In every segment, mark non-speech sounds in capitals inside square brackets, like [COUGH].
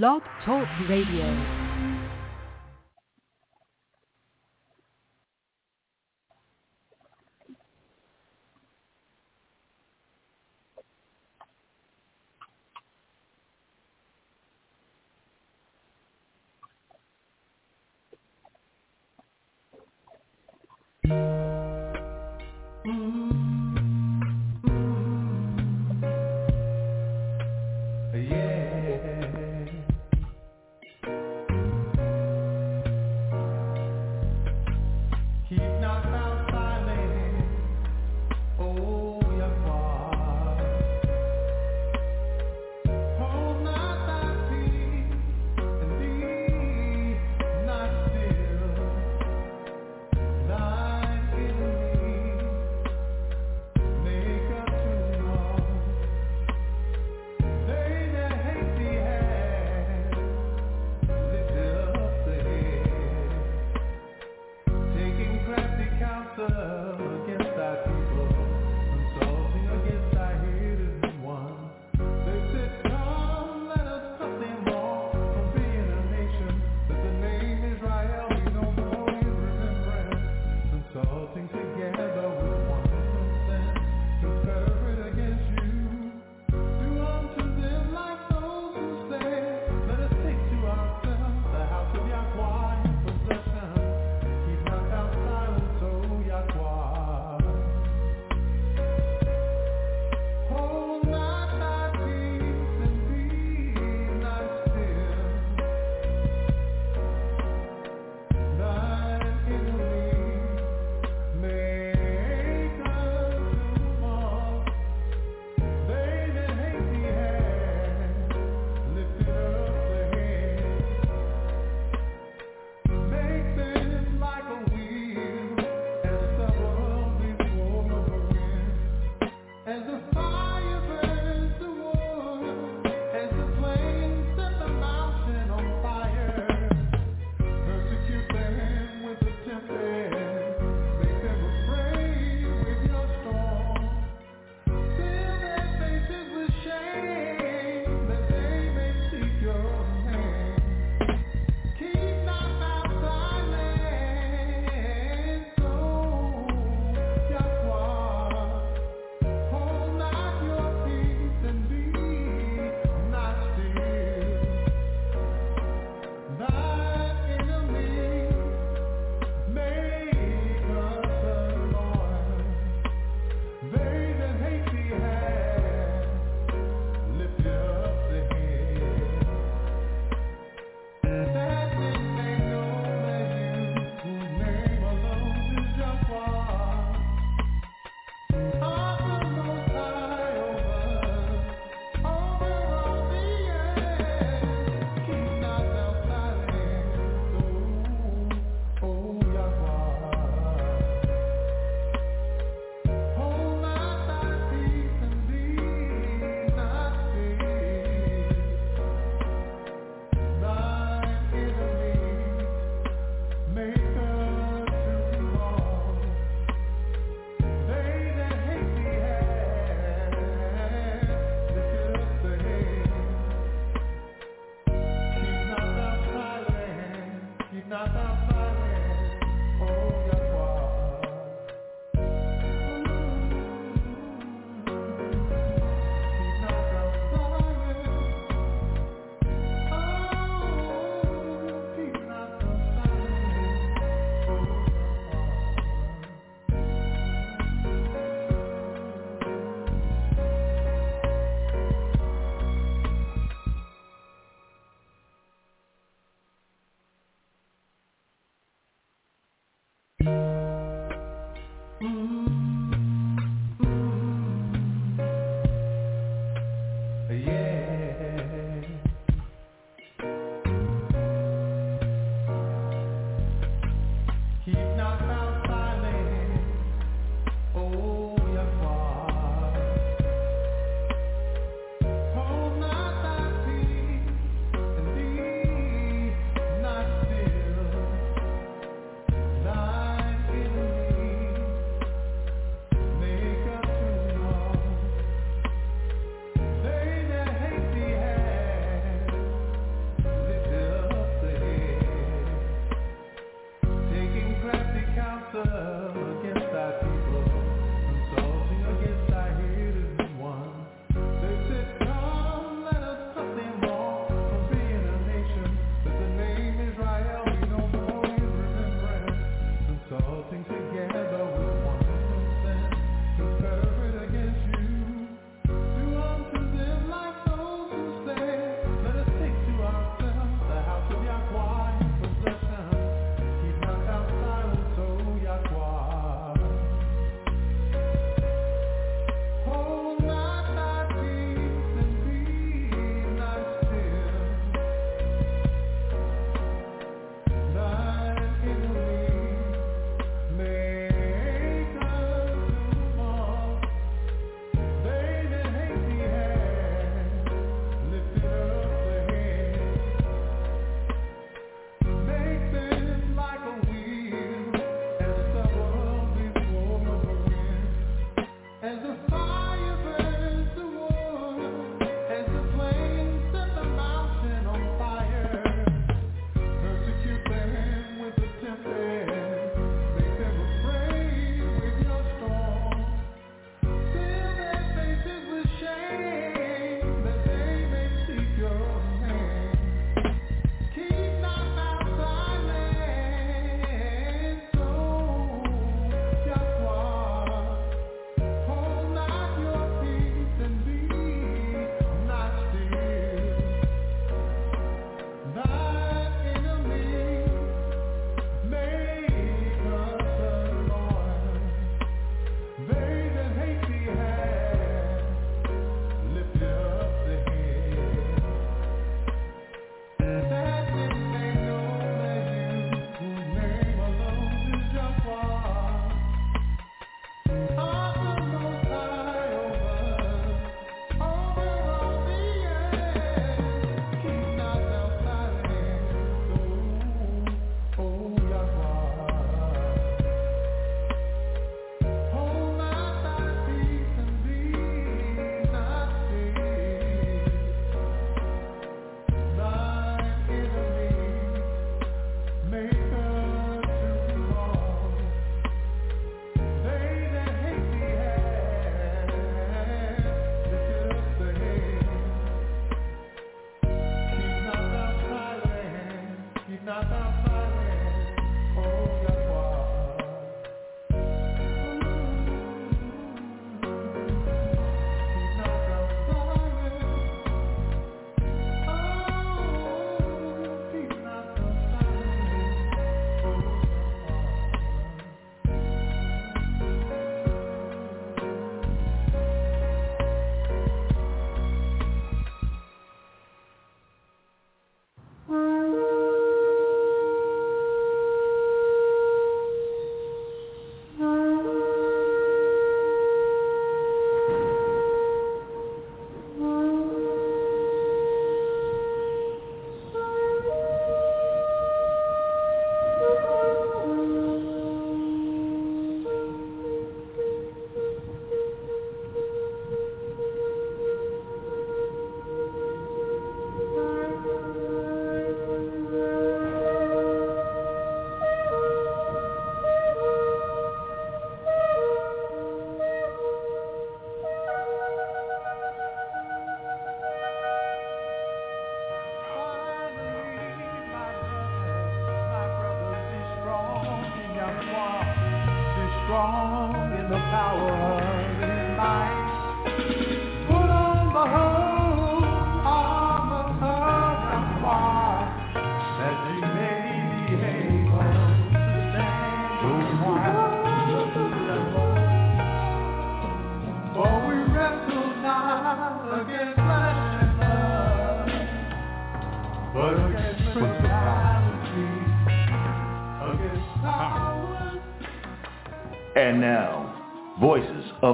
Blog Talk Radio.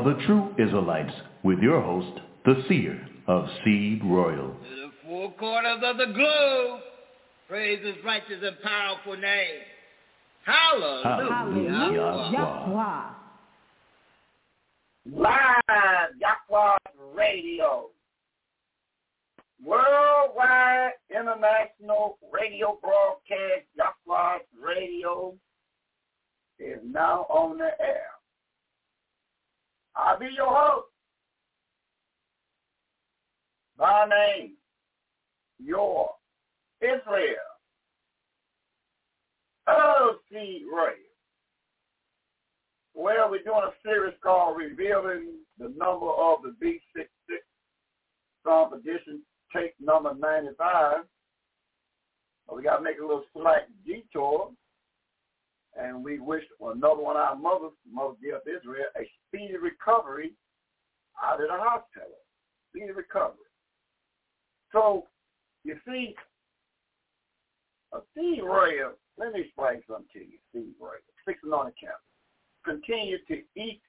The True Israelites with your host, the seer of Seed Royal. To the four corners of the globe, praise his righteous and powerful name. Hallelujah. Hallelujah. Yahweh. Live Yahweh Radio. Worldwide International Radio Broadcast Yahweh Radio is now on the air. I'll be your host. My name, your Israel. O.C. Ray. Well, we're doing a series called Revealing the Number of the B66 Son of Perdition, take number 95. So we got to make a little slight detour and we wish another one of our mothers, Mother Death Israel, a speedy recovery out of the hospital. Speedy recovery. So, you see, a Steve Royal, let me explain something to you, Steve Royal, fixing on account. Continue to eat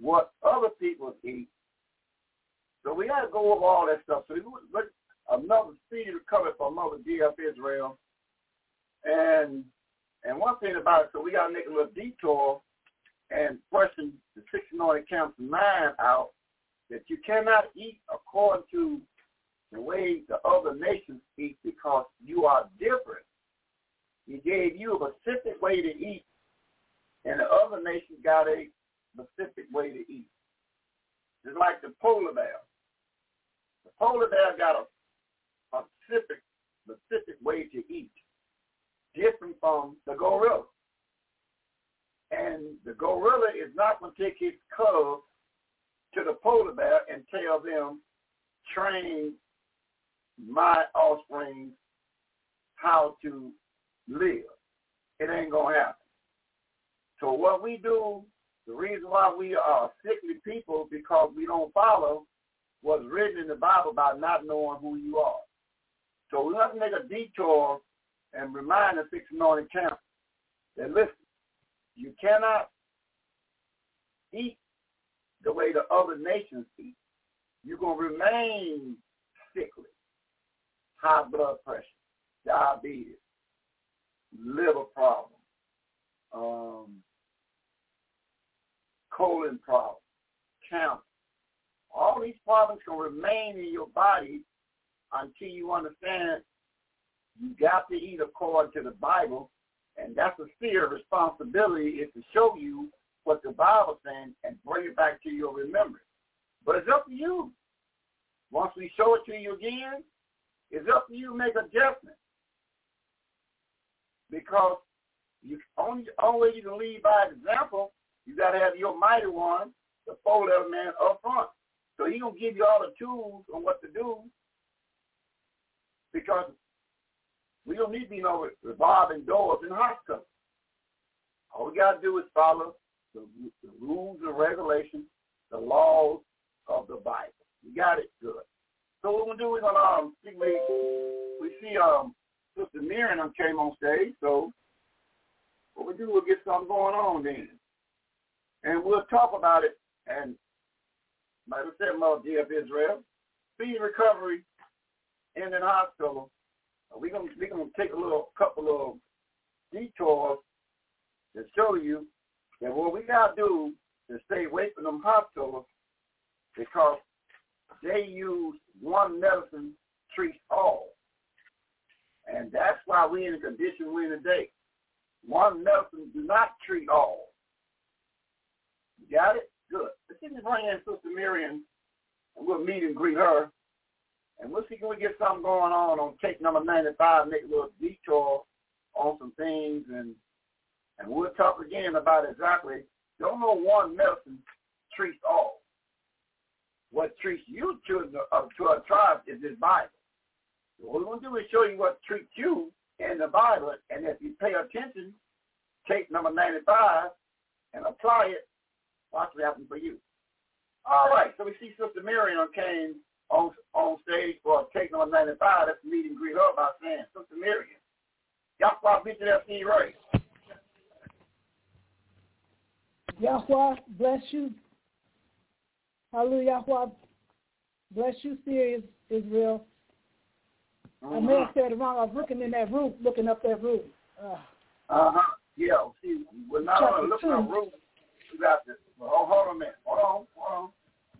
what other people eat. So we got to go over all that stuff. So look, another speedy recovery for Mother Death Israel. And and one thing about it, so we got to make a little detour and question the six anointed camps mind out that you cannot eat according to the way the other nations eat because you are different. He gave you a specific way to eat, and the other nations got a specific way to eat. It's like the polar bear. The polar bear got a, a specific, specific way to eat different from the gorilla. And the gorilla is not going to take his cubs to the polar bear and tell them, train my offspring how to live. It ain't going to happen. So what we do, the reason why we are sickly people because we don't follow what's written in the Bible about not knowing who you are. So we have to make a detour and remind the six anointed camp that listen, you cannot eat the way the other nations eat. You're going to remain sickly, high blood pressure, diabetes, liver problem, um, colon problem, cancer. All these problems can remain in your body until you understand you got to eat according to the Bible, and that's a fear responsibility is to show you what the Bible's saying and bring it back to your remembrance. But it's up to you. Once we show it to you again, it's up to you to make adjustments. because you only only way you can lead by example. You got to have your mighty one, the four-letter man, up front. So he gonna give you all the tools on what to do because we don't need to be no revolving doors in hospitals. All we got to do is follow the, the rules and regulations, the laws of the Bible. We got it good. So what we're gonna do, we're gonna um, see we, we see um Sister Miriam came on stage, so what we do, we'll get something going on then. And we'll talk about it and like I said, Mother DF Israel, speed recovery in the hospital. We're gonna we're gonna take a little couple of detours to show you that what we gotta do is stay away from them hospitals because they use one medicine treats all. And that's why we're in the condition we're in today. One medicine do not treat all. You got it? Good. Let's if we bring in Sister Miriam and we'll meet and greet her. And we'll see if we get something going on on take number 95, make a little detour on some things. And and we'll talk again about exactly, don't know one medicine treats all. What treats you uh, to a tribe is this Bible. So what we're going to do is show you what treats you in the Bible. And if you pay attention, take number 95 and apply it, watch what happens for you. All right, so we see Sister Miriam came on on stage for take number 95. That's the meet and greet her by saying, Sister Miriam, Yahweh beat you that Steve Ray. Yahweh bless you. Hallelujah. Yahweh bless you, serious Israel. Uh-huh. I may have said it wrong. I was looking in that roof, looking up that roof. Uh huh. Yeah. See, we're not only looking up roof. You got to hold, hold on a minute. Hold on. Hold on.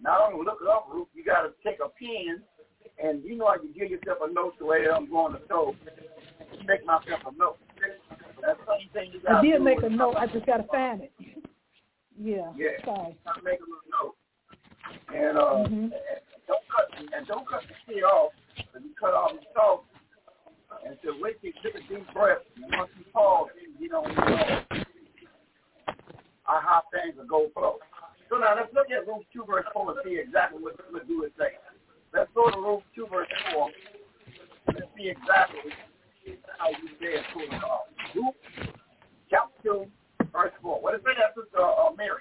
Not only look it up roof, you got to take a pen, and you know how you give yourself a note the way I'm going to show. Make myself a note. That's thing you got I did make a note. I just got to find it. Yeah. Yeah. Sorry. Gotta make a little note. And uh, Mhm. and don't cut and don't cut the shit off. If you cut off the salt, and so wait till you take a deep breath. And once you pause, you don't know how things will go flow. So now let's look at Ruth 2 verse 4 and see exactly what what do it say. Let's go to Ruth 2 verse 4 and see exactly how you say it to the call. Ruth chapter 2 verse 4. What is it that Sister uh, Mary?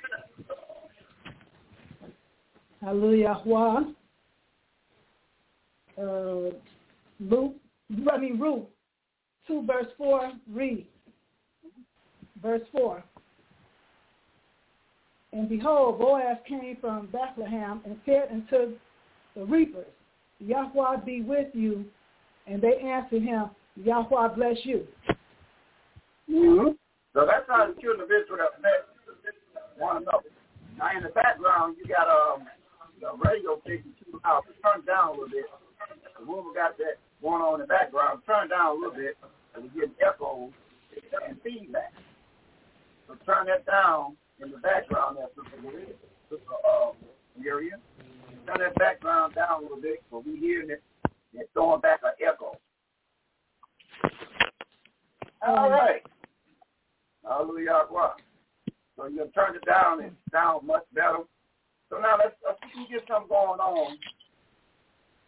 Hallelujah. Uh, Luke, I mean Ruth, 2 verse 4, read. Verse 4. And behold, Boaz came from Bethlehem and said unto the reapers, Yahweh be with you. And they answered him, Yahweh bless you. Mm-hmm. So that's how the children of Israel met one another. Now in the background, you got um, the radio station loud. Turn down a little bit. The woman got that going on in the background. Turn down a little bit, and we get echoes and feedback. So turn that down in the background there, Sister Maria, Sister uh, Miriam. Turn that background down a little bit, so we hearing it. It's throwing back an echo. All right. Hallelujah. So you turn it down and it sounds much better. So now let's, let's see if we can get something going on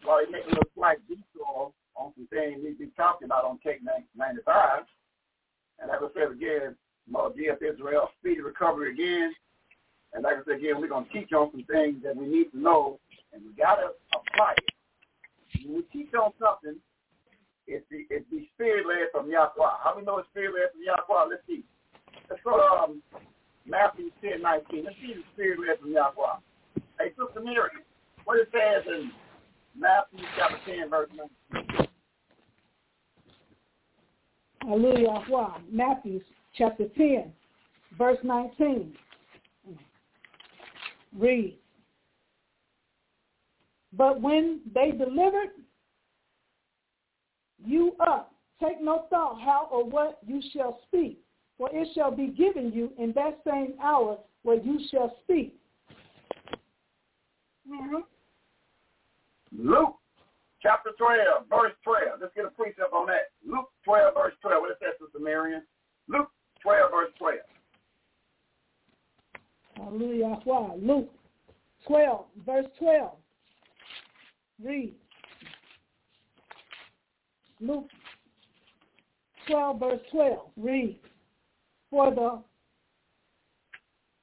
while they make a little slight detour on some things we've been talking about on Take 95. And like I said again, more DF Israel, speedy recovery again. And like I said again, we're going to teach on some things that we need to know, and we got to apply it. When we teach on something, it's the, it's the spirit-led from Yahweh. How we know it's spirit-led from Yahweh? Let's see. Let's go to um, Matthew 10, 19. Let's see the spirit-led from Yahweh. Hey, Sister Mary, what it says in Matthew chapter 10, verse 19. Hallelujah. Matthew chapter 10, verse 19. Read. But when they delivered you up, take no thought how or what you shall speak, for it shall be given you in that same hour where you shall speak. Mm-hmm. Luke chapter 12, verse 12. Let's get a precept on that. Luke 12, verse 12. What is that, Sister Marion? 12, verse 12 reads, For the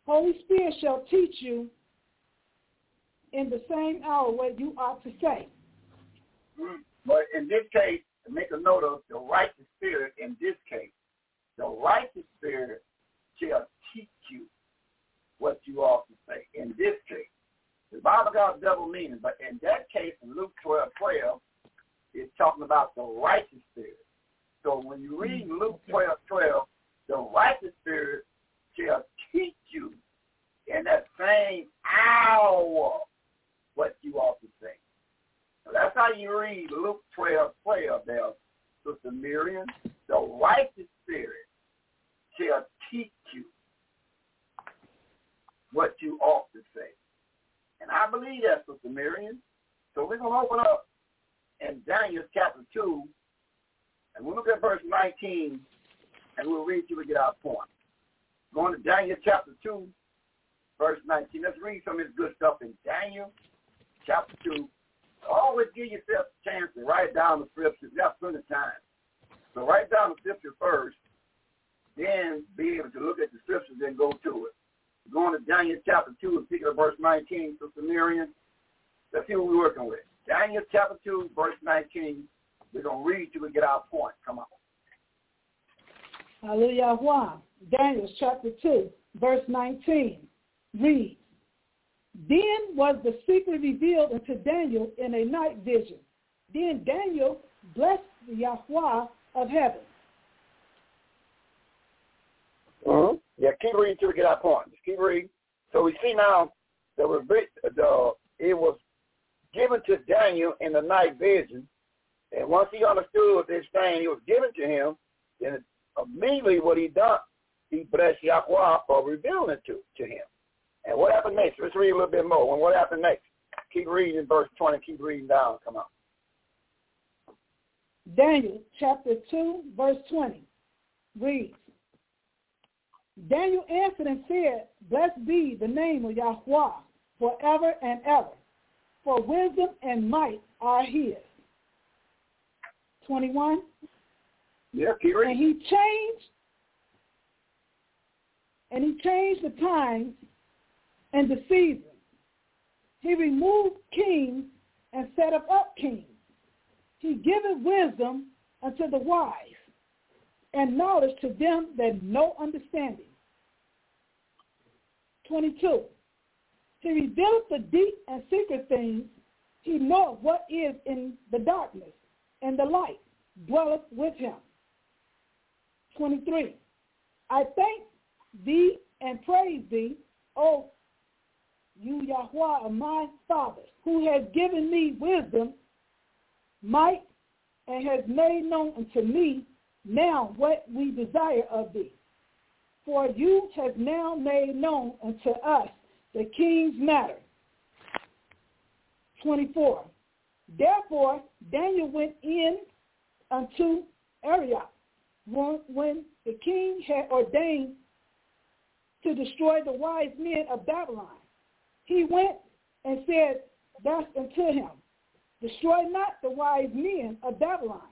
Holy Spirit you in the same hour what you ought to say. But in this case, make a note of the righteous spirit in this case. The righteous spirit shall teach you what you ought to say. In this case, the Bible got double meaning, but in that case, in Luke 12, 12, it's talking about the righteous spirit. So when you read mm, Luke 12, 12, the righteous spirit shall teach you in that same hour what you ought to say. That's how you read Luke 12, 12 there, Sister Miriam. The righteous spirit shall teach you what you ought to say. And I believe that, Sister Miriam. So we're going to open up in Daniel chapter 2, and we'll look at verse 19, and we'll read till we get our point. Going to Daniel chapter 2, verse 19. Let's read some of this good stuff in Daniel chapter 2. Always give yourself a chance to write down the scriptures. Got plenty of time. So write down the scripture first, then be able to look at the scriptures and go to it. Going to Daniel chapter 2 and pick up verse 19, Sister Miriam. Let's see what we're working with. Daniel chapter 2, verse 19. We're going to read till we get our point. Come on. Hallelujah. Daniel chapter 2, verse 19 reads, Then was the secret revealed unto Daniel in a night vision. Then Daniel blessed the Yahweh of heaven. Uh-huh. Yeah, keep reading till we get our point. Just keep reading. So we see now that the, it was given to Daniel in the night vision. And once he understood this thing, it was given to him, then immediately what he done, he blessed Yahweh for revealing it to, to him. And what happened next? Let's read a little bit more. And what happened next? Keep reading verse 20. Keep reading down. Come on. Daniel chapter 2, verse 20 reads, Daniel answered and said, Blessed be the name of Yahweh forever and ever, for wisdom and might are his. 21. Yeah, keep reading. And he changed, and he changed the times and the seasons. He removed kings and set up, up kings. He giveth wisdom unto the wise and knowledge to them that know understanding. 22. He revealeth the deep and secret things. He knoweth what is in the darkness, and the light dwelleth with him. 23. I thank thee and praise thee, O you Yahweh of my fathers, who has given me wisdom, might, and has made known unto me now what we desire of thee. For you have now made known unto us the king's matter. 24. Therefore Daniel went in unto Arioch when the king had ordained to destroy the wise men of Babylon. He went and said thus unto him, Destroy not the wise men of Babylon.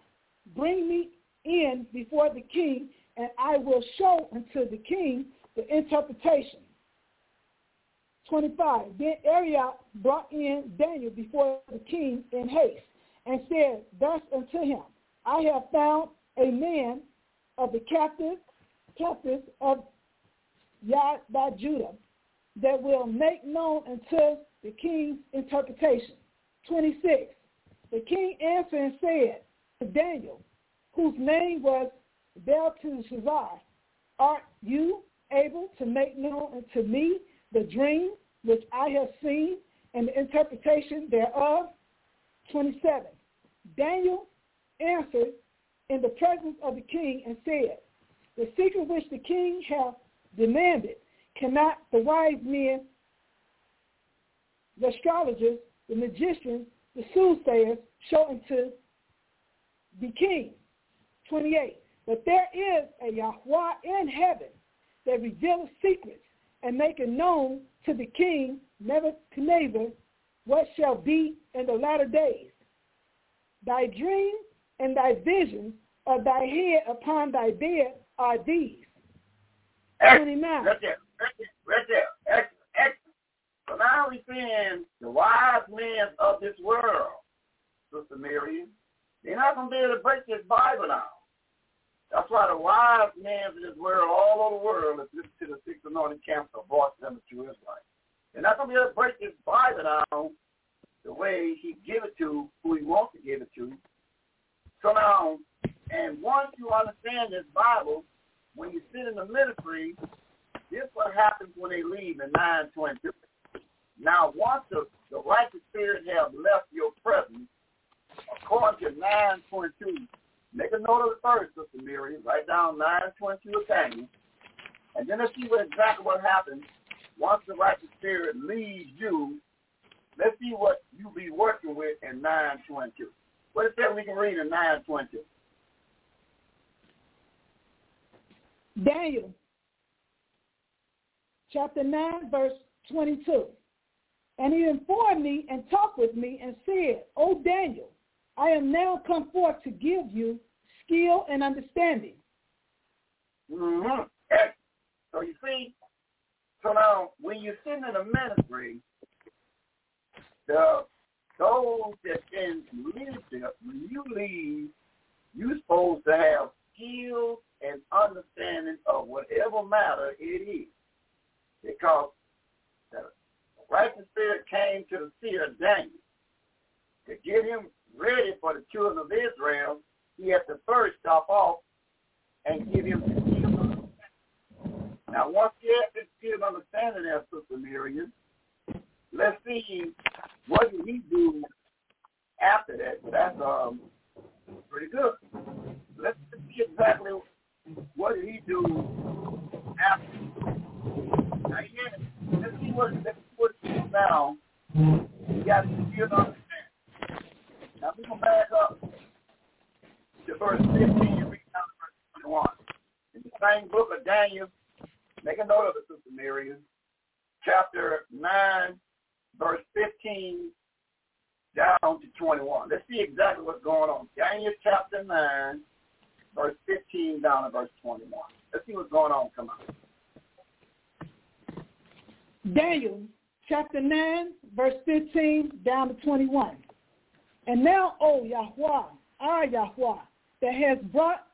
Bring me in before the king, and I will show unto the king the interpretation. 25. Then Arioch brought in Daniel before the king in haste, and said thus unto him, I have found a man of the captive, captives of Yad by Judah that will make known unto the king's interpretation. 26. The king answered and said to Daniel, whose name was Belteshazzar, art you able to make known unto me the dream which I have seen and the interpretation thereof? 27. Daniel answered in the presence of the king and said, The secret which the king hath demanded cannot the wise men, the astrologers, the magicians, the soothsayers show unto the king. 28. But there is a Yahweh in heaven that revealeth secrets and maketh known to the king Nebuchadnezzar what shall be in the latter days. Thy dreams and thy visions, of thy head upon thy bed are these. Excellent. Right there. Excellent. Excellent. So now we're seeing the wise men of this world, Sister Miriam. They're not going to be able to break this Bible down. That's why the wise men of this world, all over the world, if listen to the six anointed camps of voice them the Israelites. They're not going to be able to break this Bible down the way he give it to who he wants to give it to. So now, and once you understand this Bible, when you sit in the ministry, this is what happens when they leave in 922. Now, once the, the righteous spirit have left your presence, according to 922, make a note of the first, Sister Miriam. Write down 922 again. And then let's see what exactly what happens once the righteous spirit leaves you. Let's see what you'll be working with in 922. What is that we can read in 922? Daniel, chapter 9, verse 22. And he informed me and talked with me and said, O Daniel, I am now come forth to give you skill and understanding. Mm-hmm. [CLEARS THROAT] So you see, so now when you're sitting in a ministry, the those that in leadership, when you lead, you're supposed to have skills and understanding of whatever matter it is. Because the righteous spirit came to the seer Daniel to get him ready for the children of Israel. He had to first stop off and give him the skill Now, once he had this skill understanding there, Sister Miriam, let's see what did he do after that. That's um pretty good. Let's see exactly what did he do after? Yeah, let's see what let's see what he do now. You got to see it understand. Now we gonna back up to verse 15 and read down to verse 21. In the same book of Daniel, make a note of it, Sister Miriam. Chapter 9, verse 15 down to 21. Let's see exactly what's going on. Daniel chapter 9, verse 15 down to verse 21. Let's see what's going on. Come on. Daniel chapter 9, verse 15 down to 21. And now, O Yahweh, our Yahweh, that has brought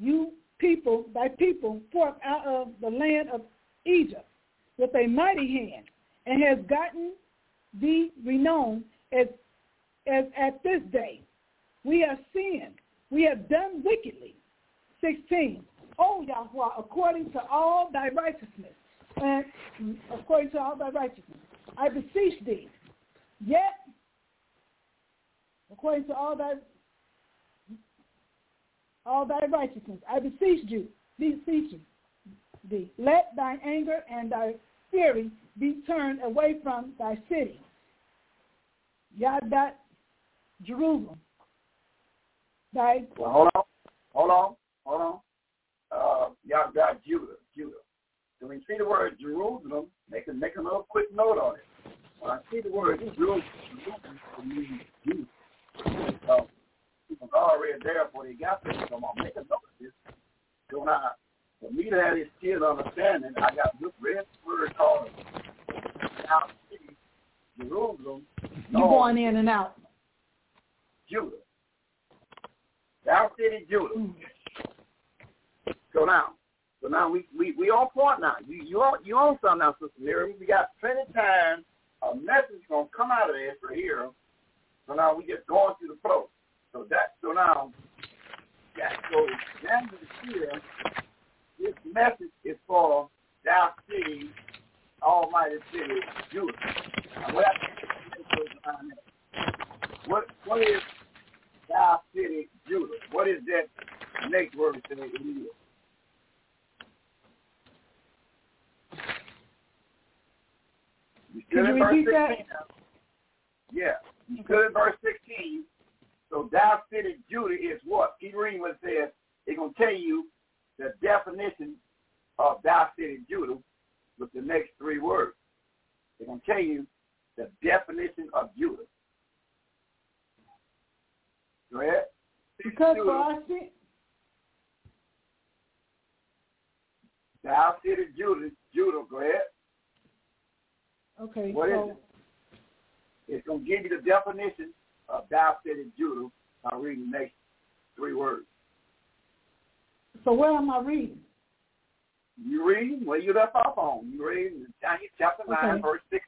you people, thy people, forth out of the land of Egypt with a mighty hand, and has gotten thee renowned as, as at this day. We have sinned we have done wickedly. 16. O Yahweh, according to all thy righteousness, and according to all thy righteousness, I beseech thee, yet, according to all thy all thy righteousness, I beseech you, beseech you, thee, let thine anger and thy fury be turned away from thy city. Yadat Jerusalem, well, hold on, hold on, hold on. Uh, y'all Judah, So when you see the word Jerusalem, make a make a little quick note on it. When I see the word Jerusalem, Jerusalem it means Judah. So people already there before they got there. So I'm gonna make a note of this. So now, for me to have this skill understanding, I got this red word called now city Jerusalem. You going in and out. Judah. Thou city Judah. Mm. So now, so now we we we on point now. You you on you on something now, Sister Miriam. We got plenty of time. A message gonna come out of this for here. So now we just going through the flow. So that so now yeah, so then here, this message is for thou city, almighty city, Judah. What, what what is thou city, Judah. What is that next word say it is? You Can you repeat that? Yeah. You still in verse 16. So thou city Judah is what? Keep reading what it says. It's going to tell you the definition of thou city Judah with the next three words. It's going to tell you the definition of Judah. Go ahead. Because for our sin, Thou city Judah, Judah, go ahead. Okay, What is so it? It's going to give you the definition of thou city Judah by reading the next three words. so where am I reading? You read where you left off on. You read in Daniel chapter 9, verse 6.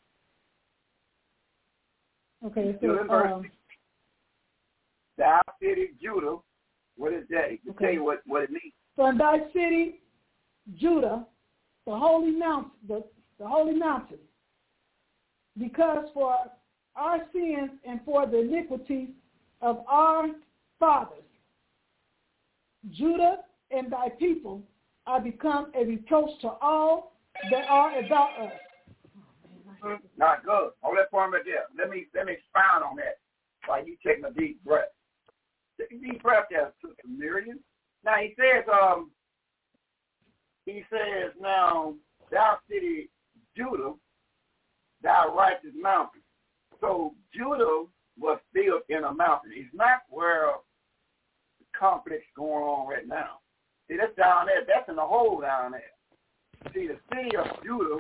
Okay, it Judah, verse um, 6. Thou city Judah, what is that? To Okay. tell you what, what it means. so in thy city, Judah, the holy mountain, the, the holy mountain, because for our sins and for the iniquities of our fathers, Judah and thy people are become a reproach to all that are about us. Not good. Hold that for a minute. Let me let me expound on that while you taking a deep breath. Take a deep breath there, Sister Miriam. Now he says, um, he says now, thou city Judah, thou righteous mountain. So Judah was built in a mountain. It's not where the conflict's going on right now. See, that's down there. That's in the hole down there. See, the city of Judah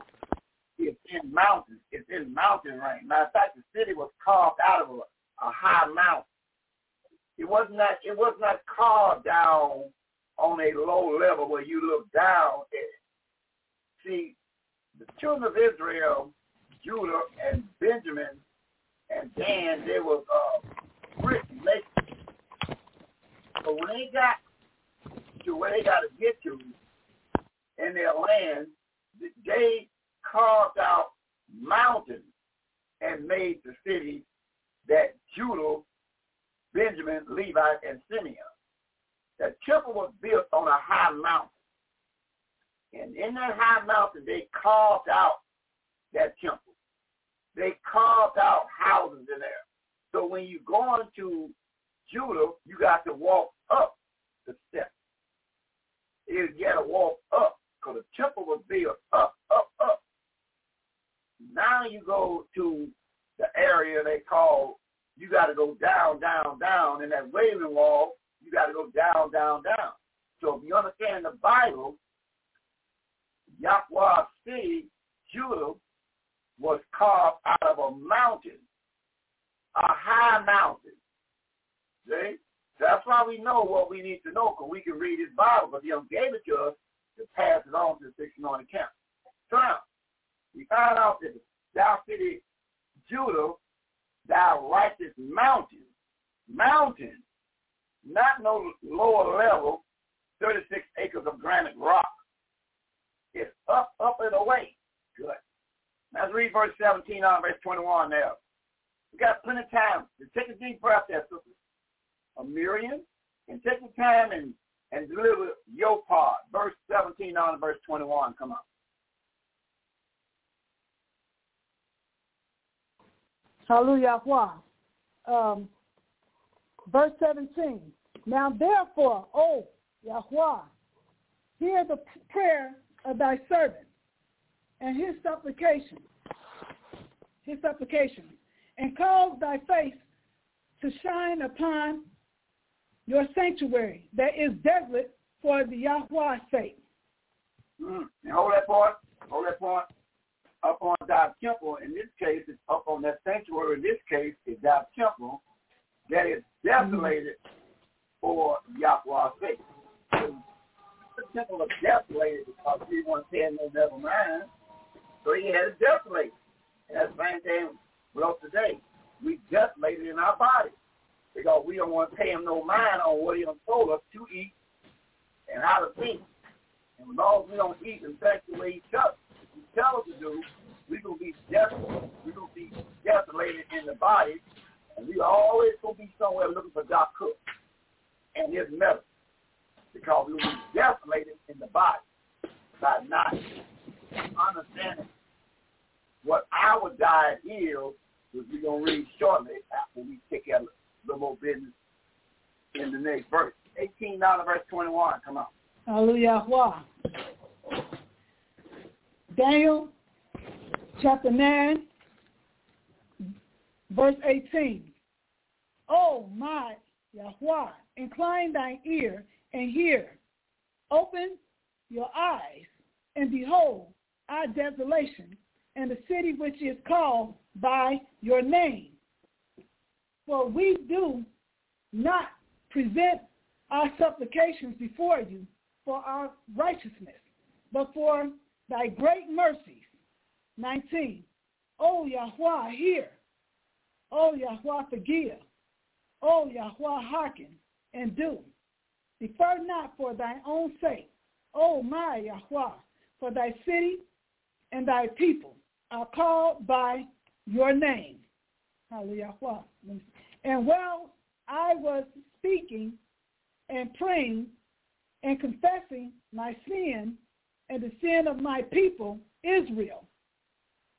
is in mountains. It's in mountain range. Matter of fact, the city was carved out of a, a high mountain. It was not. It was not carved down on a low level where you look down at. See, the children of Israel, Judah and Benjamin and Dan, they were uh, rich nations. But when they got to where they got to get to in their land, they carved out mountains and made the city that Judah, Benjamin, Levi, and Simeon. The temple was built on a high mountain. And in that high mountain, they carved out that temple. They carved out houses in there. So when you go into Judah, you got to walk up the steps. You got to walk up because the temple was built up, up, up. Now you go to the area they call, you got to go down, down, down. In that Wailing Wall, you got to go down, down, down. So if you understand the Bible, Yahweh city, Judah, was carved out of a mountain, a high mountain. See? That's why we know what we need to know, because we can read his Bible, but he gave it to us to pass it on to the six anointed camp. Now, we found out that thou city, Judah, thou righteous mountain, mountain, not no lower level, 36 acres of granite rock. It's up, up and away. Good. Let's read verse 17 on verse 21 now. We got plenty of time to take a deep breath there, sisters. A Miriam, and take the time and, and deliver your part. Verse 17 on verse 21. Come on. Hallelujah. Um, verse 17. Now therefore, O Yahweh, hear the prayer of thy servant and his supplication, his supplication, and cause thy face to shine upon your sanctuary that is desolate for the Yahweh's sake. Mm. Hold that point. Hold that point. Up on thy temple. In this case, it's up on that sanctuary. In this case, it's thy temple that is desolated for Yahweh's sake. The temple was desolated because he wasn't paying no never mind. So he had it desolated. And that's the same thing with us today. We desolated in our bodies because we don't want to pay him no mind on what he done told us to eat and how to think. And as long as we don't eat and think the way he tells, he tells us to do, we're to be desolated. We're to be desolated in the body. And we always to be somewhere looking for Doc Cook and his medicine because we will be desolated in the body by not understanding what our diet is, which we're going to read shortly after we take of a little more business in the next verse. 18 down to verse 21. Come on. Hallelujah. Daniel chapter 9, verse 18. Oh my Yahweh, incline thine ear and hear. Open your eyes and behold our desolation and the city which is called by your name. For we do not present our supplications before you for our righteousness, but for thy great mercies. 19. O Yahweh, hear. O Yahweh, forgive. O Yahweh, hearken and do. Defer not for thy own sake. O my Yahweh, for thy city and thy people are called by your name. Hallelujah. And while I was speaking and praying and confessing my sin and the sin of my people, Israel,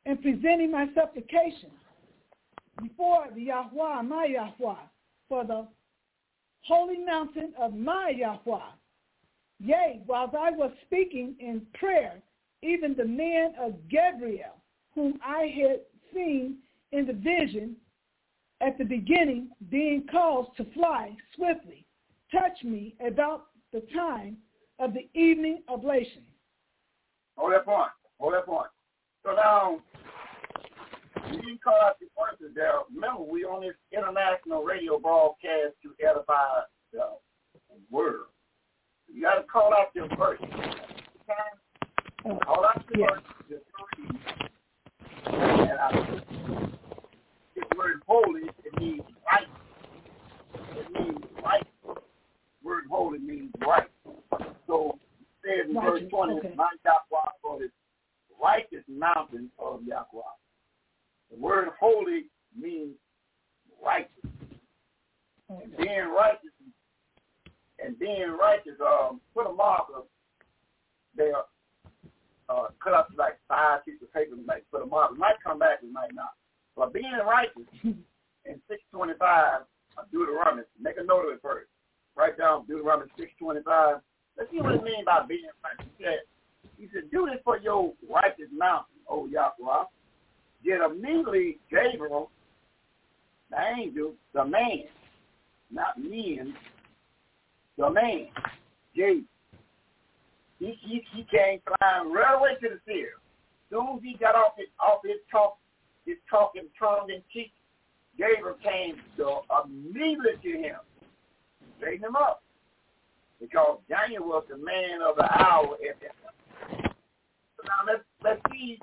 and presenting my supplication before the Yahweh, my Yahweh, for the holy mountain of my Yahweh. Yea, while I was speaking in prayer, even the man of Gabriel, whom I had seen in the vision at the beginning, being caused to fly swiftly, touched me about the time of the evening oblation. Hold that point. Hold that point. So now, can call out the verses there. Remember, we're on this international radio broadcast to edify the world. You got to call out your. Call out your verses. And I, this word holy, it means right. It means right. Word holy means right. So says in verse 20, okay. my Yahweh for this righteous mountain of Yahweh. The word holy means righteous. And being righteous and being righteous, um, put a marker there, uh, cut up like five pieces of paper, like a marker. It might come back, it might not. But being righteous [LAUGHS] in 625 of Deuteronomy, make a note of it first. Write down Deuteronomy 625. Let's see what it means by being righteous. He said, he said, do this for your righteous mountain, O Yahweh. Yet immediately Gabriel, the angel, the man, not men, the man, Gabriel, he, he, he came flying right away to the seer. Soon as he got off his, off his talk, his talking tongue and cheek, Gabriel came to immediately to him, straighten him up. Because Daniel was the man of the hour at that. So now let's let's see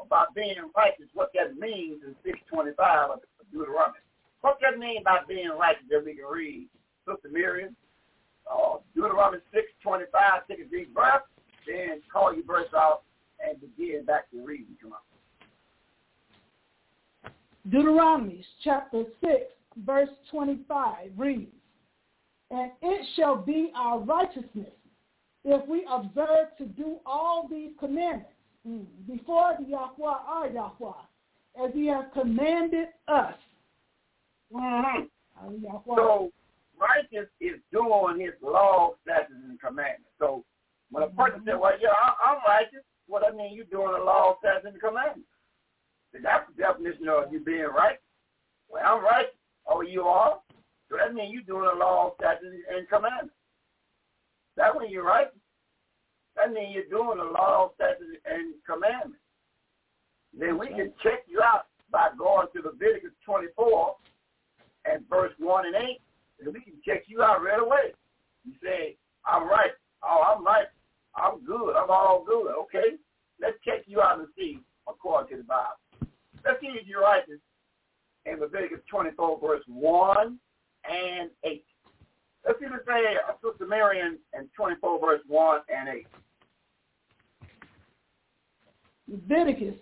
about being righteous, what that means in 625 of Deuteronomy. What that mean by being righteous that we can read? Sister Miriam, uh, Deuteronomy 625, take a deep breath, then call your verse out and begin back to reading. Come on. Deuteronomy chapter 6, verse 25 reads, And it shall be our righteousness if we observe to do all these commandments mm, before the Yahweh our Yahweh, as he has commanded us. Mm-hmm. So righteous is doing his law, statutes, and commandments. So when a person mm-hmm. says, well, yeah, I'm righteous, what well, I mean, you're doing the law, statutes, and commandments. That's the definition of you being right. Well, I'm right. Oh, you are? So that means you're doing the law, statutes, and commandments. That when you're right. That means you're doing the law, statutes, and commandments. Then we can check you out by going to Leviticus 24 and verse 1 and 8, and we can check you out right away. You say, I'm right. Oh, I'm right. I'm good. I'm all good. Okay. Let's check you out and see according to the Bible. Let's see if you're righteous in Leviticus 24, verse 1 and 8. Let's see what say uh, Sister Miriam in 24, verse 1 and 8. Leviticus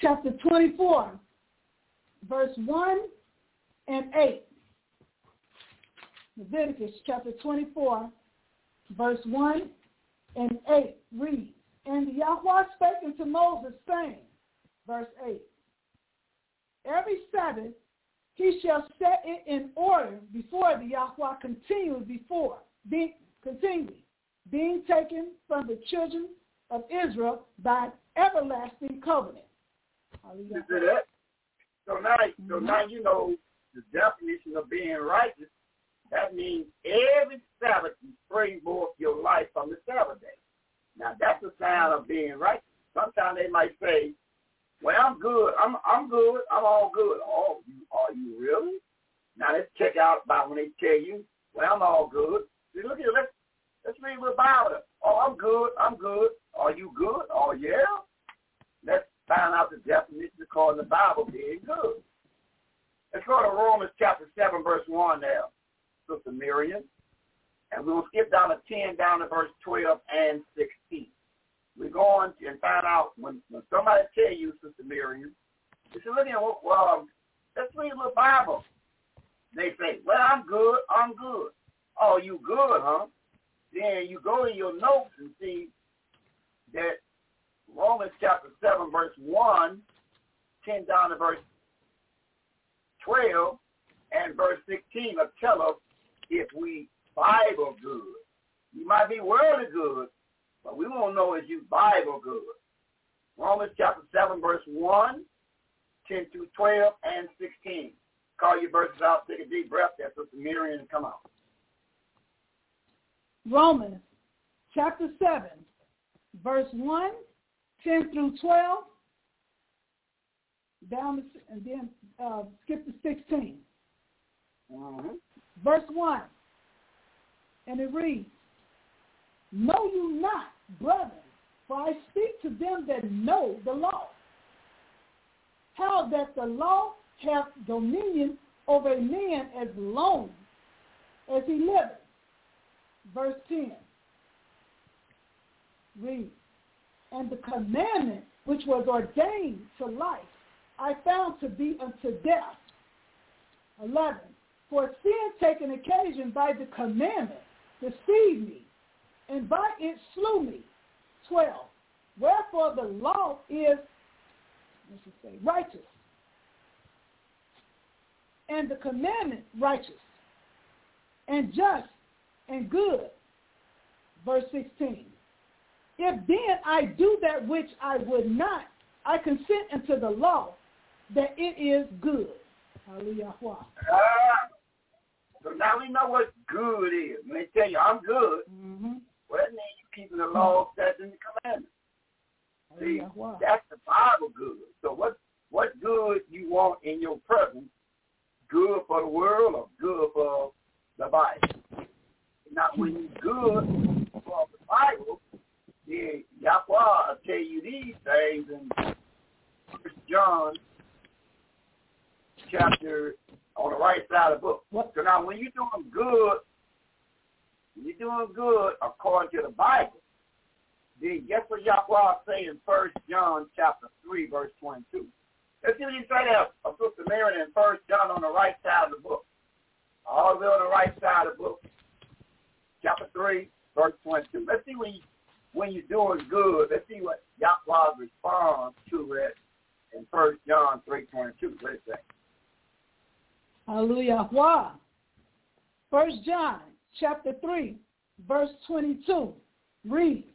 chapter 24, verse 1 and 8. Leviticus chapter 24, verse 1 and 8 reads, And the Yahweh spake unto Moses, saying, verse 8. Every Sabbath he shall set it in order before the Yahweh continually before, being, continually, being taken from the children of Israel by everlasting covenant. So now, so now you know the definition of being righteous That means every Sabbath you springboard your life from the Sabbath day. Now that's a sign of being right. Sometimes they might say, "Well, I'm good. I'm I'm good. I'm all good." Oh, you are you really? Now let's check out about when they tell you, "Well, I'm all good." See, look here. Let's let's read the Bible. Oh, I'm good. I'm good. Are you good? Oh, yeah. Let's find out the definition of calling the Bible being good. Let's go to Romans chapter 7, verse 1 now, Sister Miriam. And we'll skip down to 10, down to verse 12 and 16. We're going and find out when, when somebody tell you, Sister Miriam, they say, look here, well, um, let's read the Bible. They say, well, I'm good, I'm good. Oh, you good, huh? Then you go in your notes and see that Romans chapter 7, verse 1, 10 down to verse 12 and verse 16 will tell us if we Bible good. You might be worldly good, but we won't know if you Bible good. Romans chapter 7, verse 1, 10 through 12, and 16. Call your verses out, take a deep breath there, Sister Miriam, and come out. Romans chapter 7, verse 1, 10 through 12, down to, and then uh, skip to 16. Mm-hmm. Verse 1, and it reads, Know you not, brethren, for I speak to them that know the law, how that the law hath dominion over a man as long as he liveth. Verse 10, read, And the commandment which was ordained to life I found to be unto death. 11. For sin taken occasion by the commandment deceived me, and by it slew me. 12. Wherefore the law is, let's just say, righteous, and the commandment righteous, and just, and good. Verse 16. If then I do that which I would not, I consent unto the law that it is good. Hallelujah. So now we know what good is. When they tell you, I'm good, mm-hmm. well, that means you're keeping the law, statutes, and the commandments. See, that's the Bible good. So what what good you want in your presence? Good for the world or good for the Bible? Now, when you're good for the Bible, then Yahweh will tell you these things in John chapter on the right side of the book. So now when you're doing good, when you're doing good according to the Bible, then guess what Yahweh say in First John chapter 3, verse 22. Let's see what you say there, of Sister Mary in First John on the right side of the book. All the way on the right side of the book. Chapter 3, verse 22. Let's see when, you, when you're doing good. Let's see what Yahweh responds to it in First John 3, 22. What it say? Hallelujah. Why? First John chapter 3, verse 22 reads,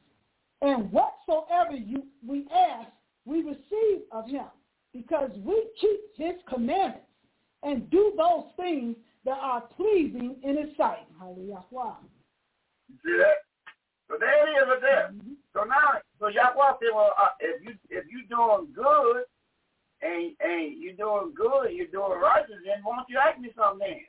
And whatsoever you we ask, we receive of him, because we keep his commandments and do those things that are pleasing in his sight. Hallelujah. You see that? So there it is right there. Mm-hmm. So now, so Yahweh said, well, uh, if you if you doing good, and and you're doing good, you're doing righteous, then why don't you ask me something then?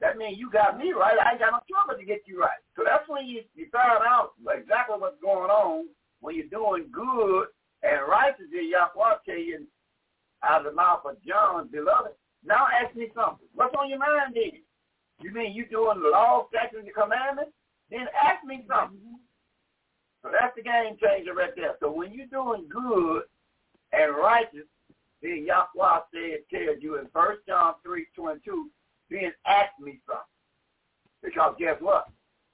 That means you got me right. I ain't got no trouble to get you right. So that's when you, you find out exactly what's going on when you're doing good and righteous. And Yahweh tell you out of the mouth of John, beloved. Now ask me something. What's on your mind then? You mean you doing the law, statutes, and commandments? Then ask me something. Mm-hmm. So that's the game changer right there. So when you're doing good and righteous, then Yahweh said, tells you in 1 John 3, 22, then ask me something. Because guess what?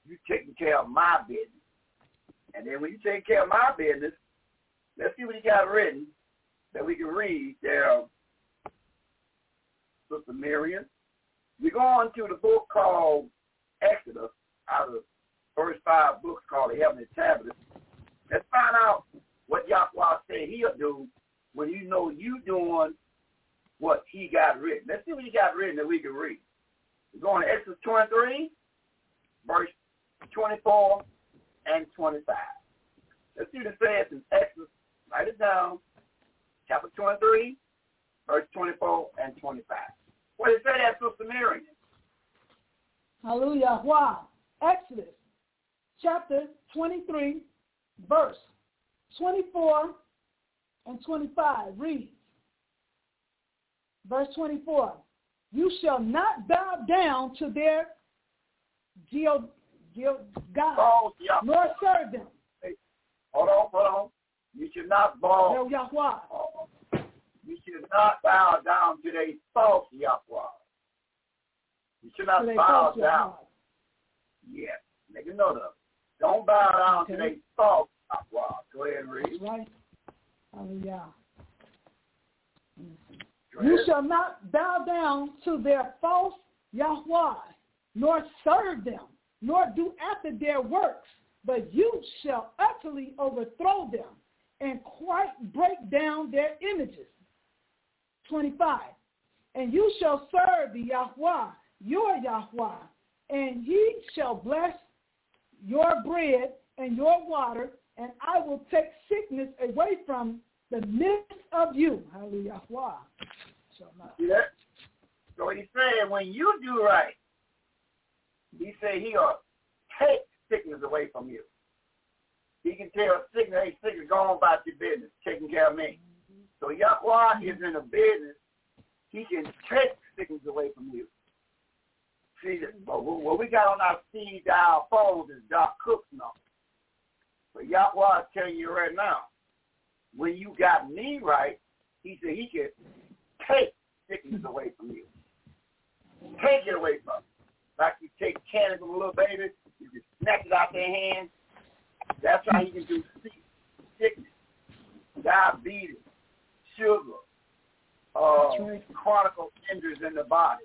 You taking care of my business. And then when you take care of my business, let's see what he got written that we can read there, Sister Miriam. We go on to the book called Exodus, out of the first five books called the Heavenly Tablets. Let's find out what Yahweh said he'll do when you know you doing what he got written. Let's see what he got written that we can read. We're going to Exodus 23, verse 24 and 25. Let's see what it says in Exodus. Write it down. Chapter 23, verse 24 and 25. What did it say there, Sister? Hallelujah. Wow. Exodus chapter 23, verse 24 and 25 reads, verse 24, you shall not bow down to their geo, geo God, Oh, yeah. nor serve them. Hold on, hold on. You should not bow. Yahweh. You should not bow down to their false Yahweh. You should not To bow down. Yes. Make a note of it. Don't bow down to Okay. their false Yahweh. Go ahead and read. That's right. Hallelujah. You shall not bow down to their false Yahweh, nor serve them, nor do after their works, but you shall utterly overthrow them and quite break down their images. 25. And you shall serve the Yahweh, your Yahweh, and he shall bless your bread and your water, and I will take sickness away from the midst of you. Hallelujah. See that? So he said, when you do right, he said he'll take sickness away from you. He can tell sickness, hey, sickness, go on about your business, taking care of me. So Yahweh is in a business. He can take sickness away from you. See, what we got on our speed dial phones is Doc Cook's number. But Yahweh is telling you right now, when you got me right, he said he can take sickness away from you. Take it away from you. Like you take candy from a little baby, you can snatch it out their hands. That's how he can do sickness, diabetes, sugar, uh, right. chronic injuries in the body.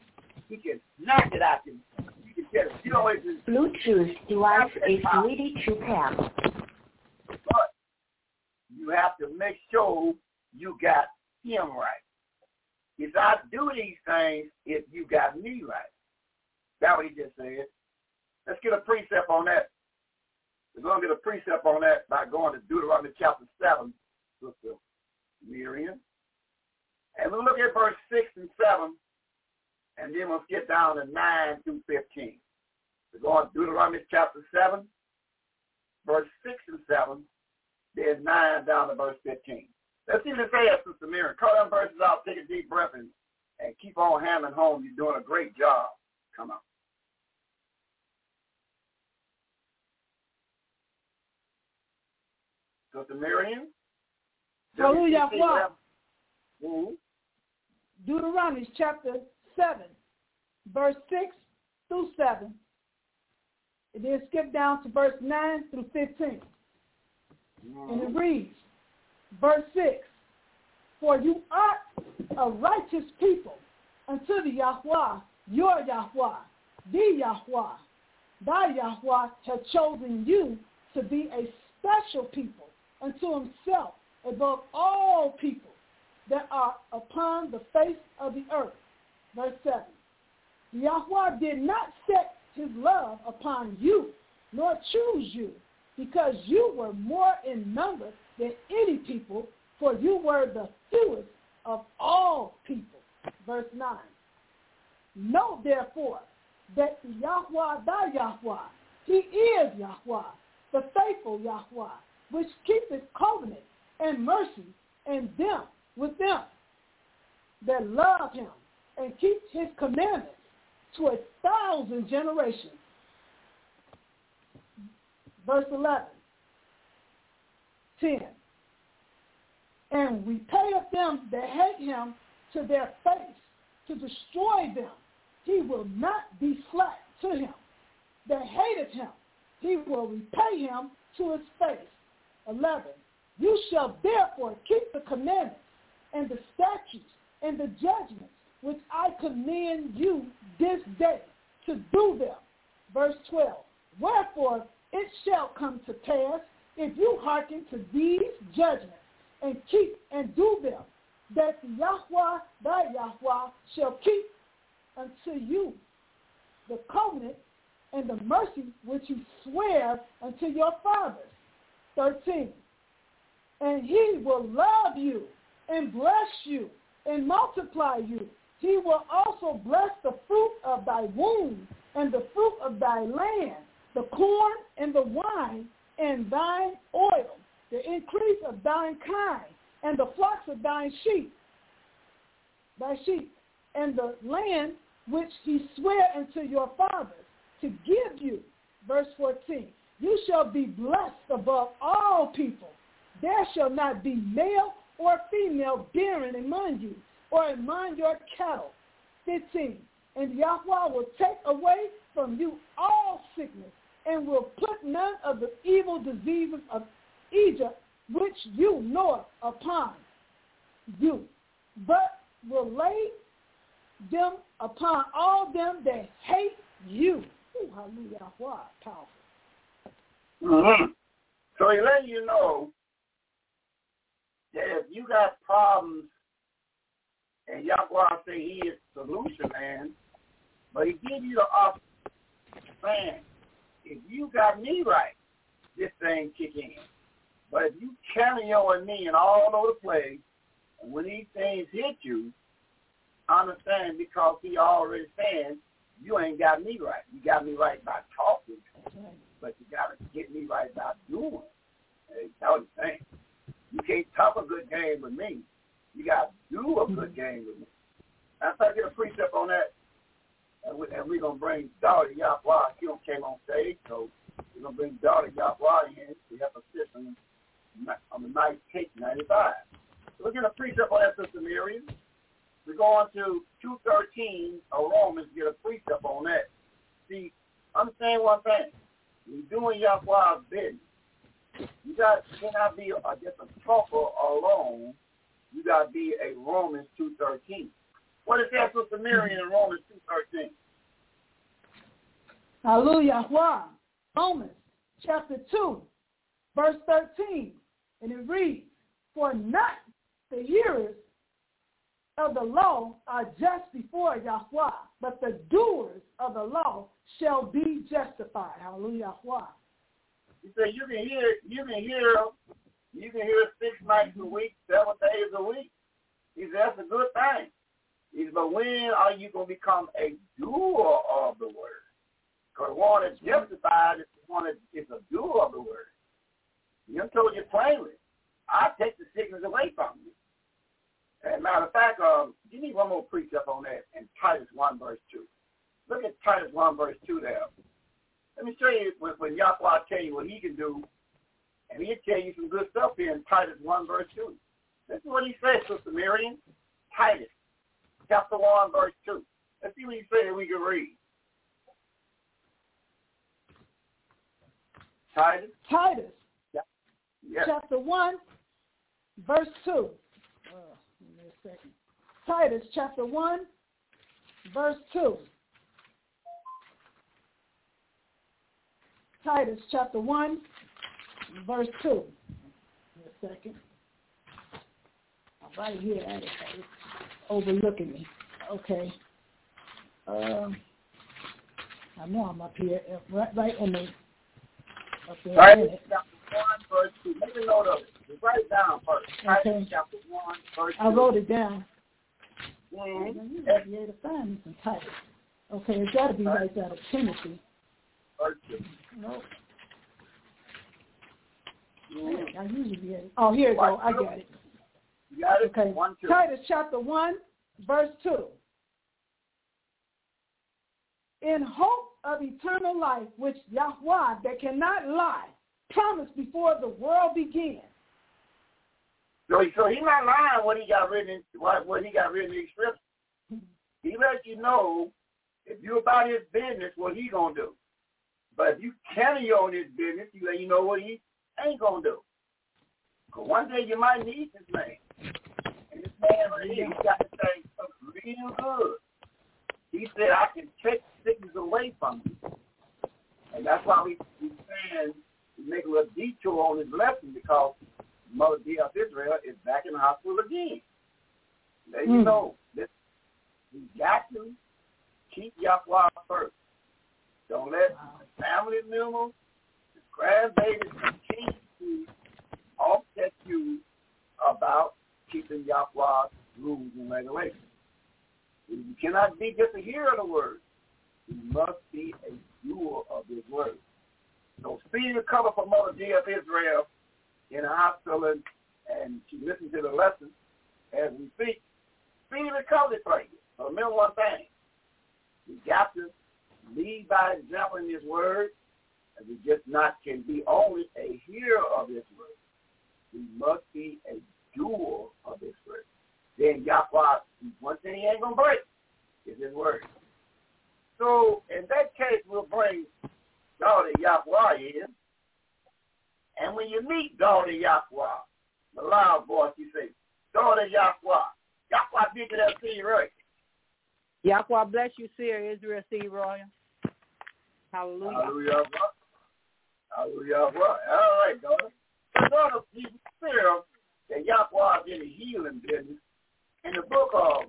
He can snatch it out you. You can get it. You know, it's Bluetooth device is ready to pair. But you have to make sure you got him right. If I do these things, if you got me right. That's what he just said. Let's get a precept on that. We're going to get a precept on that by going to Deuteronomy chapter 7, Sister Miriam. And we'll look at verse 6 and 7, and then we'll get down to 9 through 15. We're going to Deuteronomy chapter 7, verse 6 and 7, then 9 down to verse 15. Let's see what it says, Sister Miriam. Cut them verses out, take a deep breath, and, and keep on hammering home. You're doing a great job. Come on. Sister Miriam? Hallelujah. Mm-hmm. Deuteronomy chapter 7, verse 6 through 7. And then skip down to verse 9 through 15. And it reads, verse 6, For you are a righteous people unto the Yahweh, your Yahweh, the Yahweh. Thy Yahweh has chosen you to be a special people unto himself above all people that are upon the face of the earth. Verse 7. Yahweh did not set his love upon you, nor choose you, because you were more in number than any people, for you were the fewest of all people. Verse 9. Know therefore that Yahweh thy Yahweh, he is Yahweh, the faithful Yahweh, which keepeth covenant and mercy and them with them that love him and keep his commandments to a thousand generations. Verse 11, 10. And repayeth them that hate him to their face to destroy them. He will not be slack to him that hateth him. He will repay him to his face. 11. You shall therefore keep the commandments and the statutes and the judgments which I command you this day to do them. Verse 12. Wherefore it shall come to pass if you hearken to these judgments and keep and do them, that Yahweh thy Yahweh shall keep unto you the covenant and the mercy which you swear unto your fathers. 13. And he will love you and bless you and multiply you. He will also bless the fruit of thy womb and the fruit of thy land, the corn and the wine and thine oil, the increase of thine kind, and the flocks of thine sheep, thy sheep, and the land which he sware unto your fathers to give you. Verse 14. You shall be blessed above all people. There shall not be male or female barren among you, or among your cattle. 15. And Yahweh will take away from you all sickness, and will put none of the evil diseases of Egypt, which you know upon you, but will lay them upon all them that hate you. Ooh, hallelujah. Wow, powerful. Mm-hmm. So he let you know that if you got problems and Yahweh say he is solution man, but he give you the option, if you got me right, this thing kick in. But if you carry on me and all over the place, and when these things hit you, understand because he already saying you ain't got me right. You got me right by talking, but you got to get me right by doing. That's what he's saying. You can't talk a good game with me. You got to do a good game with me. After I get a precept on that, and, we, and we're going to bring Daughter Yahweh. She don't came on stage, so we're going to bring Daughter Yahweh in. We have a system on the night take 95. So we're going to precept on that, Sister Miriam. We go on to 213 of Romans, get a precept on that. See, I understand one thing. You're doing Yahweh's business, you got cannot be a, just a talker alone. You got to be a Romans 213. What is that, Sister Miriam, in Romans 213? Hallelujah. Romans chapter 2, verse 13. And it reads, For not the hearers of the law are just before Yahweh, but the doers of the law shall be justified. Hallelujah. You say you can hear, you can hear, you can hear six nights a week, seven days a week. He said that's a good thing. He but when are you going to become a doer of the word? Because one is justified is one that is a doer of the word. You told you plainly, I take the sickness away from you. As a matter of fact, um, you need one more precept on that in Titus 1 verse 2. Look at Titus 1 verse 2 there. Let me show you when, when Yahweh tell you what he can do, and he'll tell you some good stuff here in Titus 1 verse 2. This is what he says, Sister Miriam. Titus, chapter 1 verse 2. Let's see what he said we can read. Titus? Titus, yeah. Yeah. chapter 1, verse 2 second. Titus chapter 1, verse 2. Titus chapter 1, verse 2. a second. I'm right here at it. Overlooking me. Okay. Um, I know I'm up here, uh, right, right in the, up there. Titus chapter 1, verse 2. Make a note of it. Write it down first. Okay. chapter 1, verse 2. I wrote it down. Mm-hmm. You might be able to find me some. Okay, it's got to be right out of Timothy. Verse 2. No. Mm-hmm. I usually be able. Oh, here you go. I got it. You? Okay. One, two. Titus chapter 1, verse 2. In hope of eternal life, which Yahweh, that cannot lie, promised before the world began. So, so he's not lying what he got written in what, what he got written in the scripture. He lets you know if you're about his business, what he gonna do. But if you carry on his business, he let you know what he ain't gonna do. Cause one day you might need this man. And this man right here, he got to say real good. He said, I can take sickness away from you. And that's why we we saying make a little detour on his lesson because Mother D of Israel is back in the hospital again. There you Mm. know. This, we got to keep Yahweh first. Don't let family members, grandbabies continue to offset you about keeping Yahweh's rules and regulations. You cannot be just a hearer of the word. You must be a doer of his word. So speedy recover from Mother of Israel in a hospital and, and she listened to the lesson as we speak. Speedy recovery for you. But remember one thing. We got to lead by example in this word, and we just not can be only a hearer of this word. We must be a doer of this word. Then Yahweh, one thing he ain't going to break is his word. So in that case, we'll bring daughter Yahweh in. And when you meet daughter Yahweh, the loud voice, you say, daughter Yahweh. Yahweh big that see right. Yahweh bless you, Sir Israel. Royal. Hallelujah. Hallelujah. Hallelujah. All right, daughter. So daughter, you that Yahweh did a healing business. In the book of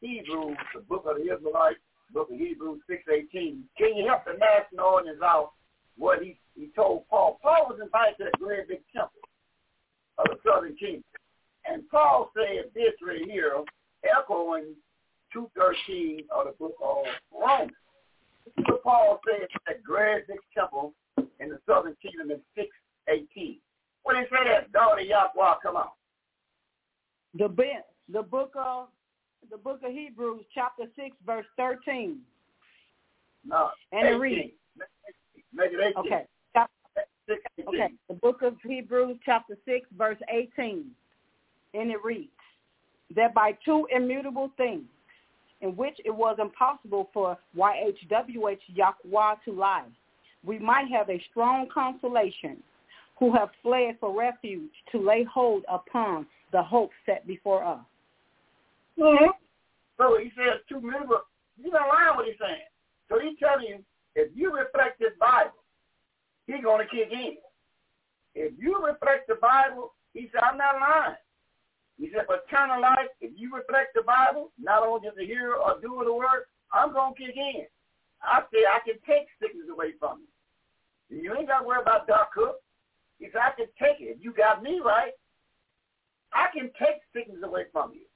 Hebrews, the book of the Israelites, book of Hebrews 6.18. Can you help the national audience out what he, he told Paul? Paul was invited to the great big temple of the southern kingdom. And Paul said this right here, echoing 2.13 of the book of Romans. So Paul said that great big temple in the southern kingdom in 6.18. What did he say that? Daughter Yahweh, come on. The, the book of the book of Hebrews, chapter 6, verse 13. No, and 18. it reads. Make it 18. Okay. Okay. The book of Hebrews, chapter 6, verse 18. And it reads, that by two immutable things, in which it was impossible for YHWH Yahweh to lie, we might have a strong consolation who have fled for refuge to lay hold upon the hope set before us. Mm-hmm. So he says two members. You don't lie what he's saying. So he's telling you, if you reflect this Bible, he's going to kick in. If you reflect the Bible, he said, I'm not lying. He said, for eternal life, if you reflect the Bible, not only just a hearer or doer the word, I'm going to kick in. I say I can take sickness away from you. You ain't got to worry about Doc Cook. Said, I can take it. If you got me right, I can take sickness away from you.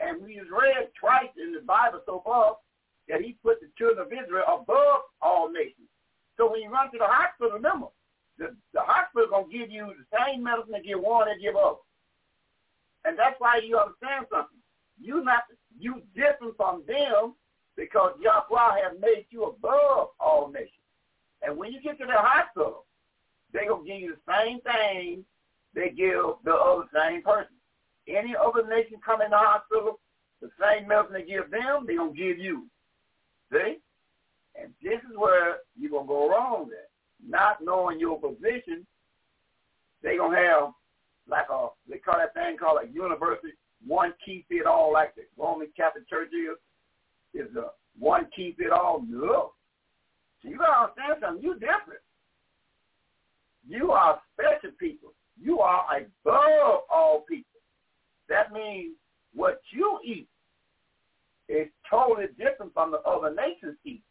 And we have read twice in the Bible so far that he put the children of Israel above all nations. So when you run to the hospital, remember, the, the hospital going to give you the same medicine they give one they give others. And that's why you understand something. You not you different from them because Yahweh has made you above all nations. And when you get to the hospital, they're going to give you the same thing they give the other same person any other nation come in the hospital, the same medicine they give them, they're going to give you. See? And this is where you're to go wrong there. Not knowing your position, they're going to have like a, they call that thing called a university, one key fit all like the Roman Catholic Church is. Is a one key fit all? No. So you got to understand something. You're different. You are special people. You are above all people. That means what you eat is totally different from the other nations eat.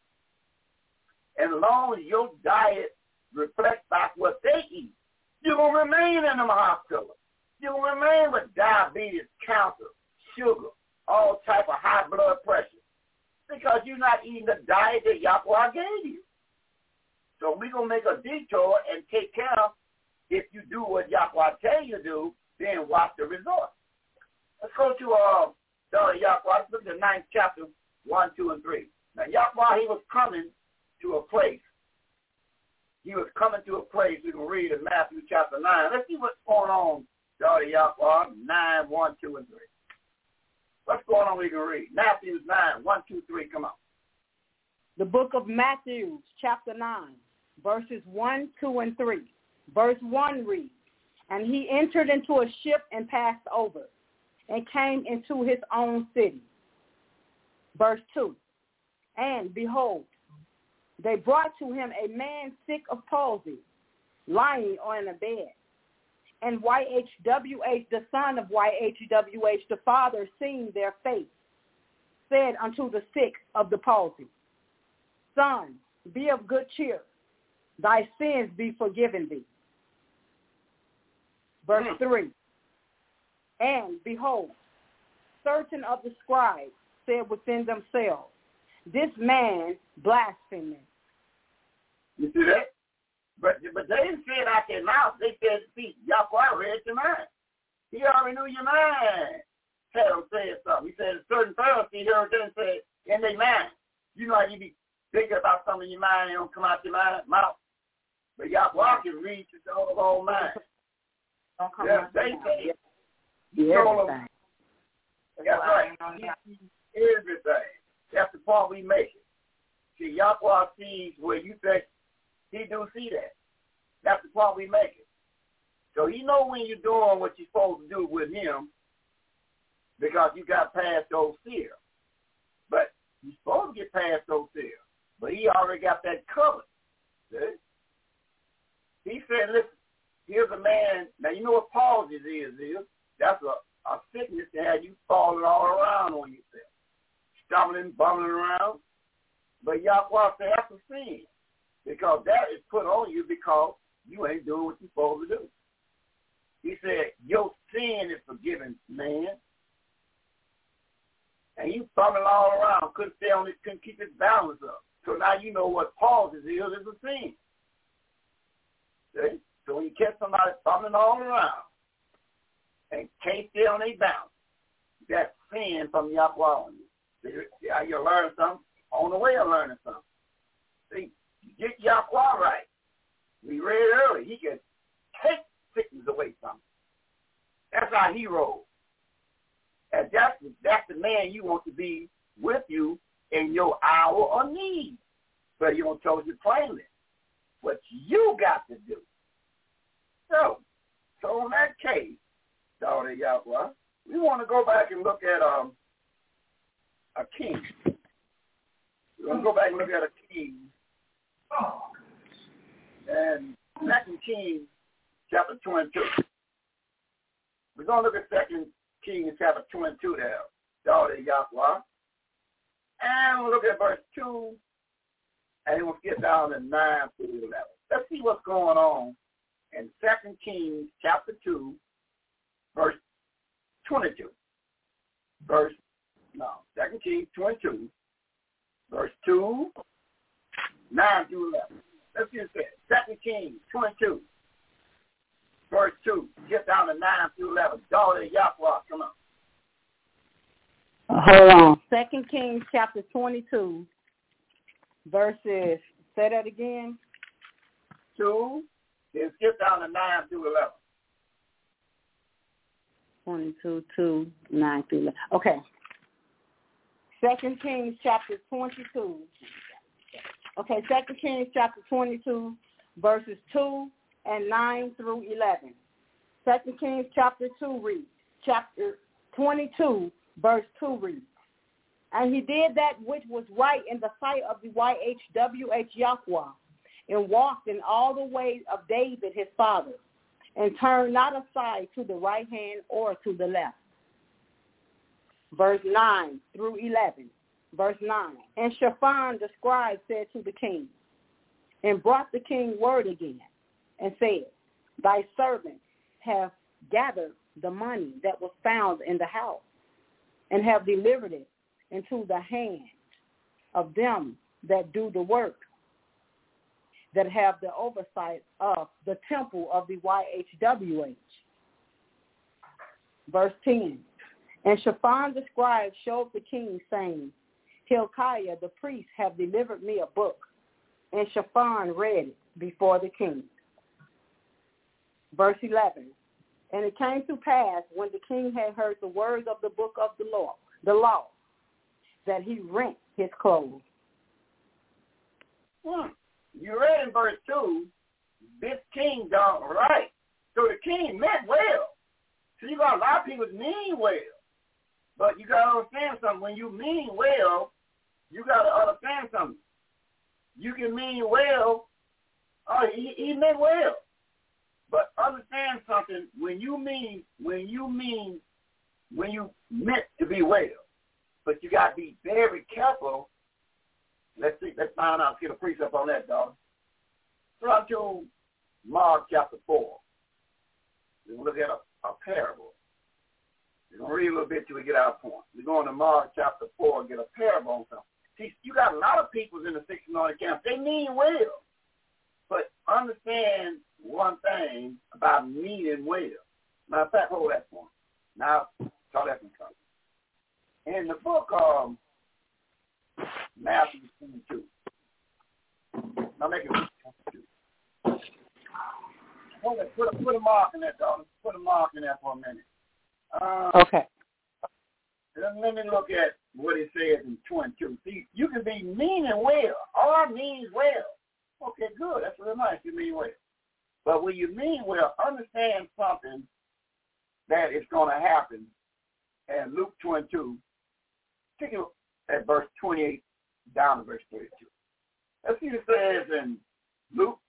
As long as your diet reflects back what they eat, you're going to remain in the hospital. You're going to remain with diabetes, cancer, sugar, all type of high blood pressure because you're not eating the diet that Yahweh gave you. So we're going to make a detour and take care if you do what Yahweh tell you to do, then watch the results. Let's go to uh, the Yahweh. Let's look at the ninth chapter, 1, 2, and 3. Now, Yahweh, he was coming to a place. He was coming to a place we can read in Matthew chapter 9. Let's see what's going on, daughter Yahweh, 9, 1, 2, and 3. What's going on we can read? Matthew 9, 1, 2, 3, come on. The book of Matthew, chapter 9, verses 1, 2, and 3. Verse 1 reads, And he entered into a ship and passed over and came into his own city. Verse 2. And behold, they brought to him a man sick of palsy, lying on a bed. And YHWH, the son of YHWH, the father, seeing their face, said unto the sick of the palsy, Son, be of good cheer. Thy sins be forgiven thee. Verse Mm. 3. And behold, certain of the scribes said within themselves, This man blasphemeth. You see that? But but they didn't say it out their mouth. They said, see, Yahweh read your mind. He already knew your mind. Had them say something. He said a certain Pharisee heard them say in their mind. You know how you be thinking about something in your mind and it don't come out your mind mouth. But Yahweh can read your whole, whole mind. Don't come Yeah, they say mouth. he told them Everything. That's right. Everything. That's the point we make. It. See, Yahweh sees where you think he do see that. That's the point we make it. So he know when you're doing what you're supposed to do with him because you got past those fear. But you're supposed to get past those fear. But he already got that covered. See? He said, listen, here's a man. Now, you know what palsy is, is? That's a, a sickness that has you falling all around on yourself, stumbling, bumbling around. But Yahweh said that's a sin because that is put on you because you ain't doing what you're supposed to do. He said, your sin is forgiven, man. And you bumming all around, couldn't stay on it, couldn't keep his balance up. So now you know what palsy is, is a sin. See? So when you catch somebody bumming all around and can't stay on their balance, that's sin from Yahweh on you. See, yeah, you learn something on the way of learning something. See, you get Yahweh right. We read earlier, he can take sickness away from you. That's our hero. And that's, that's the man you want to be with you in your hour of need. But you don't tell you plainly what you got to do. So, so in that case, daughter Yahweh, we want to go back and look at um a king. We're going to go back and look at a king. And Second Kings chapter 22. We're going to look at Second Kings chapter 22 there, daughter Yahweh. And we'll look at verse 2, and we'll get down to 9 through 11. Let's see what's going on in Second Kings chapter 2, verse 22. Verse, no, Second Kings 22, verse 2, 9 through 11. Let's see what it. Second Kings 22, verse 2. Get down to 9 through 11. Daughter Yahweh, come on. Hold on. Second Kings chapter 22, verses, say that again. 2, then skip down to 9 through 11. 22, 2, 9 through 11. Okay. Second Kings chapter 22. Okay, Second Kings chapter 22, verses 2 and 9 through 11. Second Kings chapter 2 reads, chapter 22, verse 2 reads, And he did that which was right in the sight of the YHWH Yahweh, and walked in all the ways of David his father, and turned not aside to the right hand or to the left. Verse 9 through 11. Verse 9. And Shaphan the scribe said to the king, and brought the king word again, and said, Thy servants have gathered the money that was found in the house, and have delivered it into the hand of them that do the work, that have the oversight of the temple of the YHWH. Verse 10. And Shaphan the scribe showed the king, saying, Hilkiah the priest have delivered me a book. And Shaphan read it before the king. Verse 11. And it came to pass when the king had heard the words of the book of the law, the law, that he rent his clothes. Hmm. You read in verse 2, this king done right. So the king meant well. See, you got a lot of people mean well. But you got to understand something. When you mean well, you got to understand something. You can mean well. Oh, he, he meant well. But understand something. When you mean, when you mean, when you meant to be well, but you got to be very careful Let's see. Let's find out. Get a precept on that, dog. Turn to Mark chapter four. We're gonna look at a, a parable. We're gonna read a little bit till we get our point. We're going to Mark chapter four and get a parable on something. See, you got a lot of people in the six anointed camp. They mean well, but understand one thing about meaning well. Matter of fact, hold that point. Now, talk that from In the book of Matthew 22, now make it 22. Put a, put a mark in that, dog. Put a mark in that for a minute. Uh, okay. Let me look at what it says in 22. See, you can be mean and well. All means well. Okay, good. That's really nice. You mean well. But when you mean well, understand something that is going to happen. And Luke 22, take it at verse 28 down to verse 32. Let's see what it says in Luke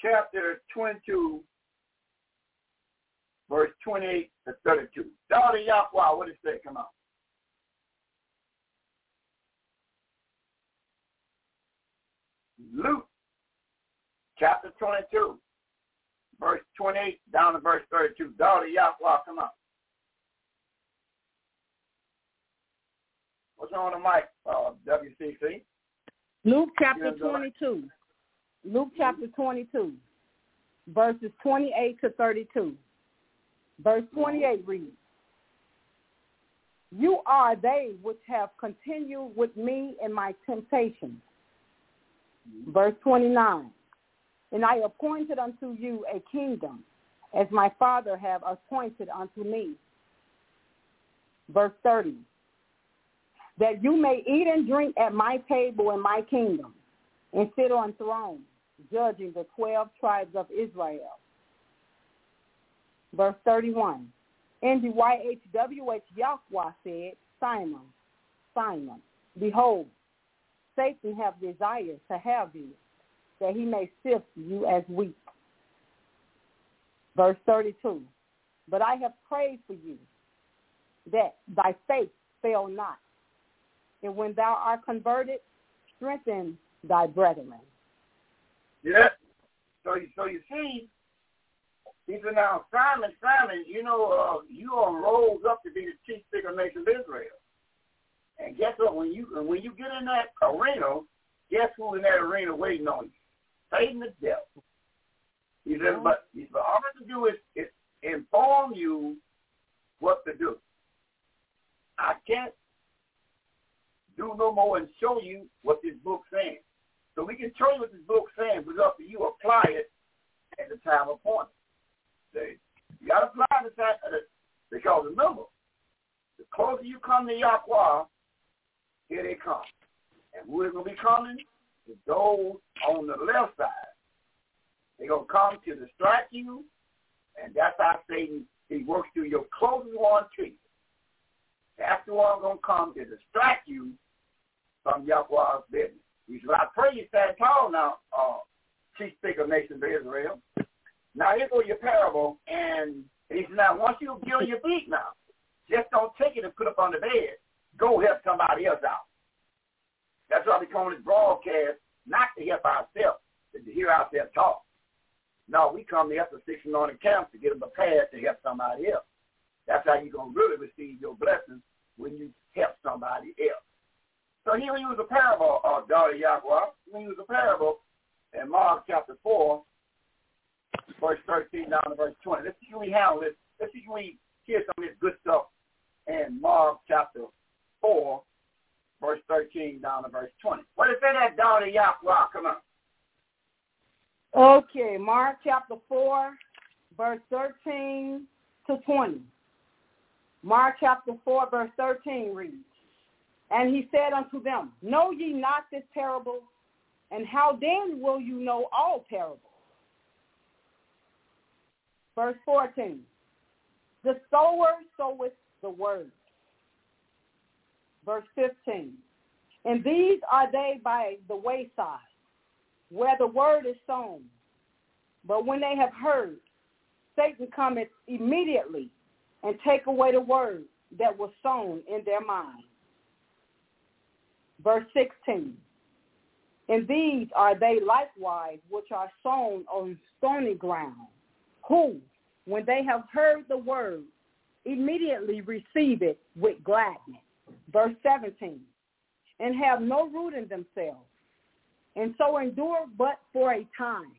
chapter 22, verse 28 to 32. Daughter Yahweh, what does it say? Come on. Luke chapter 22, verse 28 down to verse 32. Daughter Yahweh, come on. What's on the mic, uh, WCC? Luke chapter 22. Luke chapter 22, verses 28 to 32. Verse 28 reads, You are they which have continued with me in my temptation. Verse 29, And I appointed unto you a kingdom, as my Father have appointed unto me. Verse 30, That you may eat and drink at my table in my kingdom, and sit on thrones, judging the twelve tribes of Israel. Verse 31. And the YHWH Yahweh said, Simon, Simon, behold, Satan have desired to have you, that he may sift you as wheat. Verse 32. But I have prayed for you, that thy faith fail not. And when thou art converted, strengthen thy brethren. Yeah. So, so you see, he said, now, Simon, Simon, you know, uh, you are rose up to be the chief figure of nation of Israel. And guess what? When you when you get in that arena, guess who in that arena waiting on you? Satan the devil. He said, but he said, all I have to do is, is inform you what to do. I can't do no more and show you what this book's saying. So we can show you what this book's saying, but it's up to you apply it at the time appointed. See? You got to apply the time, because remember, the closer you come to Yahweh, here they come. And who is going to be coming? The those on the left side. They're going to come to distract you, and that's how Satan, he works through your closest one to you. That's the one going to come to distract you from Yahweh's business. He said, I pray you stand tall now, uh, chief speaker nation of Israel. Now here go your parable, and he said, now once you get on your feet now, just don't take it and put it up on the bed. Go help somebody else out. That's why we call this broadcast, not to help ourselves, but to hear ourselves talk. No, we come help the six anointed camps to get them prepared to help somebody else. That's how you're going to really receive your blessings when you help somebody else. So here we use a parable, uh, daughter Yahweh. We use a parable in Mark chapter 4, verse 13 down to verse 20. Let's see if we handle this. Let's see if we hear some of this good stuff in Mark chapter 4, verse 13 down to verse 20. What is that, daughter Yahweh? Come on. Okay, Mark chapter 4, verse 13 to 20. Mark chapter 4, verse 13 reads, And he said unto them, Know ye not this parable? And how then will you know all parables? Verse 14. The sower soweth the word. Verse 15. And these are they by the wayside, where the word is sown. But when they have heard, Satan cometh immediately and take away the word that was sown in their mind. Verse 16. And these are they likewise which are sown on stony ground, who, when they have heard the word, immediately receive it with gladness. Verse 17. And have no root in themselves, and so endure but for a time.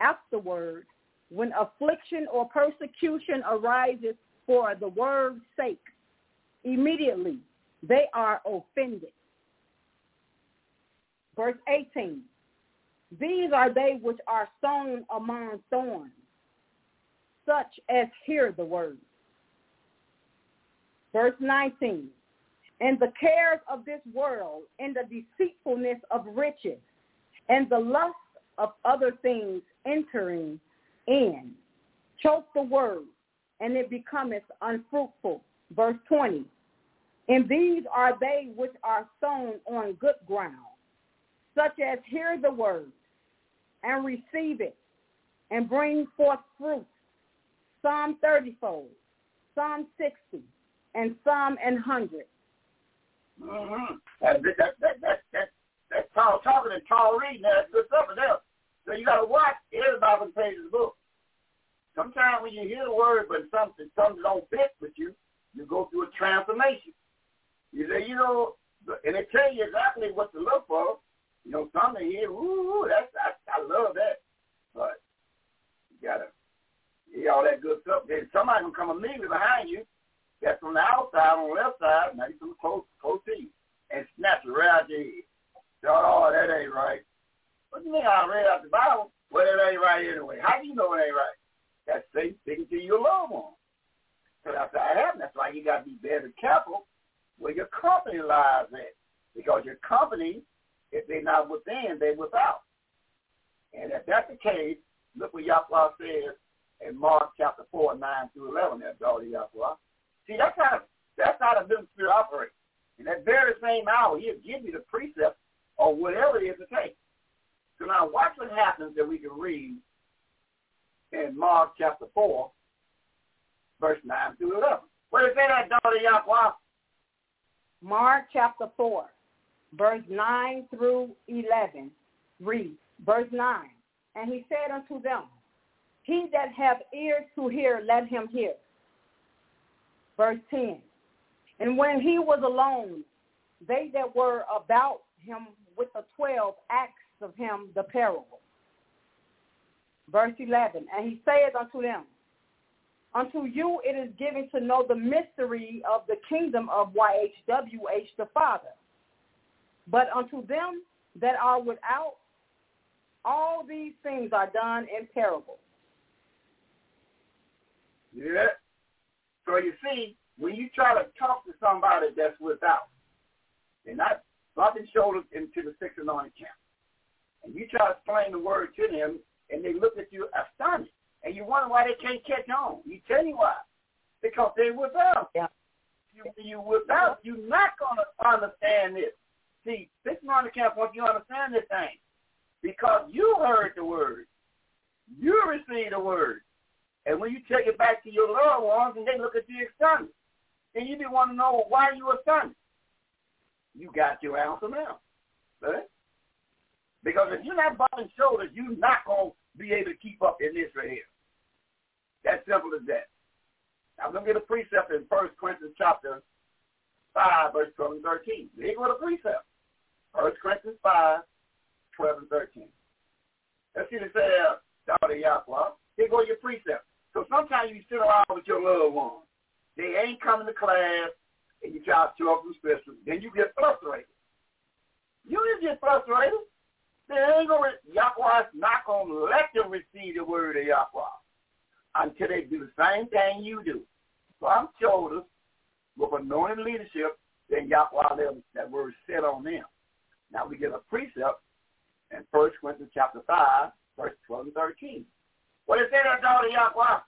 Afterward, when affliction or persecution arises for the word's sake, immediately they are offended. Verse 18. These are they which are sown among thorns, such as hear the word. Verse 19. And the cares of this world and the deceitfulness of riches and the lust of other things entering in choke the word and it becometh unfruitful. Verse 20. And these are they which are sown on good ground, such as hear the word and receive it and bring forth fruit. Psalm 30 fold, Psalm 60, and Psalm and 100. Mm-hmm. That, that, that, that, that, that's tall talking and tall reading. That's good stuff there. So you got to watch everybody on the page of the book. Sometimes when you hear the word, but something something don't fit with you, you go through a transformation. You say, you know, and they tell you exactly what to look for. You know, something here, ooh, that's I, I love that. But you gotta hear all that good stuff. Then somebody will come immediately behind you. That's from the outside on the left side, maybe from close close to you, and snatch it right out your head. Oh, that ain't right. What do you mean I read out the Bible? Well, it ain't right anyway. How do you know it ain't right? That's Satan speaking to your loved one. So that's how it happens. That's why you got to be very careful where your company lies at. Because your company, if they're not within, they're without. And if that's the case, look what Yahweh says in Mark chapter 4, 9 through 11. That's all Yahweh. See, that's how, that's how the business spirit operates. In that very same hour, he'll give you the precept or whatever it is to take. So now watch what happens that we can read in Mark chapter 4, verse 9 through 11. What is that, daughter Yahweh? Mark chapter 4, verse 9 through 11 Read verse 9, And he said unto them, He that hath ears to hear, let him hear. Verse 10, And when he was alone, they that were about him with the twelve asked of him the parable. Verse 11, And he saith unto them, Unto you it is given to know the mystery of the kingdom of YHWH the Father. But unto them that are without, all these things are done in parables. Yeah. So you see, when you try to talk to somebody that's without, they're not bumping shoulders into the six anointed camp, and you try to explain the word to them, and they look at you astonished and you wonder why they can't catch on. You tell you why. Because they're without. Yeah. You, you without, you're not going to understand this. See, this morning camp wants you to understand this thing. Because you heard the word. You received the word. And when you take it back to your loved ones and they look at you astonished, and you be want to know why you astonished. You got your answer now. Right? Because if you're not bumping shoulders, you're not going to be able to keep up in this right here. That simple as that. I'm going to get a precept in 1 Corinthians chapter 5, verse 12 and 13. Here go the precept. 1 Corinthians 5, 12 and 13. Let's see the say, daughter Yahweh. Here go your precept. So sometimes you sit around with your loved ones. They ain't coming to class, and you try to show up special. Then you get frustrated. You just get frustrated. They ain't gonna, Yahweh's not gonna let them receive the word of Yahweh until they do the same thing you do. So I'm shoulders with anointed leadership, then Yahweh let that word set on them. Now we get a precept in 1 Corinthians chapter 5, verse 12 and 13. What is that, daughter Yahweh?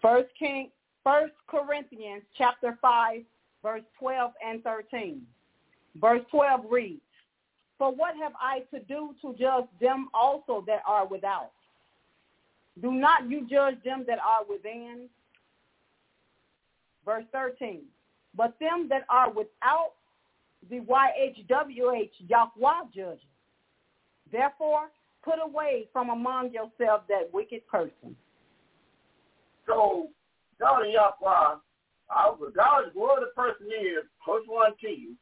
First King, First Corinthians chapter 5, verse 12 and 13. Verse 12 reads, For what have I to do to judge them also that are without? Do not you judge them that are within? Verse 13. But them that are without, the YHWH Yahweh judges. Therefore, put away from among yourselves that wicked person. So, God and Yahweh, regardless of where the person is, close one to you,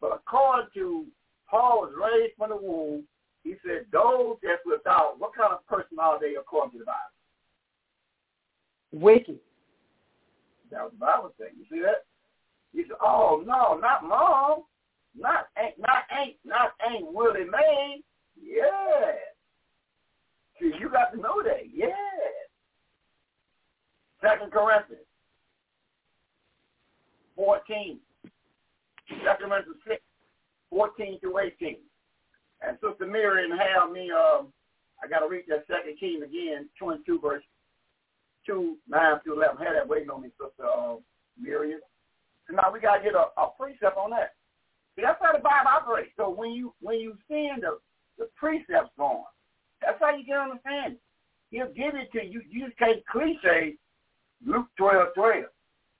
but according to Paul was raised from the womb, he said, those that's without, what kind of person are they according to the Bible? Wicked. That was the Bible saying. You see that? He said, oh, no, not mom. Not ain't, not ain't, not ain't Willie Mae. Yeah. See, you got to know that. Yeah. Second Corinthians 14. Second Corinthians 6, 14 to 18. And Sister Miriam had me, um, I got to read that second king again, 22 verse 2, 9 to 11. Had that waiting on me, Sister uh, Miriam. Now we got to get a, a precept on that. See, that's how the Bible operates. So when you when you seeing the, the precepts going, that's how you get understanding. He'll give it to you. You just can't cliche Luke 12, 12.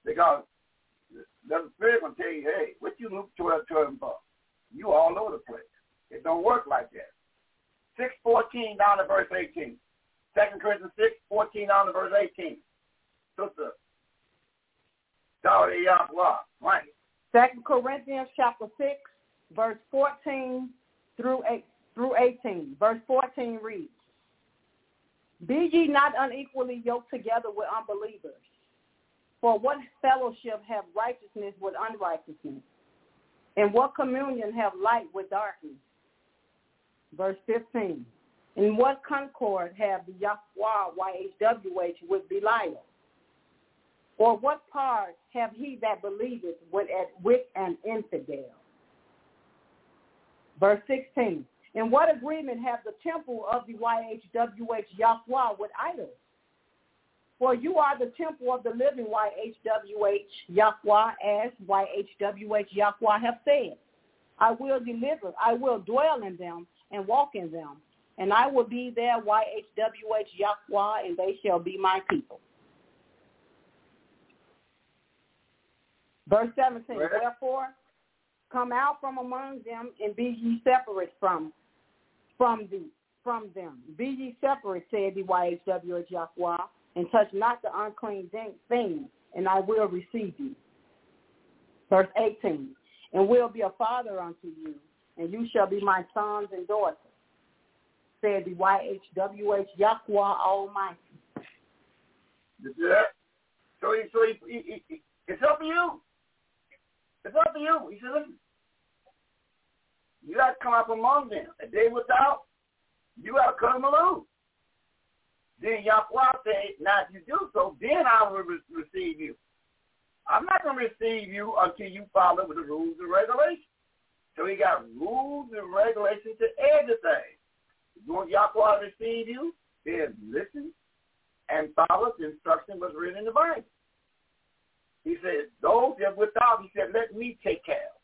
Because the Spirit will tell you, hey, what you Luke 12, 12 for? You all over the place. It don't work like that. 614 down to verse 18. Second Corinthians 6, 14 down to verse 18. Sister, Second Corinthians chapter 6, verse 14 through 8, through 18. Verse 14 reads, Be ye not unequally yoked together with unbelievers. For what fellowship have righteousness with unrighteousness? And what communion have light with darkness? Verse 15. In what concord have the Yahweh, YHWH, with Belial? Or what part have he that believeth with, with an infidel? Verse 16. In what agreement have the temple of the YHWH Yahweh with idols? For you are the temple of the living YHWH Yahweh, as YHWH Yahweh have said. I will deliver, I will dwell in them and walk in them, and I will be their YHWH Yahweh, and they shall be my people. Verse 17, Right. Wherefore, come out from among them and be ye separate from from the from them. Be ye separate, said the YHWH Yahweh, and touch not the unclean thing, and I will receive you. Verse 18, and will be a father unto you, and you shall be my sons and daughters, said the YHWH Yahweh Almighty. That? So, he, so he, he, he, it's up to you. It's up to you. He said, listen, you got to come up among them. If they without, you got to cut them loose. Then Yahweh said, now if you do so, then I will re- receive you. I'm not going to receive you until you follow the rules and regulations. So he got rules and regulations to everything. You want Yahweh to receive you? Then listen and follow the instruction was written in the Bible. He said, those that without, he said, let me take care of.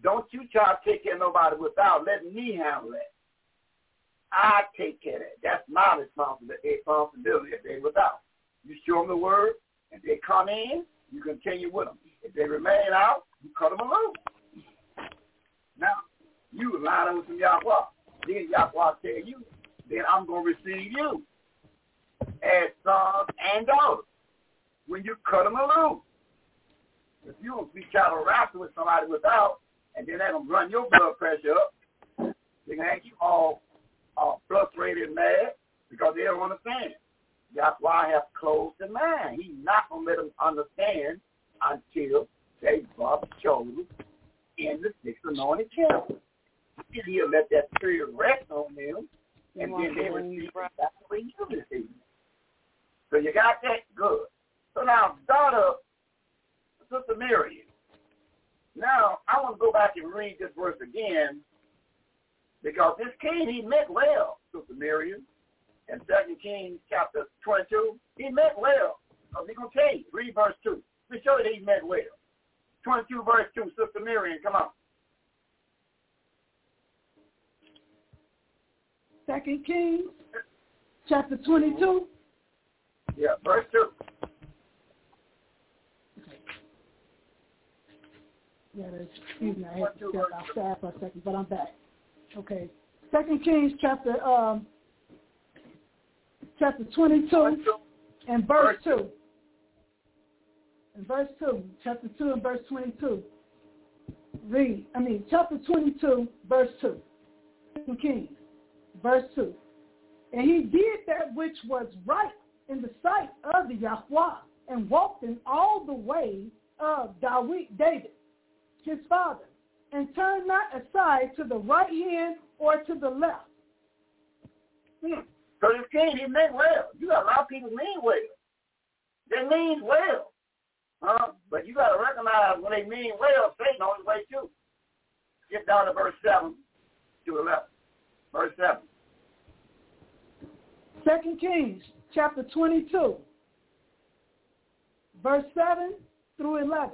Don't you try to take care of nobody without. Let me handle it. I take care of that. That's my responsibility eh, if they without. You show them the word, and they come in, you continue with them. If they remain out, you cut them loose. Now, you line up with some Yahweh. Then Yahweh tell you, then I'm going to receive you as sons and daughters when you cut them loose. If you don't be trying to wrestle with somebody without, and then they're going to run your blood pressure up, they're going to have you all uh, frustrated and mad because they don't understand. That's why I have closed the mind. He's not going to let them understand until they bump shoulders in the six anointed. Then he'll let that spirit rest on them, and then they receive that's you receive. So you got that good. So now, daughter, Sister Miriam. Now, I want to go back and read this verse again because this king, he meant well, Sister Miriam. In 2 Kings chapter 22, he meant well. Uh, because he's going to tell you, read verse 2. We show you that he meant well. 22 verse 2, Sister Miriam, come on. Second Kings, chapter 22. Yeah, verse 2. Yeah, excuse me, I had to step outside for a second, but I'm back. Okay. Second Kings chapter um chapter twenty two and verse two. In verse two, chapter two and verse twenty two. Read, I mean chapter twenty two, verse two. Second Kings, verse two. And he did that which was right in the sight of the Yahweh and walked in all the ways of David, his father, and turned not aside to the right hand or to the left. Hmm. So this king, he meant well. You got a lot of people mean well. They mean well. Huh? But you got to recognize when they mean well, Satan on his way too. Get down to verse 7 to 11. Verse 7. Second Kings chapter 22, verse 7 through 11.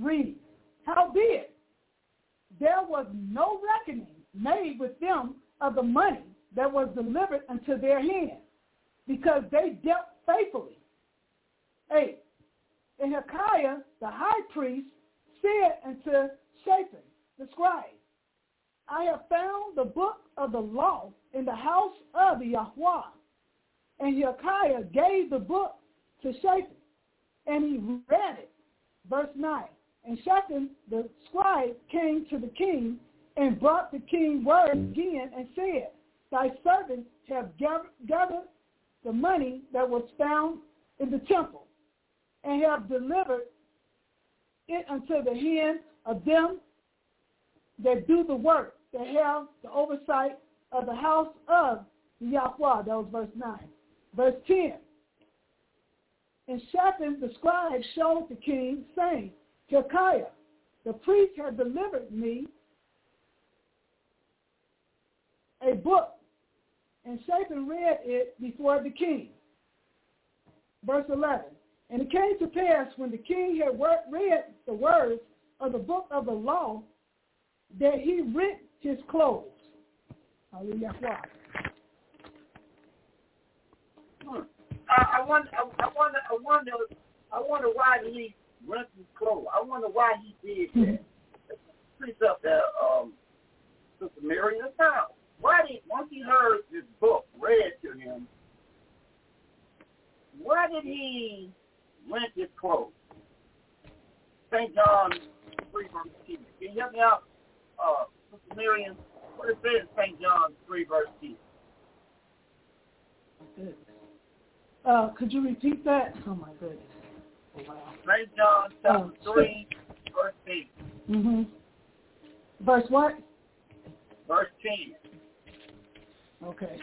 Read, Howbeit, there was no reckoning made with them of the money that was delivered unto their hand, because they dealt faithfully. 8. And Hilkiah, the high priest, said unto Shaphan, the scribe, I have found the book of the law in the house of Yahweh. And Hilkiah gave the book to Shaphan, and he read it. Verse 9. And Shaphan, the scribe, came to the king and brought the king word again and said, Thy servants have gathered the money that was found in the temple and have delivered it unto the hand of them that do the work, that have the oversight of the house of Yahweh. That was verse 9. Verse 10. And Shaphan the scribe showed the king, saying, Hilkiah, the priest had delivered me a book, and Shaphan read it before the king. Verse 11. And it came to pass when the king had read the words of the book of the law that he rent his clothes. Hallelujah. I, uh, I wonder, I, I wonder, I wonder, I wonder why he his clothes. I wonder why he did that. Pretty up there, um, Sister Mary, now. Why did once he heard this book read to him, why did he rent his clothes? St. John 3 verse 10. Can you help me out, uh, Sister Miriam? What it says in St. John 3 verse 10. Uh, could you repeat that? Oh my goodness. Oh, John chapter oh, 3 verse 10. Mm-hmm. Verse what? Verse 10. Okay.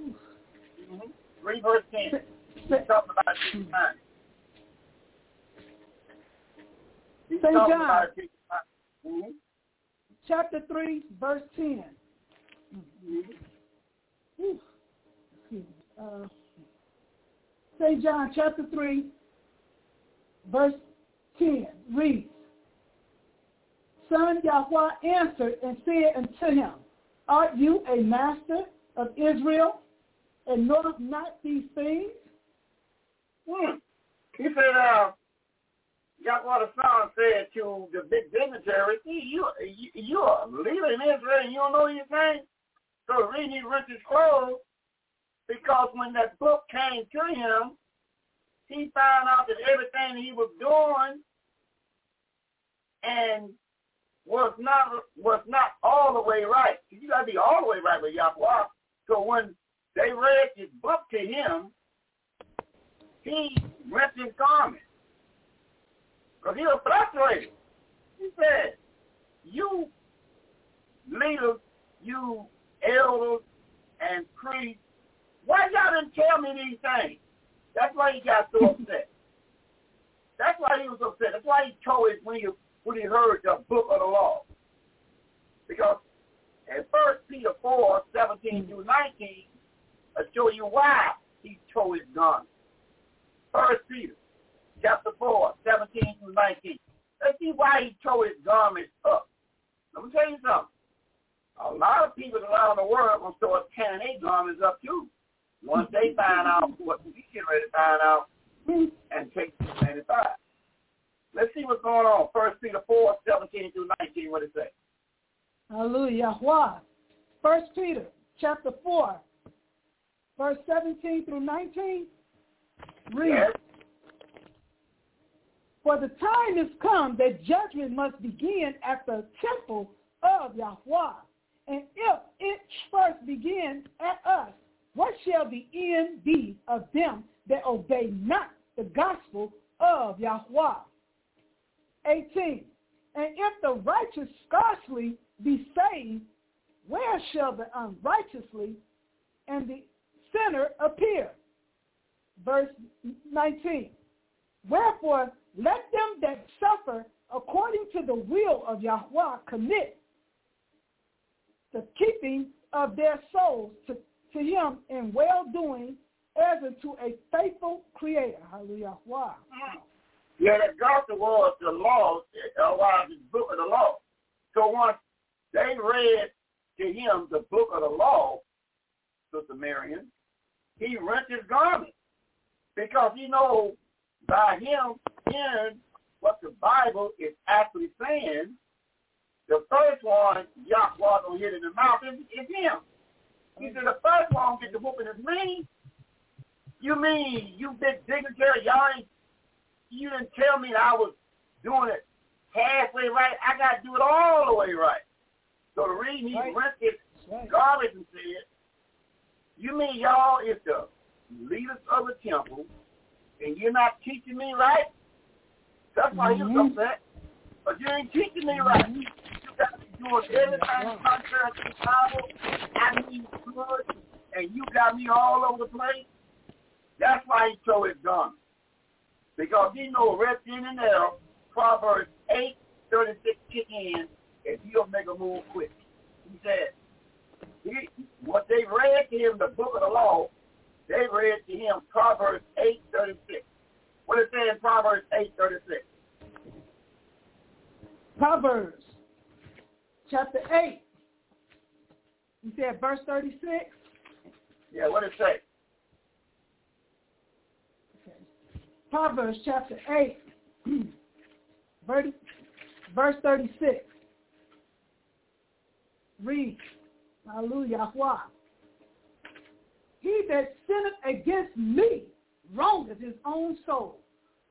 Mm-hmm. Read verse 10. He's talking about St. John. Mm-hmm. Chapter 3, verse 10. Mm-hmm. Uh, St. John chapter 3, verse 10 reads, Son Yahweh answered and said unto him, Art you a master of Israel, and knowest not these things? Hmm. He said, uh, Yahweh the Son said to the big dignitary, you, you, you're in Israel and you don't know things? So the reason he ripped his clothes, because when that book came to him, he found out that everything he was doing and was not was not all the way right. You gotta be all the way right with Yahweh. So when they read his book to him, he rent his garment. Because he was frustrated. He said, you leaders, you elders and priests, why y'all didn't tell me these things? That's why he got so [LAUGHS] upset. That's why he was upset. That's why he told it when he when he heard the book of the law. Because in First Peter 4, 17 through 19, I show you why he tore his garment. First Peter chapter 4, 17 through 19. Let's see why he tore his garments up. Let me tell you something. A lot of people around the world will start tearing their garments up too. Once they find out what we get ready to find out and take 95. Let's see what's going on. First Peter 4, 17 through 19, what it say? Hallelujah. First Peter chapter 4, verse 17 through 19. Read. Yes. For the time is come that judgment must begin at the temple of Yahweh. And if it first begin at us, what shall the end be of them that obey not the gospel of Yahweh? 18. And if the righteous scarcely be saved, where shall the unrighteously and the sinner appear? Verse 19. Wherefore, let them that suffer according to the will of Yahweh commit the keeping of their souls to, to him in well-doing as unto a faithful creator. Hallelujah. Wow. Mm. Yeah, the gospel was the law, the book of the law. So once they read to him the book of the law, Sister Miriam, he rent his garment because he knows by him hearing what the Bible is actually saying, the first one Yahweh gonna hit in the mouth is, is him. He said the first one get the whooping is me. You mean you big dignitary, y'all ain't you didn't tell me that I was doing it halfway right. I got to do it all the way right. So the reason he Right. rented Right. garbage and said, you mean y'all is the leaders of the temple and you're not teaching me right? That's why he was Mhm. upset. But you ain't teaching me right. You got me doing everything contrary to the. I need good, and you got me all over the place. That's why he tore his gun. Because he know right then and there, Proverbs 8, 36 kick in, if you don't make a move quick. He said, he, what they read to him, the book of the law, they read to him Proverbs 8, 36. What it say in Proverbs 8, 36? Proverbs chapter 8. You said verse 36? Yeah, what it say? Okay. Proverbs chapter 8, [CLEARS THROAT] verse verse 36. Read. Hallelujah. Why? He that sinneth against me wrongeth his own soul.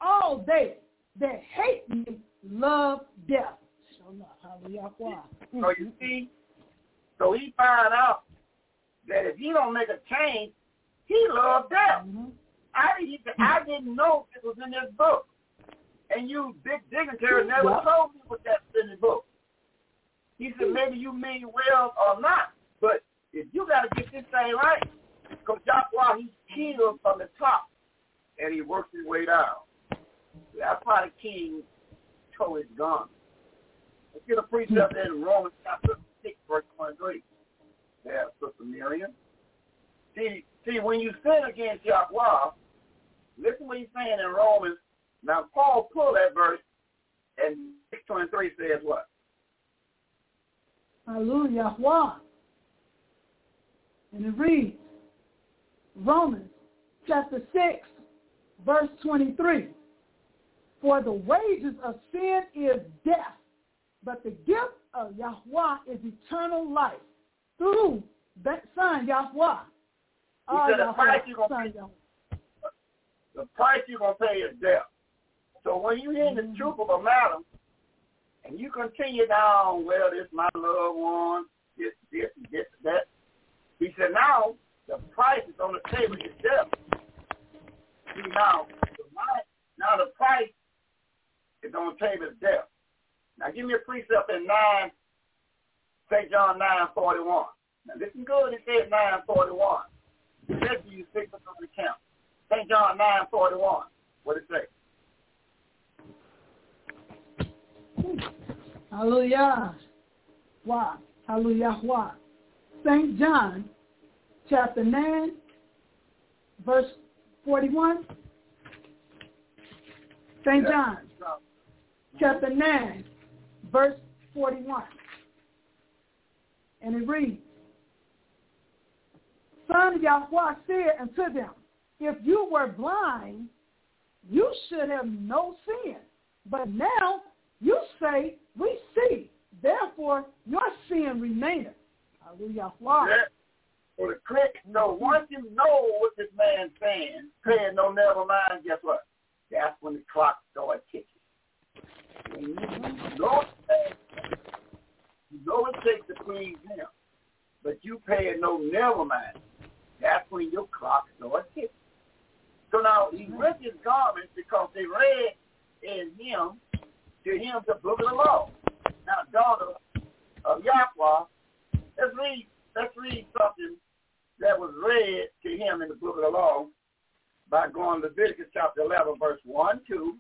All they that hate me love death. Show enough. Hallelujah. Why? So you see, so he found out that if he don't make a change, he loved death. Mhm. I didn't, I didn't know it was in this book. And you big dignitary never Yeah. told me what that's in the book. He said, maybe you mean well or not, but if you got to get this thing right, because Yahweh, he's king from the top, and he works his way down. That's why the king tore his gun. Let's get a precept in Romans chapter 6, verse 23. Yeah, Sister Miriam. See, see, when you sin against Yahweh, listen what he's saying in Romans. Now, Paul pulled that verse, and 623 says what? Hallelujah. Why? And it reads, Romans chapter 6, verse 23. For the wages of sin is death, but the gift of Yahweh is eternal life through that son Yahweh. Ah, said the price you gonna son pay-. The price you're going to pay is death. So when you hear the truth of a matter, and you continue down, well, this my loved one, this, this, this, that. He said, now the price is on the table is death. See, now, the now the price is on the table is death. Now give me a precept in 9, St. John 9, 41. Now listen good, it says 9, 41. It says you six on the count. St. John 9, 41. What it say? Hallelujah. Why? Hallelujah. Why? St. John chapter 9, verse 41. St. John chapter 9, verse 41. And it reads, Son Yahweh said unto them, If you were blind, you should have no sin. But now you say, we see, therefore your sin remaineth. Hallelujah. Yeah. So the crick, no, once you know what this man's saying, saying no, never mind, guess what? That's when the clock starts ticking. You know, you know it takes to please him, but you pay it no never mind. That's when your clock starts ticking. So now he mm-hmm. ripped his garments because they read in him, to him the book of the law. Now, daughter of Yahweh, let's read, let's read something that was read to him in the book of the law by going to Leviticus chapter 11, verse 1, 2,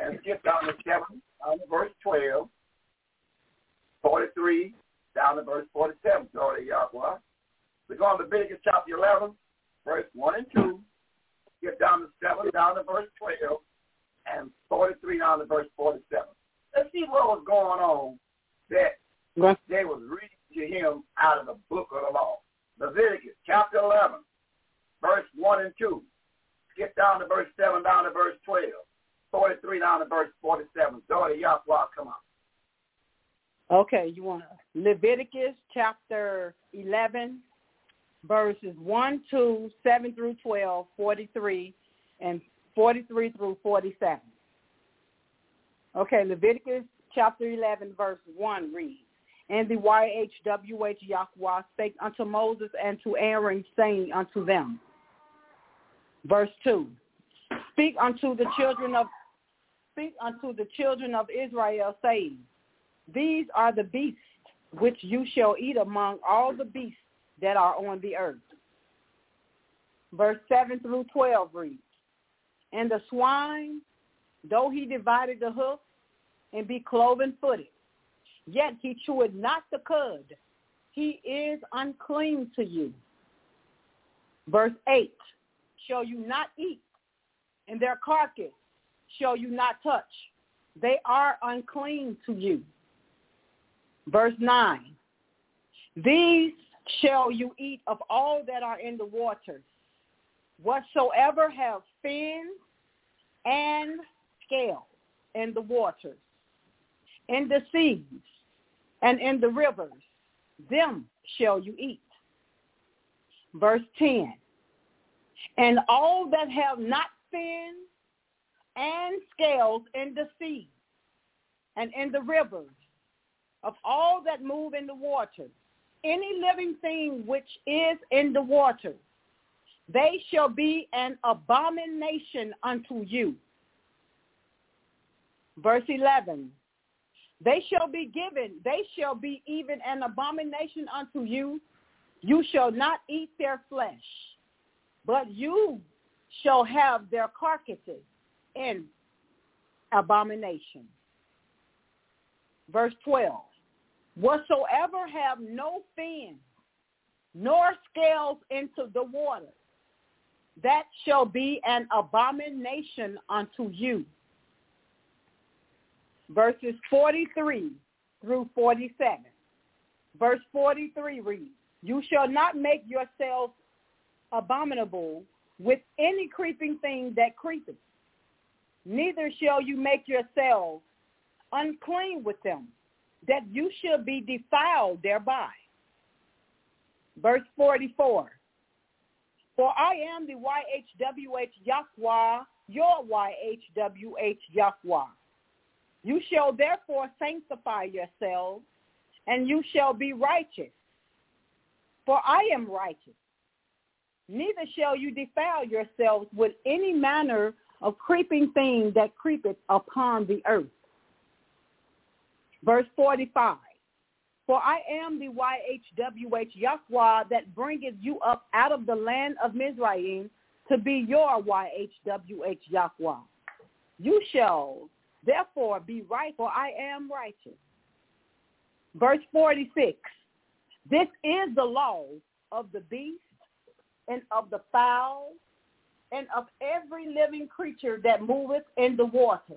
and skip down to 7, down to verse 12, 43, down to verse 47, daughter of Yahweh. We're going to Leviticus chapter 11, verse 1 and 2, skip down to 7, down to verse 12, and 43 down to verse 47. Let's see what was going on that they was reading to him out of the book of the law. Leviticus chapter 11, verse 1 and 2. Skip down to verse 7, down to verse 12. 43 down to verse 47. Daughter Yahweh, come on. Okay, you want Leviticus chapter 11, verses 1, 2, 7 through 12, 43, and 43 through 47. Okay, Leviticus chapter 11, verse 1 reads, And the YHWH Yahweh spake unto Moses and to Aaron, saying unto them, Verse 2, Speak unto the children of speak unto the children of Israel, saying, These are the beasts which you shall eat among all the beasts that are on the earth. Verse 7 through 12 reads, And the swine, though he divided the hoof and be cloven footed, yet he chewed not the cud. He is unclean to you. Verse 8, shall you not eat, and their carcass shall you not touch. They are unclean to you. Verse 9, these shall you eat of all that are in the waters, whatsoever have fins and scales in the waters, in the seas, and in the rivers, them shall you eat. Verse 10, and all that have not fins and scales in the sea and in the rivers, of all that move in the waters, any living thing which is in the water, they shall be an abomination unto you. Verse 11, they shall be given, they shall be even an abomination unto you. You shall not eat their flesh, but you shall have their carcasses in abomination. Verse 12, whatsoever have no fin nor scales into the water, that shall be an abomination unto you. Verses 43 through 47. Verse 43 reads, You shall not make yourselves abominable with any creeping thing that creepeth, neither shall you make yourselves unclean with them, that you should be defiled thereby. Verse 44, For I am the YHWH Yahweh, your YHWH Yahweh. You shall therefore sanctify yourselves, and you shall be righteous. For I am righteous. Neither shall you defile yourselves with any manner of creeping thing that creepeth upon the earth. Verse 45. For I am the YHWH Yahweh that bringeth you up out of the land of Mizraim to be your YHWH Yahweh. You shall therefore be right, for I am righteous. Verse 46. This is the law of the beast and of the fowl and of every living creature that moveth in the water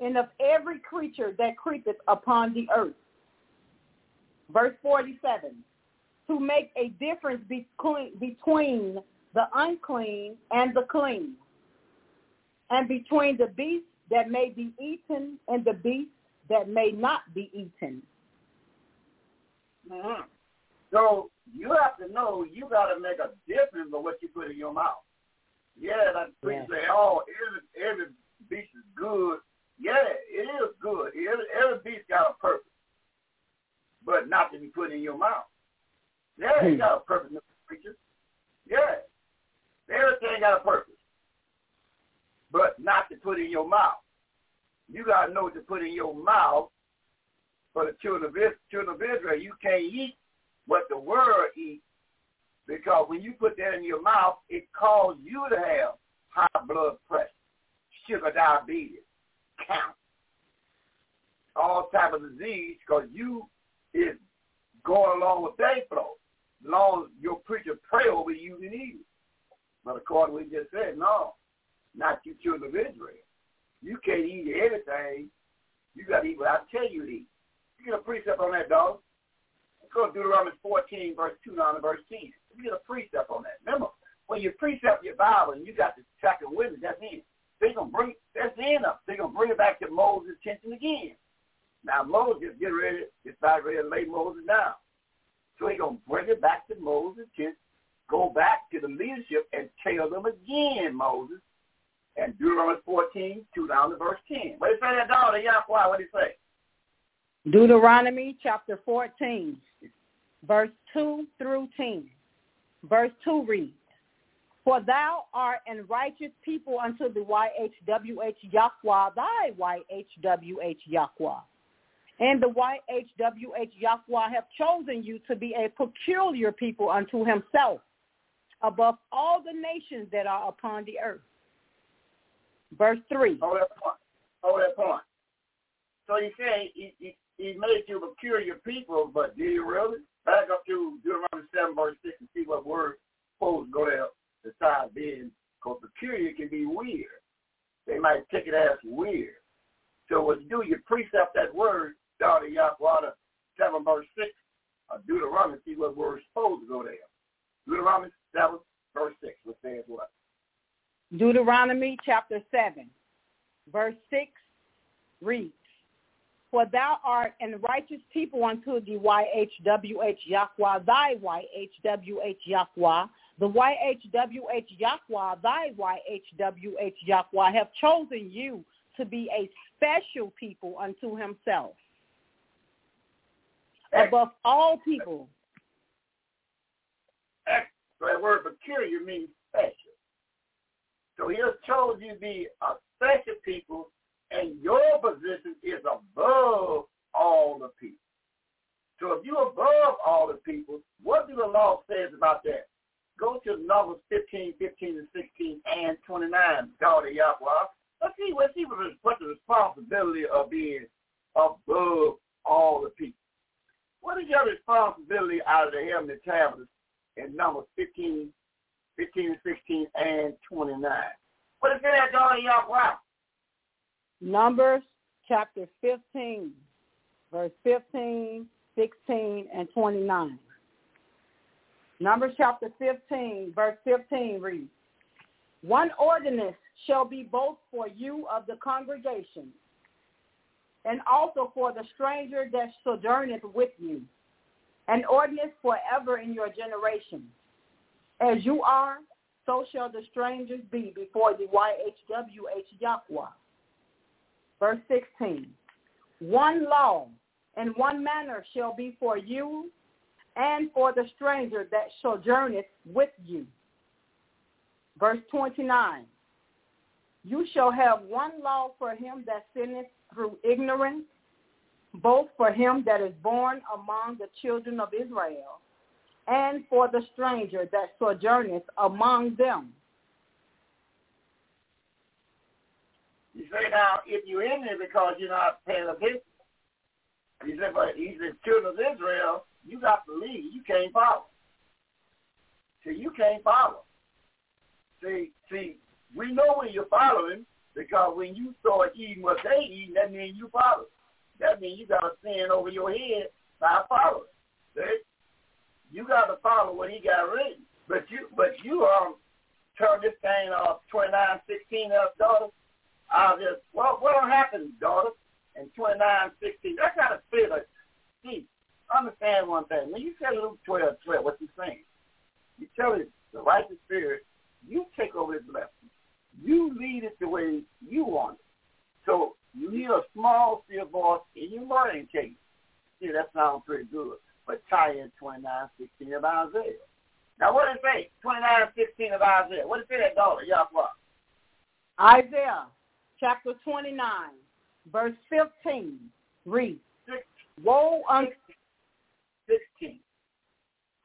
and of every creature that creepeth upon the earth. Verse 47, to make a difference between, the unclean and the clean, and between the beasts that may be eaten and the beasts that may not be eaten. Mm-hmm. So you have to know you got to make a difference of what you put in your mouth. Yeah, that preacher say, oh, every, every beast is good. Yeah, it is good. Every, every beast got a purpose, but not to be put in your mouth. Yeah, it hmm. got a purpose, Mr. preacher. Yeah, everything got a purpose, but not to put in your mouth. You got to know what to put in your mouth for the children of, children of Israel. You can't eat what the world eats because when you put that in your mouth, it causes you to have high blood pressure, sugar diabetes, cancer, all type of disease because you is going along with day flow. As long as your preacher pray over you eat it. But according to what we just said, no, not you children of Israel. You can't eat everything. You got to eat what I tell you to eat. You get a precept on that, dog. Go to Deuteronomy 14, verse 2 down to verse 10. You get a precept on that. Remember, when you precept your Bible and you got the second witness, that's in. They're going to bring, that's end of it. They're going to bring it back to Moses' attention again. Now, Moses get ready, get about ready to lay Moses down. So he's going to bring it back to Moses' attention, go back to the leadership and tell them again, Moses, and Deuteronomy 14, 2 down to verse 10. What did say that, daughter? Yahweh, what did he say? Deuteronomy chapter 14, verse 2 through 10. Verse 2 reads, For thou art an righteous people unto the YHWH Yahweh, thy YHWH Yahweh. And the YHWH Yahweh have chosen you to be a peculiar people unto himself above all the nations that are upon the earth. Verse 3. Hold that point. Hold that point. So you say he, he, he made you peculiar people, but do you really? Back up to Deuteronomy 7, verse 6 and see what word supposed to go there besides being, because peculiar can be weird. They might take it as weird. So what you do, you precept that word down in Yahweh 7, verse 6 of Deuteronomy, see what word supposed to go there. Deuteronomy 7, verse 6, which says what? Deuteronomy chapter 7, verse 6 reads, For thou art an righteous people unto the YHWH Yahweh, thy YHWH Yahweh, the YHWH Yahweh, thy YHWH Yahweh, have chosen you to be a special people unto himself. Above all people. So that word peculiar means special. So he has chosen you to be a special people, and your position is above all the people. So if you're above all the people, what do the law says about that? Go to Numbers 15, 15 and 16 and 29, God of Yahweh. Let's see, let's see what, what the responsibility of being above all the people. What is your responsibility out of the heavenly tablets in Numbers 15, 15, 16, and 29. What is that, God, of Yahweh? Numbers chapter 15, verse 15, 16, and 29. Numbers chapter 15, verse 15 reads, One ordinance shall be both for you of the congregation, and also for the stranger that sojourneth with you, an ordinance forever in your generation. As you are, so shall the strangers be before the YHWH Yahweh. Verse 16. One law and one manner shall be for you and for the stranger that sojourneth with you. Verse 29. You shall have one law for him that sinneth through ignorance, both for him that is born among the children of Israel, and for the stranger that sojourneth among them. You say now, if you're in there because you're not paying attention, he said, but he said, children of Israel, you got to leave. You can't follow. See, you can't follow. See, see, we know when you're following because when you start eating what they eat, that means you follow. That means you got a sin over your head by following. See? You got to follow what he got written. But you, but you um, turn this thing off, 29, 16 up, daughter. I'll just, well, what'll happen, daughter, in 2916? That kind of fit. Like, see, understand one thing. When you tell Luke 12, 12, what you saying? You tell it, the righteous spirit, you take over his blessing. You lead it the way you want it. So you hear a small, still voice in your learning case. See, that sounds pretty good. But tie in 2916 of Isaiah. Now, what does it say? 2916 of Isaiah. What does it say that daughter? Yahweh? Isaiah chapter 29, verse 15. Read. Woe unto 16.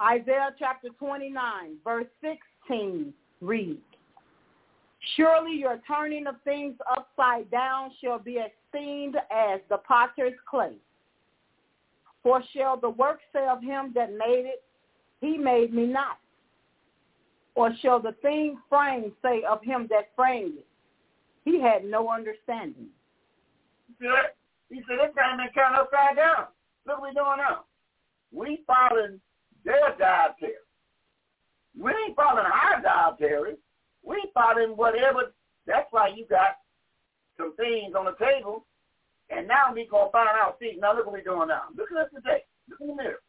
Isaiah chapter 29, verse 16. Read. Surely your turning of things upside down shall be esteemed as the potter's clay. For shall the work say of him that made it, he made me not? Or shall the thing framed say of him that framed it, he had no understanding? He said, this thing been turned upside down. Look what we're doing now. We following their dietary. We ain't following our dietary. We following whatever. That's why you got some things on the table, and now we gonna find out. See, now look what we're doing now. Look at us today. Look in the mirror.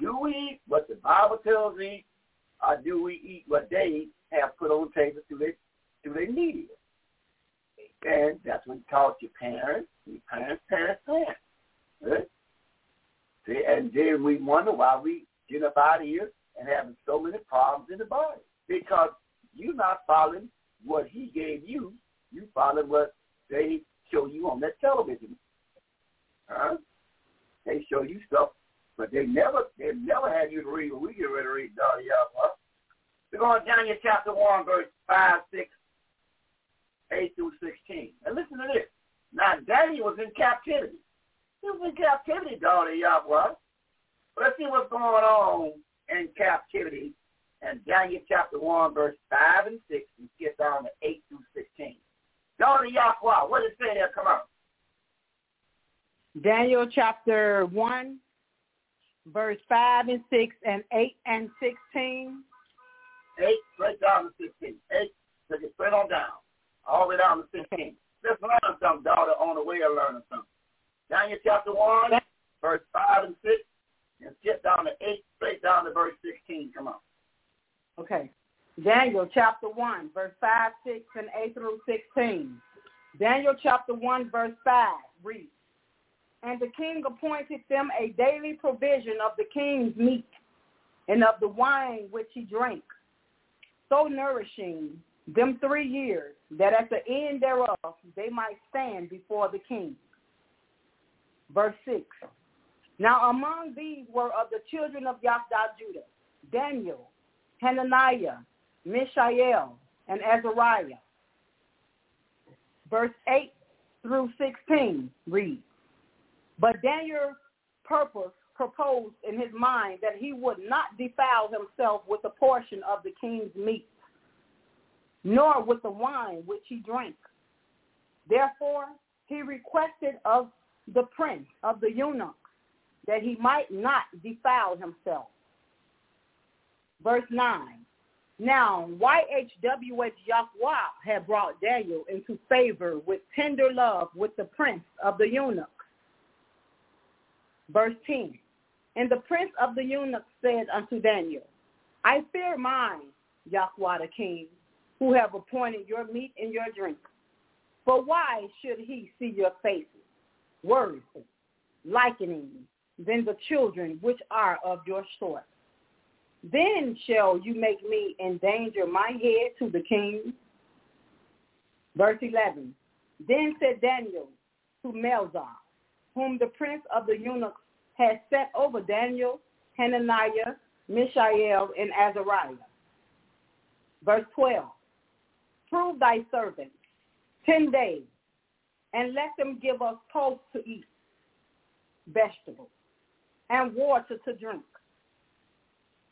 Do we eat what the Bible tells us or do we eat what they have put on the table through their through their media? And that's what you taught your parents, your parents, parents, parents. Right? See, and then we wonder why we get up out of here and having so many problems in the body. Because you're not following what he gave you. You follow what they show you on that television. Huh? They show you stuff, but they never they never had you to read what we get ready to read, Dolly Yahweh. We're going to Daniel chapter 1, verse 5, 6, 8 through 16. And listen to this. Now, Daniel was in captivity. He was in captivity, Dolly Yahweh. Let's see what's going on in captivity. And Daniel chapter 1, verse 5 and 6, and skip down to 8 through 16. Dolly Yahweh, what does it say there? Come on. Daniel chapter 1, verse 5 and 6 and 8 and 16. 8, straight down to 16. 8, take it straight on down. All the way down to 16. Let's learn something, daughter, on the way of learning something. Daniel chapter 1, verse 5 and 6, and skip down to 8, straight down to verse 16. Come on. Okay. Daniel chapter 1, verse 5, 6, and 8 through 16. Daniel chapter 1, verse 5 reads, And the king appointed them a daily provision of the king's meat and of the wine which he drank, so nourishing them three years, that at the end thereof they might stand before the king. Verse 6. Now among these were of the children of Yahdah Judah, Daniel, Hananiah, Mishael, and Azariah. Verse 8 through 16 reads, But Daniel purpose proposed in his mind that he would not defile himself with a portion of the king's meat, nor with the wine which he drank. Therefore he requested of the prince of the eunuchs that he might not defile himself. Verse 9. Now, YHWH Yahweh had brought Daniel into favor with tender love with the prince of the eunuchs. Verse 10. And the prince of the eunuchs said unto Daniel, I fear mine, Yahweh the king, who have appointed your meat and your drink. For why should he see your faces, worthy, likening than the children which are of your sort? Then shall you make me endanger my head to the king. Verse 11. Then said Daniel to Melzar, whom the prince of the eunuchs had set over Daniel, Hananiah, Mishael, and Azariah. Verse 12. Prove thy servants ten days, and let them give us toast to eat, vegetables, and water to drink.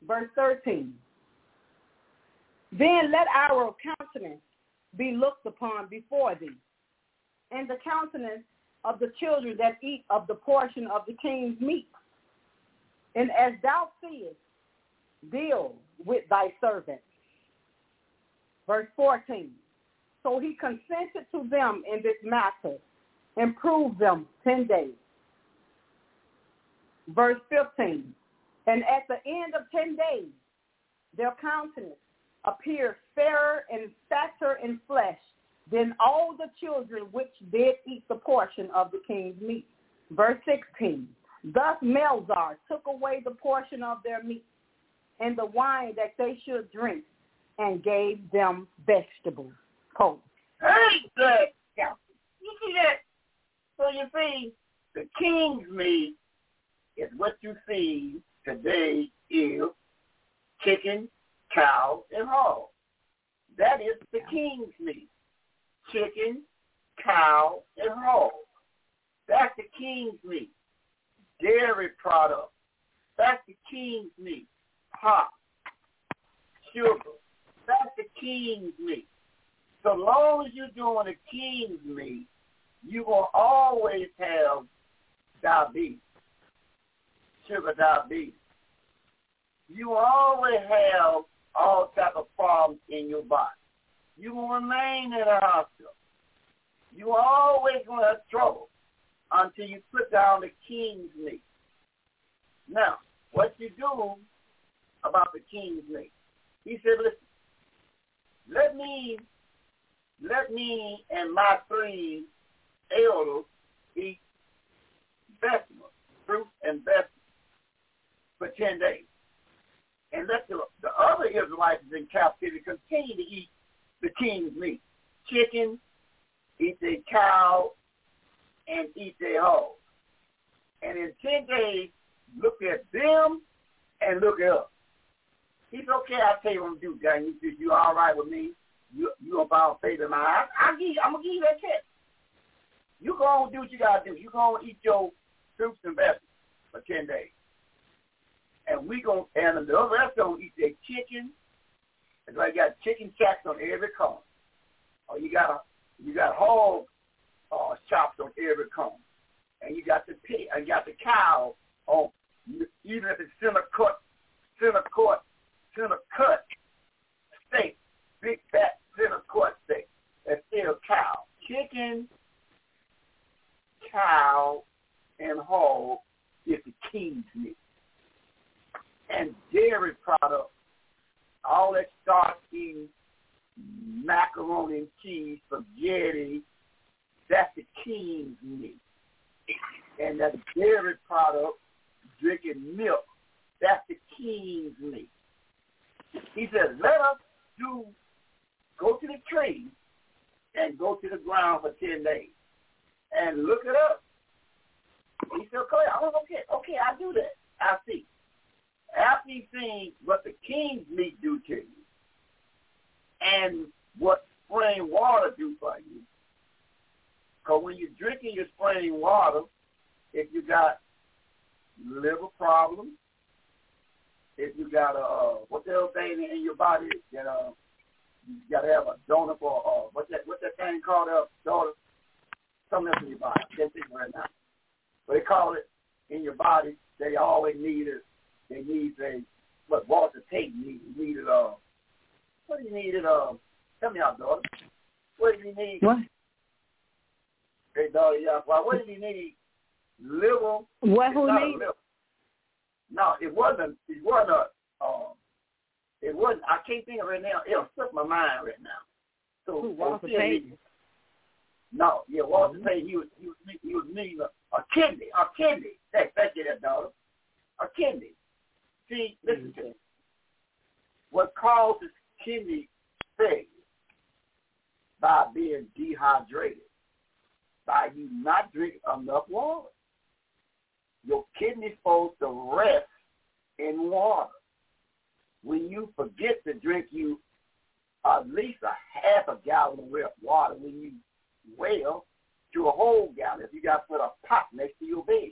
Verse 13. Then let our countenance be looked upon before thee, and the countenance of the children that eat of the portion of the king's meat. And as thou seest, deal with thy servants. Verse 14. So he consented to them in this matter and proved them ten days. Verse 15. And at the end of ten days, their countenance appeared fairer and fatter in flesh than all the children which did eat the portion of the king's meat. Verse 16. Thus Melzar took away the portion of their meat and the wine that they should drink and gave them vegetables. Cold. Hey, good. Yeah. You see that? So you see, the king's meat is what you see today is chicken, cow, and hog. That is the king's meat. Chicken, cow, and hog. That's the king's meat. Dairy products. That's the king's meat. Pop, sugar. That's the king's meat. So long as you're doing the king's meat, you will always have diabetes, sugar diabetes. You will always have all type of problems in your body. You will remain in a hospital. You always going to have trouble until you put down the king's meat. Now, what you do about the king's meat? He said, listen, let me, let me and my three elders eat vegetables, fruit and vegetables for 10 days. And let the, the other Israelites in captivity continue to eat the king's meat. Chicken, eat their cow, and eat their hog. And in 10 days, look at them and look at us. He's okay, I'll tell you what I'm to do, Daniel. You, you all right with me? You, you about faith in my eyes? I'll give, I'm to give you that test. You go and do what you got to do. You go and eat your fruits and vegetables for 10 days. And we gonna and the other rest them eat their chicken. It's like got chicken shacks on every corner. Or you got a you got hog uh, chops on every corner. And you got the pig, and you got the cow on even if it's center cut, center cut, center cut steak, big fat center cut steak. That's still cow. Chicken, cow, and hog is the king's meat. And dairy products, all that starchy macaroni and cheese, spaghetti, that's the king's meat. And that dairy product, drinking milk, that's the king's meat. He says, let us do, go to the tree and go to the ground for 10 days and look it up. He said, okay, I okay, okay, I'll do that. I'll see. After you see what the king's meat do to you and what spring water do for you, because when you're drinking your spring water, if you got liver problems, if you got a uh, what the hell thing in your body that uh you gotta have a donor for uh what's that what's that thing called uh donor something else in your body. I can't think of it right now. But they call it in your body. They always need it. They need a what Walter Tate needed. Needed uh what do you need it uh tell me out daughter. What do you need? What? Hey daughter, yeah. Well, what did he need? Liver. What who needs? No, it wasn't. It wasn't a. Um, it wasn't. I can't think of it now. It'll slip my mind right now. So Who, Walter needed- No, yeah, Walter Tate. He was he was he was needing a, a kidney, a kidney. Hey, thank you, that daughter. A kidney. See, listen to me. What causes kidney failure by being dehydrated, by you not drinking enough water. Your kidney's supposed to rest in water. When you forget to drink you at least a half a gallon of water when you well to a whole gallon if you got to put a pot next to your bed.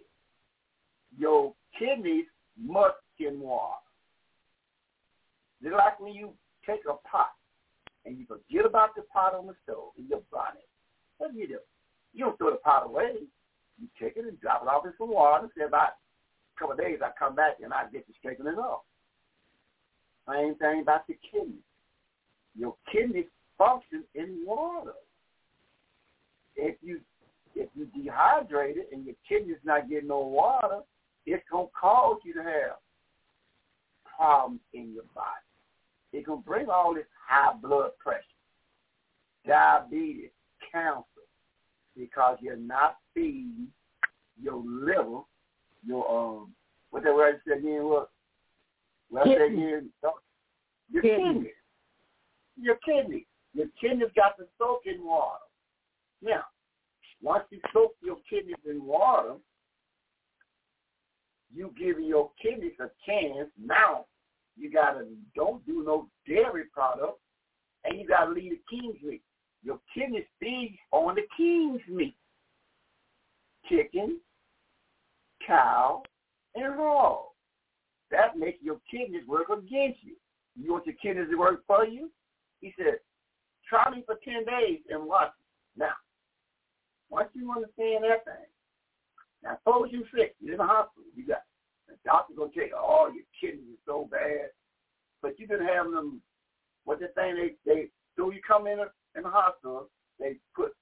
Your kidneys must in water. Just like when you take a pot and you forget about the pot on the stove and you burn it. What do you do? You don't throw the pot away. You take it and drop it off in some water. Say about a couple of days, I come back and I get to straighten it off. Same thing about the kidney. Your kidneys function in water. If you if you dehydrated and your kidneys not getting no water, it's gonna cause you to have problems in your body. It can bring all this high blood pressure, diabetes, cancer, because you're not feeding your liver, your um, what that word said again? What I said again? Your Kidney. kidney. Your kidney. Your kidneys got to soak in water. Now, once you soak your kidneys in water, you give your kidneys a chance. Now, you gotta don't do no dairy products, and you gotta leave the king's meat. Your kidneys feed on the king's meat: chicken, cow, and hog. That makes your kidneys work against you. You want your kidneys to work for you? He said, try me for 10 days and watch. Now, once you understand that thing, now suppose you're sick, you're in the hospital, you got the doctor gonna tell you, oh, your kidneys are so bad, but you been having them. What the thing they they do? You come in in the hospital, they put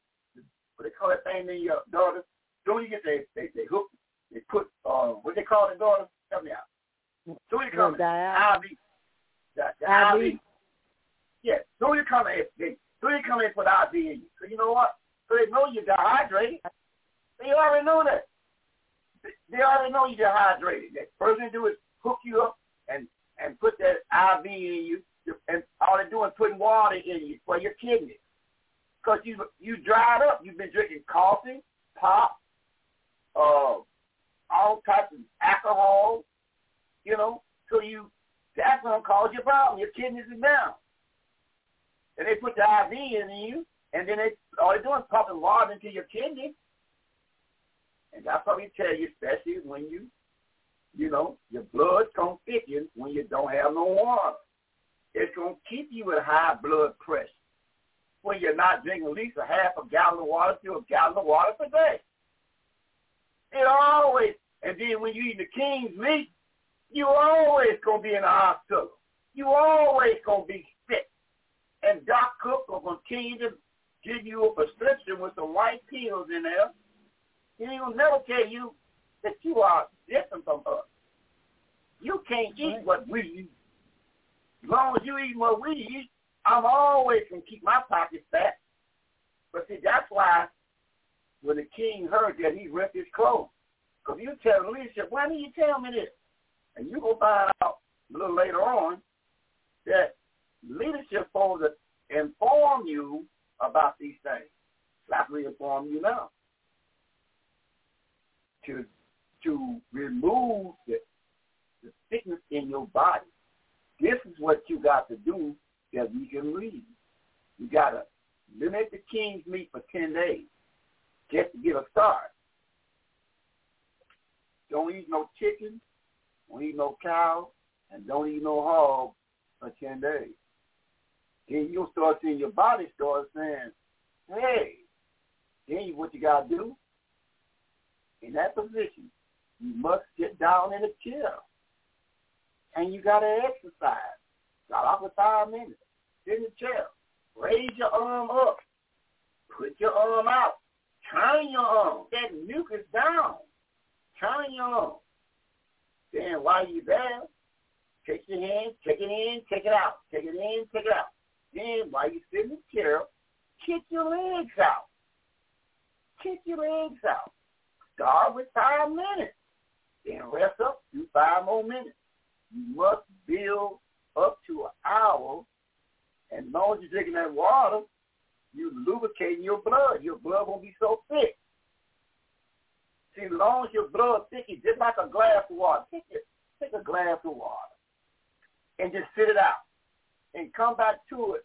what they call that thing in your daughter. Do you get they they they hook they put uh what they call the daughter? Help me out. So you come in. IV. The, the IV. IV. Yeah. So you come in, they so you come in for the IV in you. So you know what? So they know you're dehydrated. They already know that. They already know you're dehydrated. The first thing they do is hook you up and and put that IV in you, and all they're doing is putting water in you for your kidneys. Because you you dried up. You've been drinking coffee, pop, uh, all types of alcohol, you know. So you that's gonna cause you a problem. Your kidneys are down. And they put the IV in you, and then they all they're doing is pumping water into your kidneys. And that's probably tell you, especially when you, you know, your blood's gonna thicken when you don't have no water. It's gonna keep you at high blood pressure when you're not drinking at least a half a gallon of water to a gallon of water per day. It always, and then when you eat the king's meat, you always gonna be in the hospital. You always gonna be sick. And Doc Cook will continue to give you a prescription with some white pills in there. And he will never tell you that you are different from us. You can't eat what we eat. As long as you eat what we eat, I'm always gonna keep my pockets fat. But see, that's why when the king heard that, he ripped his clothes. Because you tell the leadership, why didn't you tell me this? And you will find out a little later on that leadership supposed to inform you about these things. We inform you now. To to remove the, the sickness in your body. This is what you got to do that we can leave. You got to limit the king's meat for 10 days just to get a start. Don't eat no chicken, don't eat no cow, and don't eat no hog for 10 days. Then you'll start seeing your body start saying, hey, then what you got to do, in that position, you must get down in a chair. And you got to exercise. Start off with five minutes. In the chair. Raise your arm up. Put your arm out. Turn your arm. That mucus down. Turn your arm. Then while you're there, take your hand, take it in, take it out. Take it in, take it out. Then while you sit in the chair, kick your legs out. Kick your legs out. Start with five minutes. Then rest up, do five more minutes. You must build up to an hour. And as long as you're drinking that water, you're lubricating your blood. Your blood won't be so thick. See, as long as your blood thick, it's just like a glass of water. Take, it, take a glass of water and just sit it out and come back to it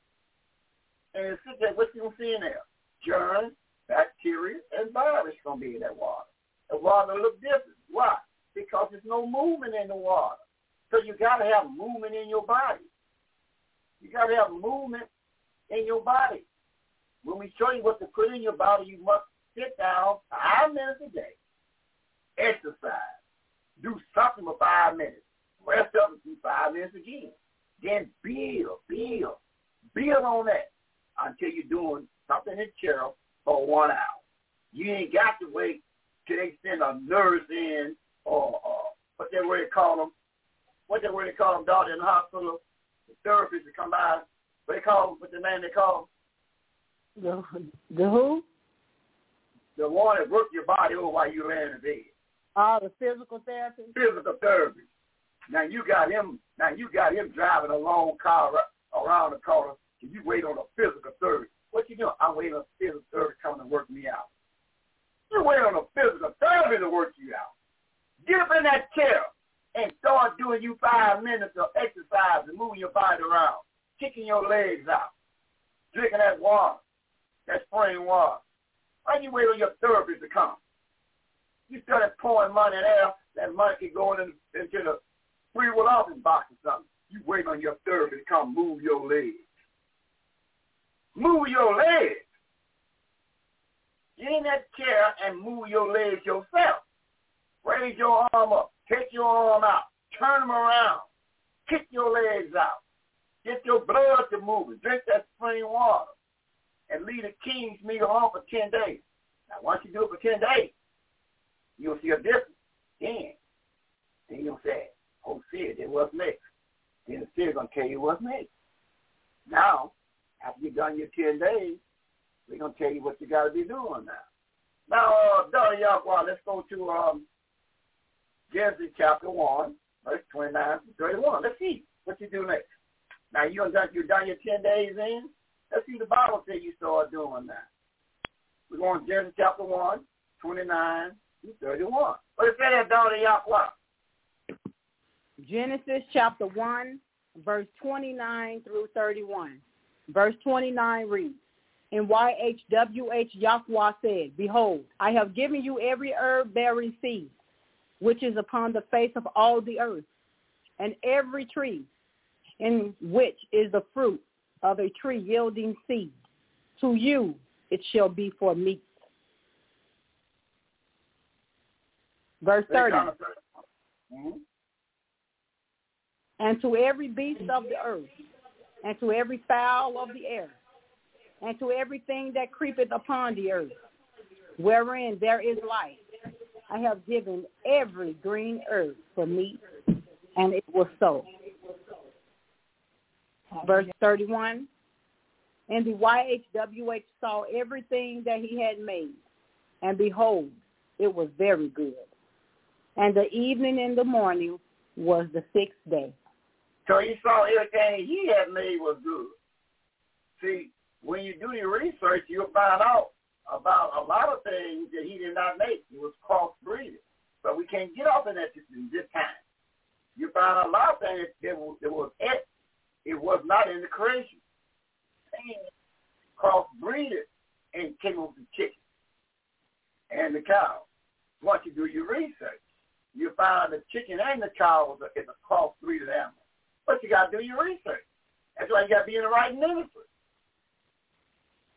and sit there. What you gonna see in there? Germs, bacteria, and virus gonna be in that water. The water look different. Why? Because there's no movement in the water. So you gotta have movement in your body. You gotta have movement in your body. When we show you what to put in your body, you must sit down five minutes a day, exercise, do something for five minutes, rest up and do five minutes again. Then build, build, build on that. until you're doing something in church for one hour. You ain't got to wait till they send a nurse in or, or what they word call them, what they word call them, daughter in the hospital, the therapist to come by. What they call them, what the name they call? The, the who? The one that work your body over while you're laying in bed. Oh, the physical therapy? Physical therapy. Now you got him. Now you got him driving a long car around the corner, and you wait on a physical therapy. What you doing? I'm waiting on a physical therapy coming to work me out. You wait on a physical therapy to work you out. Get up in that chair and start doing you five minutes of exercise and moving your body around, kicking your legs out, drinking that water, that spring water. Why you wait on your therapist to come? You started pouring money there, that money can go in, into the free will office box or something. You wait on your therapist to come move your legs. Move your legs. Get in that chair and move your legs yourself. Raise your arm up. Take your arm out. Turn them around. Kick your legs out. Get your blood to moving. Drink that spring water. And leave the king's meal on for 10 days. Now, once you do it for 10 days, you'll see a difference. Then, then you'll say, oh, Sid, it was next. Then the Sid's going to tell you what's next. Now, after you've done your 10 days, we're going to tell you what you got to be doing now. Now, uh, Donna Yahweh, let's go to um, Genesis chapter 1, verse 29 to 31. Let's see what you do next. Now, you done, you done your 10 days in. Let's see the Bible say you start doing that. We're going to Genesis chapter 1, 29 to 31. What it say there, Donna Yahweh? Genesis chapter 1, verse 29 through 31. Verse 29 reads, and YHWH Yahweh said, Behold, I have given you every herb bearing seed, which is upon the face of all the earth, and every tree in which is the fruit of a tree yielding seed. To you it shall be for meat. Verse 30. Mm-hmm. And to every beast of the earth, and to every fowl of the air, and to everything that creepeth upon the earth, wherein there is life, I have given every green herb for meat, and it was so. Verse 31, and the YHWH saw everything that he had made, and behold, it was very good. And the evening and the morning was the sixth day. So he saw everything he had made was good. See, when you do your research, you'll find out about a lot of things that he did not make. He was cross-breeding. But we can't get off in that in this time. You find a lot of things that was, that was it. It was not in the creation. Cross-breeded and came with the chicken and the cow. Once you do your research, you find the chicken and the cow is a, is a cross-breeded animal. But you got to do your research. That's why you got to be in the right ministry.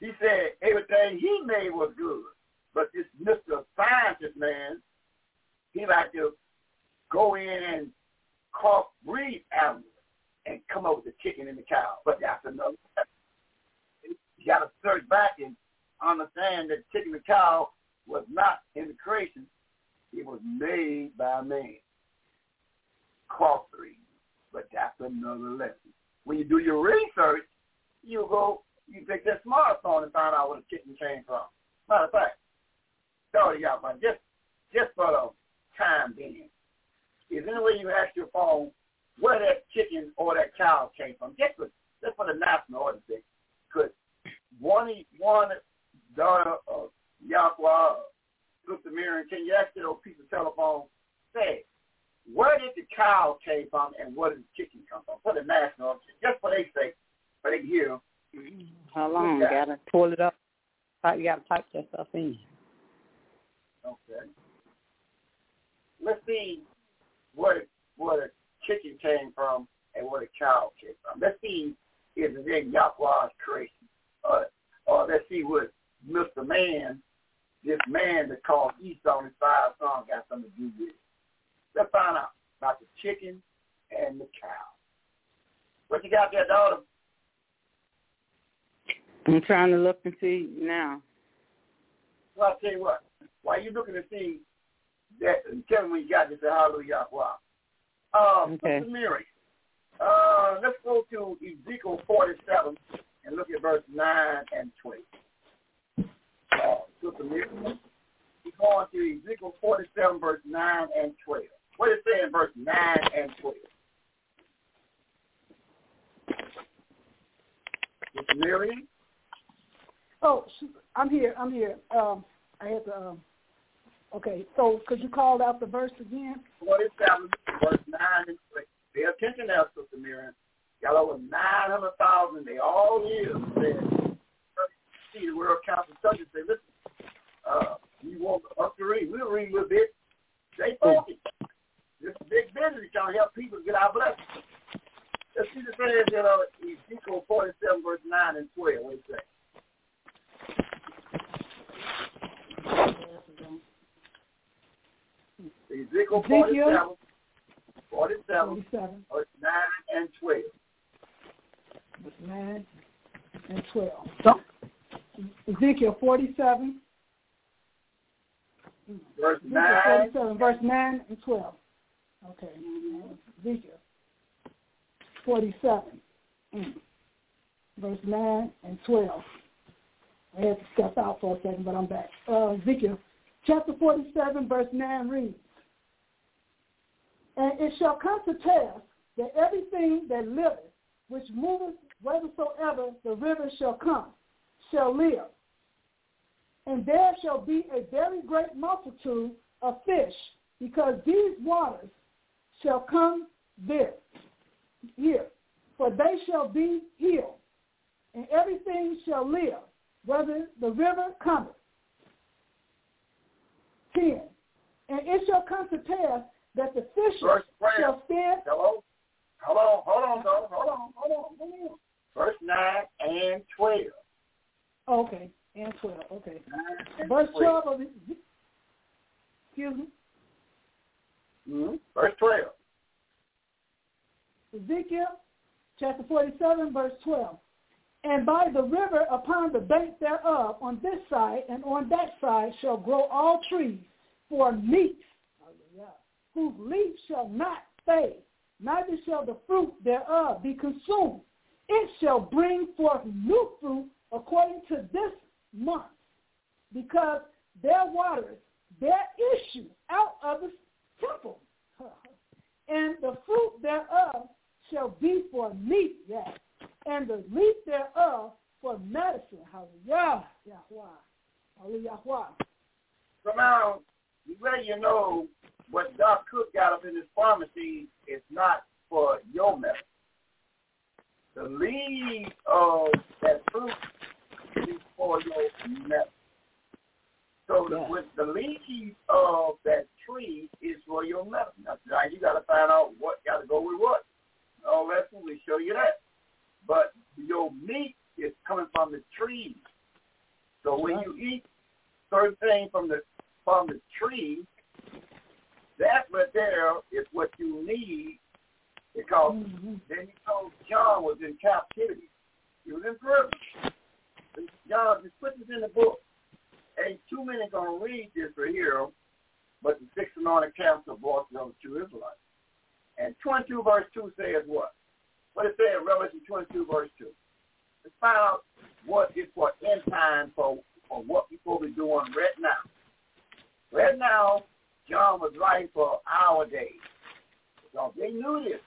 He said everything he made was good. But this Mr. Scientist man, he like to go in and cross breed animals and come up with the chicken and the cow. But that's another. You got to search back and understand that chicken and cow was not in the creation. It was made by man. Crossbreed. But that's another lesson. When you do your research, you go you take that smartphone and find out where the chicken came from. Matter of fact, sorry y'all, but just just for the time being, is any way you ask your phone where that chicken or that cow came from? Just for just for the national sake. Because one one daughter of Yahweh looked the mirror and can you ask that piece of telephone say where did the cow came from and where did the chicken come from? For the national, just for they say, for they hear how long? Okay. Gotta pull it up. You gotta type that stuff in. Okay. Let's see where where the chicken came from and where the cow came from. Let's see if it's in Yahweh's creation. Or, or let's see what Mr. Man, this man that called Esau and his five sons got something to do with it. Let's find out about the chicken and the cow. What you got there, daughter? I'm trying to look and see now. Well, I'll tell you what. While you looking to see that, tell me when you got this. Hallelujah. Wow. Uh, Okay. Sister Mary, uh, let's go to Ezekiel 47 and look at verse 9 and 12. Uh, Sister Mary, we're going to Ezekiel 47, verse 9 and 12. What does it say in verse 9 and 12? Sister Mary? Oh, I'm here. I'm here. Um, I had to. Um, okay, so could you call out the verse again? 47, verse 9 and 12. Pay attention now, Sister Miriam. Got over 900,000. They all live. Said, see the World Council Church and say, listen, uh, you want us to read? We'll read a little bit. Stay focused. This is big business to help people get our blessings. Let's see the says in uh, Ezekiel 47, verse 9 and 12. What it say? Ezekiel 47, 47, 47, verse 9 and 12. verse 9 and 12. So, Ezekiel 47, Verse Ezekiel 9 47, verse 9 and 12. Okay. Ezekiel 47, mm. verse 9 and 12. I had to step out for a second, but I'm back. Uh, Ezekiel chapter 47, verse 9 reads, And it shall come to pass that everything that liveth, which moveth whithersoever the river shall come, shall live. And there shall be a very great multitude of fish, because these waters shall come there, here, for they shall be healed, and everything shall live, whether the river cometh. 10. And it shall come to pass that the fishes shall stand. Hello? Hold on, hold on, though. Hold on, hold on, hold on. Verse 9 and 12. Okay, and 12. Okay. and Verse 12 of Eze- excuse me, Mhm. Verse 12. Ezekiel chapter 47, verse 12. And by the river upon the bank thereof, on this side and on that side, shall grow all trees for meat, whose leaf shall not fade, neither shall the fruit thereof be consumed. It shall bring forth new fruit according to this month, because their waters their issue out of the temple. [LAUGHS] And the fruit thereof shall be for meat, yes, and the leaf thereof for medicine. Hallelujah. Yahweh. Hallelujah. So now, you let you know what Doc Cook got up in his pharmacy is not for your medicine. The leaves of that fruit is for your medicine. So the, Yeah. with the leaves of that tree is for your medicine. Now, now you got to find out what got to go with what. All that, we show you that. But your meat is coming from the tree. So when you eat certain things from the from the tree, that right there is what you need because Mhm. then he told John was in captivity. He was in prison. And John, just put this in the book. Ain't too many gonna read this right here, but the six anointed council brought to the two Israelites. And 22 verse 2 says what? What it says in Revelation 22 verse 2. Let's find out what is for end time for, for what people are be doing right now. Right now, John was writing for our days. So they knew this,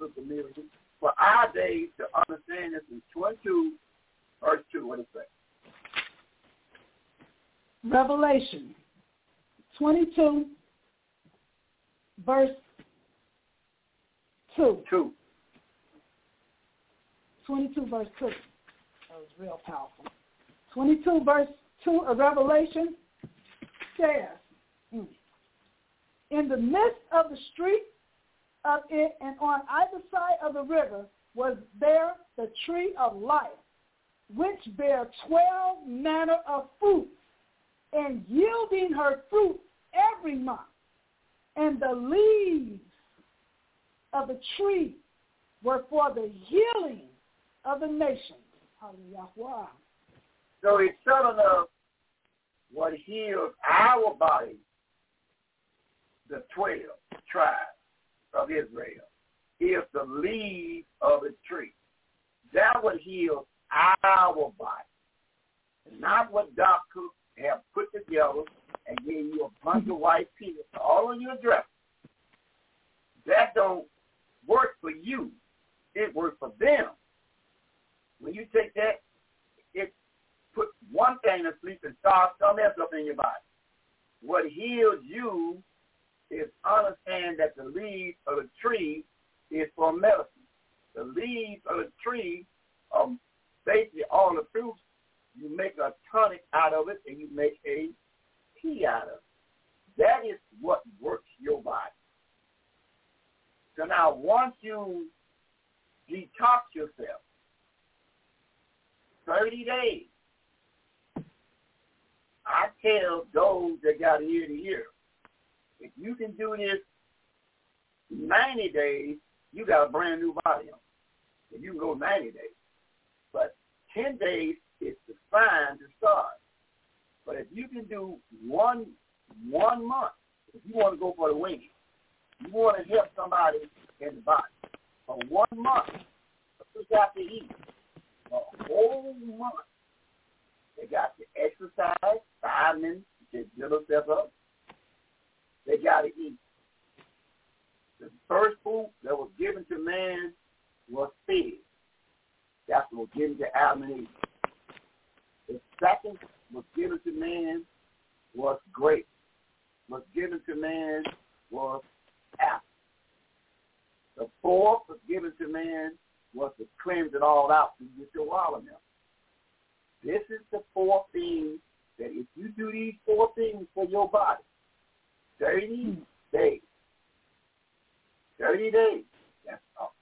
Sister Mary. For our days to understand this in 22 verse 2, what it say? Revelation 22, verse 2. 2. 22 verse 2. That was real powerful. 22 verse 2 of Revelation says, mm, In the midst of the street of it and on either side of the river was there the tree of life, which bare twelve manner of fruit, and yielding her fruit every month. And the leaves of the tree were for the healing of the nations. Hallelujah. So it's telling us what heals our body, the 12 tribes of Israel, is the leaves of a tree. That would heal our body. Not what doctors have put together and gave you a bunch of white pills all on your dress. That don't work for you. It works for them. When you take that, it put one thing to sleep and starts something else up in your body. What heals you is understand that the leaves of the tree is for medicine. The leaves of the tree are basically all the fruits. You make a tonic out of it and you make a tea out of it. That is what works your body. So now once you detox yourself, 30 days, I tell those that got ear to ear, if you can do this 90 days, you got a brand new body on. If you can go 90 days. But 10 days is the sign to start. But if you can do one one month, if you want to go for the wing, you want to help somebody in the body for one month, you got to eat a whole month. They got to exercise, vitamins to build themselves up. They got to eat. The first food that was given to man was fish. That's what was given to Adam and Eve. The second was given to man was grape. Was given to man was apple. The fourth was given to man was to cleanse it all out to get your watermelon. This is the fourth thing that if you do these four things for your body, 30 hmm. days, 30 days,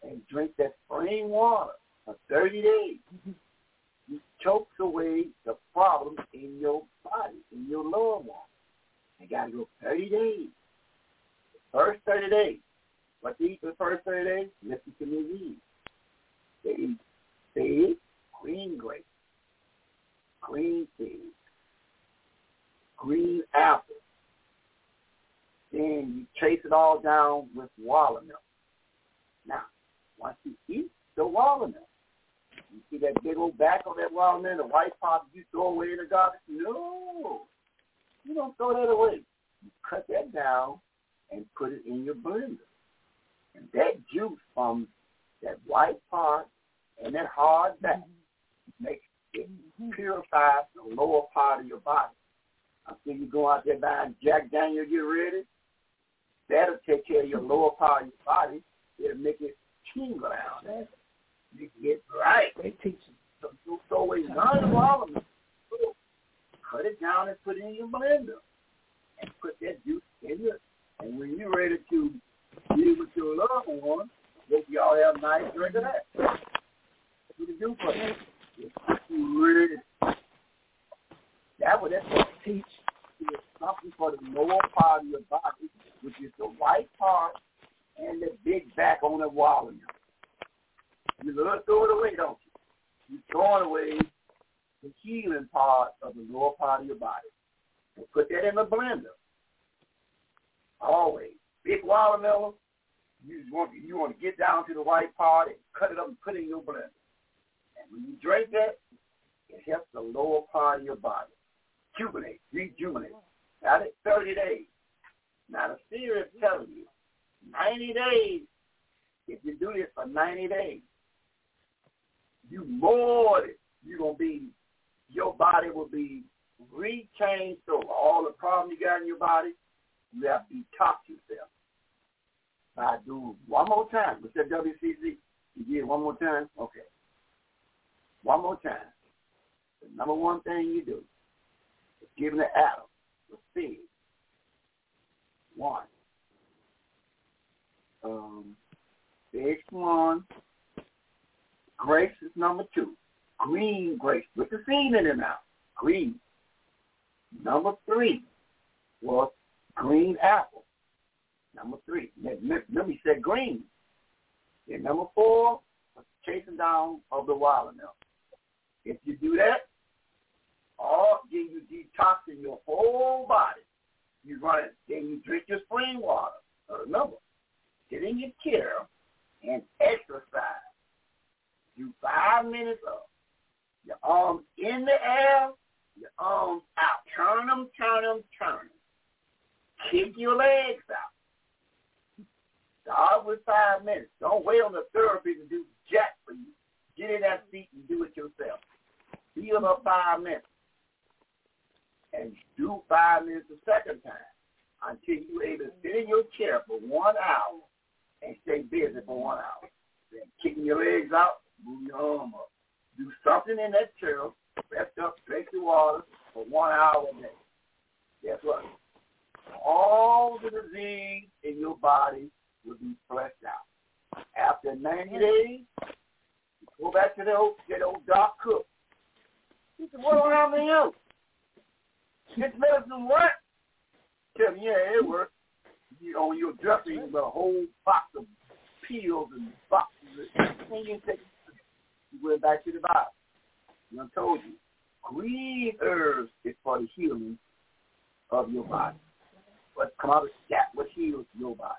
and drink that spring water for 30 days, mm-hmm. you chokes away the problem in your body, in your loved one. You got to go 30 days. The first 30 days. What to eat for the first 30 days? Listen to me read. Eat seeds, green grapes, green seeds, green apples. Then you chase it all down with watermelon. Now, once you eat the watermelon, you see that big old back on that watermelon, the white part you throw away in the garbage? No. You don't throw that away. You cut that down and put it in your blender. And that juice from that white part and that hard back mm-hmm. makes it mm-hmm. purifies the lower part of your body. Until you go out there buying Jack Daniel, get ready. That'll take care of your lower part of your body. It'll make it tingle down there. You get right. Great teaching. So you throw away none of all of it. Cut it down and put it in your blender. And put that juice in it. And when you're ready to deal with your loved one, hope y'all have a nice drink of that. What you do for you? You? That would that's teach is something for the lower part of your body, which is the white part and the big back on the wall. You love throw it away, don't you? You throw it away the healing part of the lower part of your body. And put that in the blender. Always. Big watermelon, you want you want to get down to the white part and cut it up and put it in your blender. And when you drink that, it helps the lower part of your body. Rejuvenate, rejuvenate. Got it? 30 days. Now the seer is telling you, 90 days, if you do this for 90 days, you more you're to be, your body will be rechanged so all the problems you got in your body, you have to detox yourself. I do one more time. What's that WCC? You did one more time? Okay. One more time. The number one thing you do is giving the Adam the seed. One. Um, fish one. Grace is number two. Green grace with the seed in it now. Green. Number three was green apple. Number three. Let me say green. And number four chasing down of the watermelon. If you do that, all then you detoxing your whole body. You run it, then you drink your spring water. Remember, get in your chair and exercise. Do five minutes of your arms in the air, your arms out. Turn them, turn them, turn them. Kick your legs out. Start with five minutes. Don't wait on the therapy to do jack for you. Get in that seat and do it yourself. Feel up five minutes. And do five minutes a second time until you're able to sit in your chair for one hour and stay busy for one hour. Then kicking your legs out, move your arm up. Do something in that chair, rest up, drink the water for one hour a day. Guess what? All the disease in your body will be flushed out. After 90 days, go back to the old, that old doc cook. He said, what don't happen to you? This medicine what? Tell me, yeah, it works. You know, you're dressing with a whole box of pills and boxes. And you take, you went back to the Bible. I told you, green herbs is for the healing of your body. But come out of that what heals your body.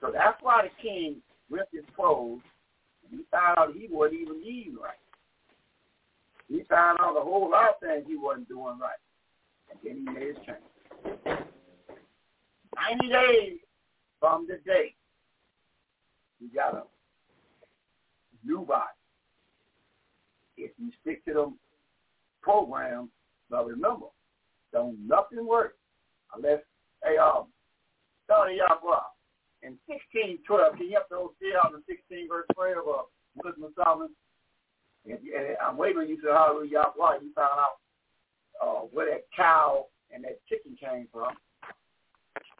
So that's why the king ripped his clothes. He found out he wasn't even eating right. He found out a whole lot of things he wasn't doing right. And then he made his change. 90 days from the day you got a new body. If you stick to them programs, but remember, don't nothing work unless, hey, um, Tony Yahweh, in 1612, can you have to see out in 16 verse 12 of Wisdom Solomon? And, and I'm waiting on you to hallelujah Yahweh. You found out uh, where that cow and that chicken came from.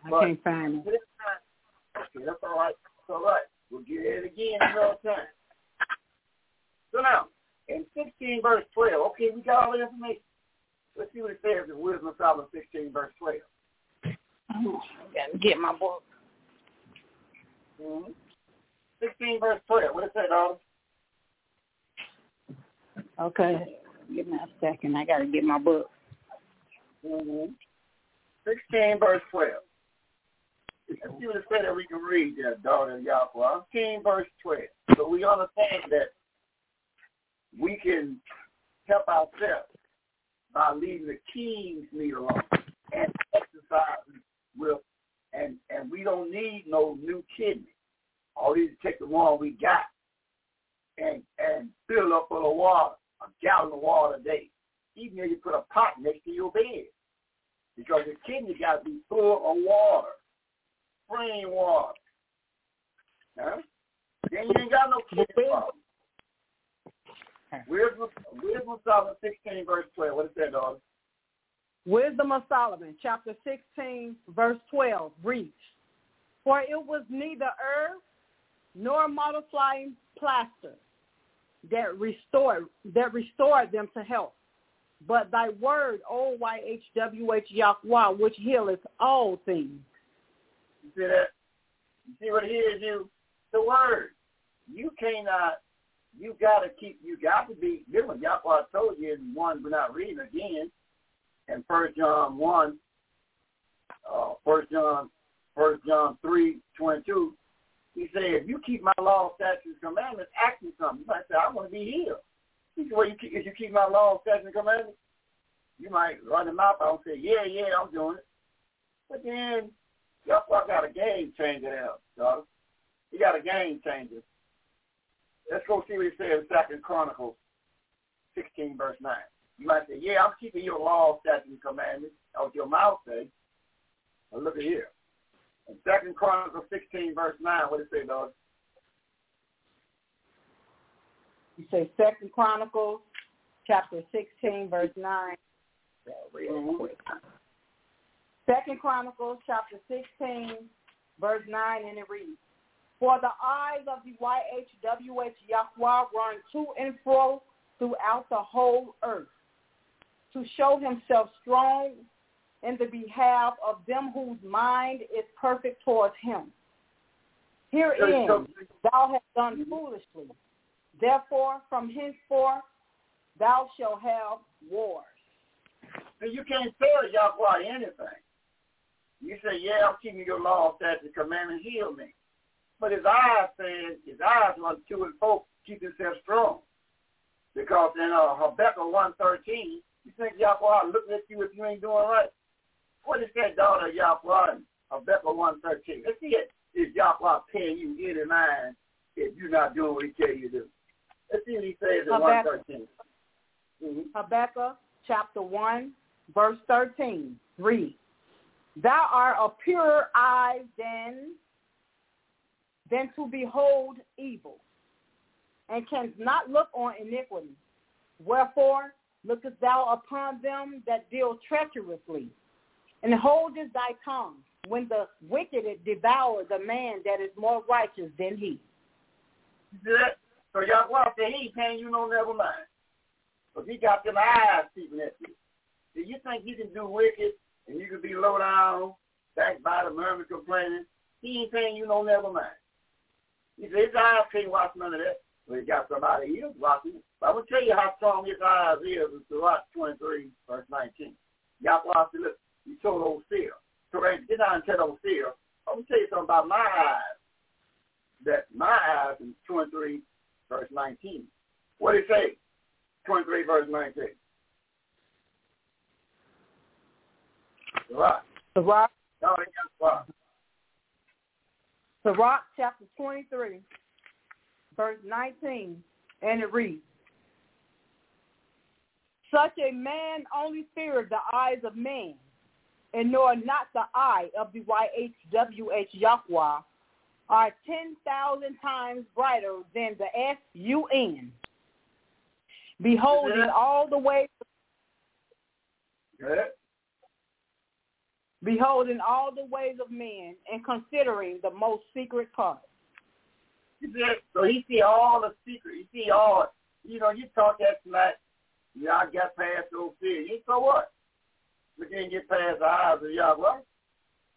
I but can't find it. Okay, that's all right. That's all right. We'll get it again another time. So now, in 16 verse 12, okay, we got all the information. Let's see what it says in Wisdom of Solomon 16 verse 12. Oh, got to get my book. Mm-hmm. 16 verse 12. What it say, daughter? Okay. Give me a second. I got to get my book. Mm-hmm. 16 verse 12. Let's see what it said that we can read there, daughter Yahweh. 16 verse 12. So we understand that we can help ourselves by leaving the king's meat alone and exercising with, and, and we don't need no new kidney. All we need to take the one we got and, and fill up with of water, a gallon of water a day. Even if you put a pot next to your bed. Because your kidney got to be full of water, spring water. Huh? Then you ain't got no kidney problem. Where's Solomon 16, verse 12. What is that, daughter? Wisdom of Solomon, chapter 16, verse 12, reads, For it was neither earth nor multiplying plaster that restored that restored them to health, but thy word, O Y-H-W-H Yahweh, which healeth all things. You see that? You see what it is, you? The word. You cannot you gotta keep you got to be different. Yahweh told you in one we're not reading again in first John one, uh first John first John three, twenty two, he said, if you keep my law, statutes, commandments, ask me something. You might say, I want to be healed. He said, well, you keep, if you keep my law, statutes, commandments, you might run the mouth out and say, yeah, yeah, I'm doing it. But then, Yahweh got a game changer there, daughter. He got a game changer. Let's go see what he says in Second Chronicles 16, verse 9. You might say, yeah, I'm keeping your law, statutes, and commandments. What your mouth says. But look at here. In Second Chronicles 16, verse 9, what does it say, dog? You say Second Chronicles chapter 16, verse 9. Mm-hmm. Second Chronicles chapter 16, verse 9, and it reads, for the eyes of the YHWH Yahweh run to and fro throughout the whole earth to show himself strong in the behalf of them whose mind is perfect towards him. Herein thou hast done foolishly. Therefore, from henceforth thou shalt have wars. And you can't tell Yahweh anything. You say, yeah, I'm keeping your law, statutes, commandments, heal me. But his eyes saying, his eyes run to and fro, keep himself strong. Because in uh, Habakkuk 1.13, you think Yahweh looking at you if you ain't doing right? What is that daughter of Yahweh in Habakkuk 1.13? Let's see it. Is Yahweh paying you any mind if you're not doing what he tell you to do? Let's see what he says in Habakkuk. 1.13. Mm-hmm. Habakkuk chapter 1, verse 13. Read. Thou art a purer eye than, than to behold evil, and canst not look on iniquity. Wherefore lookest thou upon them that deal treacherously, and holdest thy tongue when the wicked devour the man that is more righteous than he. That? So Yahweh said he ain't paying you no never mind. Because he got them eyes peeping at you. Do you think you can do wicked and you can be low down, back by the murmur, complaining? He ain't paying you no never mind. He said his eyes can't watch none of that. Well, he got somebody here watching it. But I'm going to tell you how strong his eyes is in Sirach 23, verse 19. Yahweh said, look, he told old seer. So get down and tell old seer, I'm going to tell you something about my eyes. That my eyes in 23, verse 19. What did it say? 23, verse 19. Right. Sirach, No, they got Sirach chapter 23, verse 19, and it reads, Such a man only feareth the eyes of men, and nor not the eye of the YHWH Yahweh, are 10,000 times brighter than the S-U-N. Beholding all the ways, Good. beholding all the ways of men, and considering the most secret parts. So he see all the secret. He see all, you know, you talk that tonight. I got past those fears. You so what? We can't get past the eyes of Yahweh.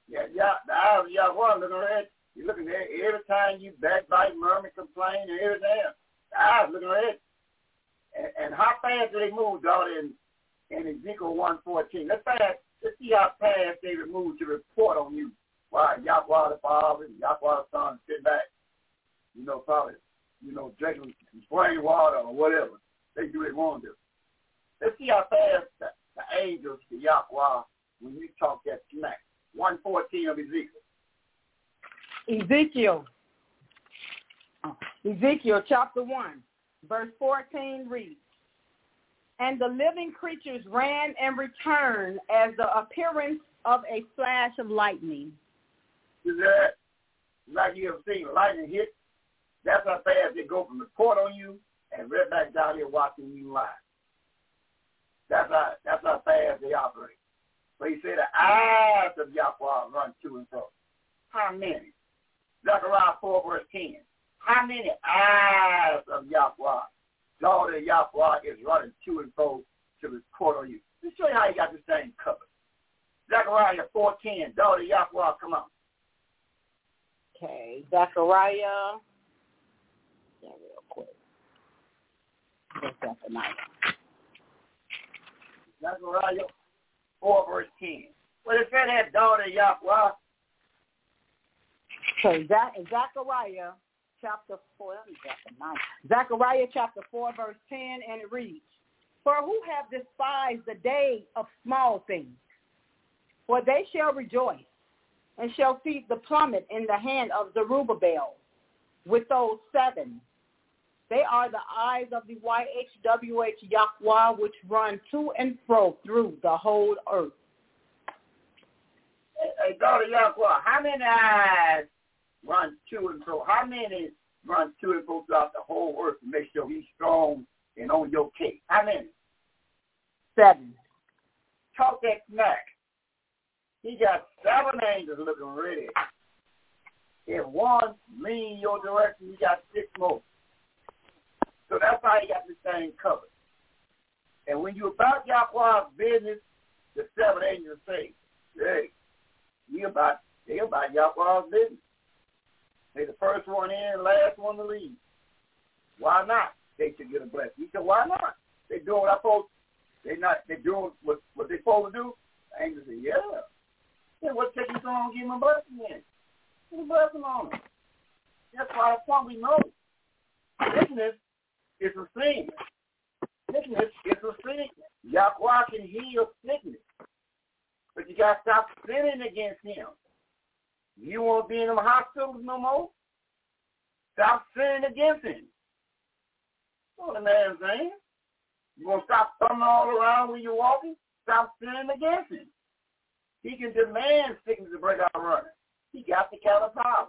Yeah, yeah, the eyes of Yahweh looking at you looking at every time you backbite, murmur, complain, and everything. The eyes looking at. And, and how fast do they move, daughter, in, in Ezekiel 114? Let's fast. Let's see how fast they move to report on you. Why Yahweh the Father, Yahweh the Son sit back you know, probably, you know, drinking some spring water or whatever. They do what they want to. Let's see how fast the, the angels to Yahweh when you talk that smack. 114 of Ezekiel. Ezekiel. Ezekiel chapter 1, verse 14 reads, And the living creatures ran and returned as the appearance of a flash of lightning. Is that like you ever seen lightning hit? That's how fast they go from the court on you and right back down here watching you live. That's how that's how fast they operate. But he said the eyes of Yahweh run to and fro. How many? Zechariah 4 verse 10. How many eyes of Yahweh, daughter of Yahweh, is running to and fro to court on you? Let me show you how you got this thing covered. Zechariah 4.10, daughter of Yahweh, come on. Okay, Zechariah. Yeah, real quick. Zechariah 4 verse 10. Well, it said that daughter Yahweh, So Zach, Zechariah chapter 4, let me Zephaniah. Zechariah chapter 4, verse 10, and it reads, For who have despised the day of small things? For they shall rejoice, and shall see the plummet in the hand of Zerubbabel with those seven. They are the eyes of the YHWH Yahweh, which run to and fro through the whole earth. hey, daughter Yahweh, how many eyes run to and fro? How many run to and fro throughout the whole earth to make sure he's strong and on your case? How many? Seven. Talk that smack. He got seven angels looking ready. If one lean your direction, you got six more. So that's how he got this thing covered. And when you about Yahweh's business, the seven angels say, hey, we about, they about Yahweh's business. They the first one in, last one to leave. Why not? They should get a blessing. He said, why not? They doing what I supposed. They not. They doing what what they supposed to do. The angel said, yeah. Then what taking so long him a blessing then? Put a blessing on him. That's why that's why we know. Sickness is a sin. Sickness is a sin. Yahweh can heal sickness. But you got to stop sinning against him. You won't be in them hospitals no more. Stop sinning against him. What the man's saying. You gonna stop thumbing all around when you're walking? Stop sinning against him. He can demand sickness to break out running. He got the kind of power.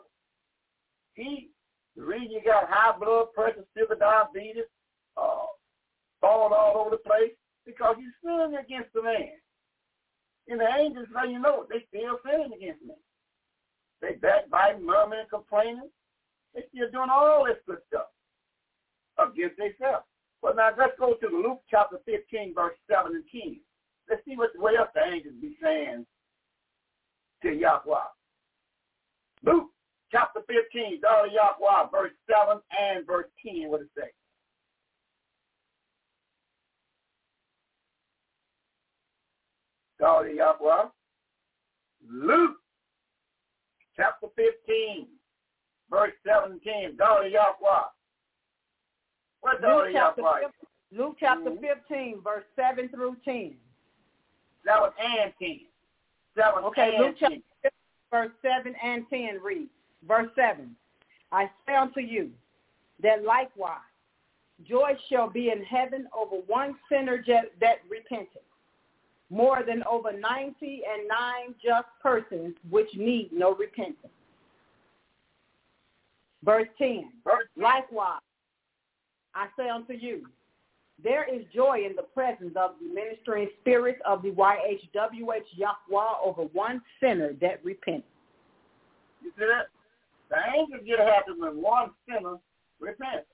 He, the reason you got high blood pressure, sugar, diabetes, uh, falling all over the place, because you're sinning against the man. And the angels let you know they still sinning against me. They backbiting, murmuring, complaining. They still doing all this good stuff against themselves. Well, now let's go to Luke chapter 15, verse 7 and 10. Let's see what, what else the angels be saying to Yahweh. Luke chapter 15, daughter Yahweh, verse 7 and verse 10, what it say? Daughter Yahweh. Luke chapter 15, verse 17, daughter Yahweh. What chapter, Yahweh? Luke chapter Mm-hmm. 15, verse 7 through 10. That was and 10. That was Okay, Luke chapter 15, verse 7 and 10 reads. Verse 7. I say unto you that likewise joy shall be in heaven over one sinner that repenteth, more than over ninety and nine just persons which need no repentance. Verse 10. Likewise, I say unto you, there is joy in the presence of the ministering spirits of the YHWH Yahweh over one sinner that repents. You see that? The angels get happy when one sinner repents.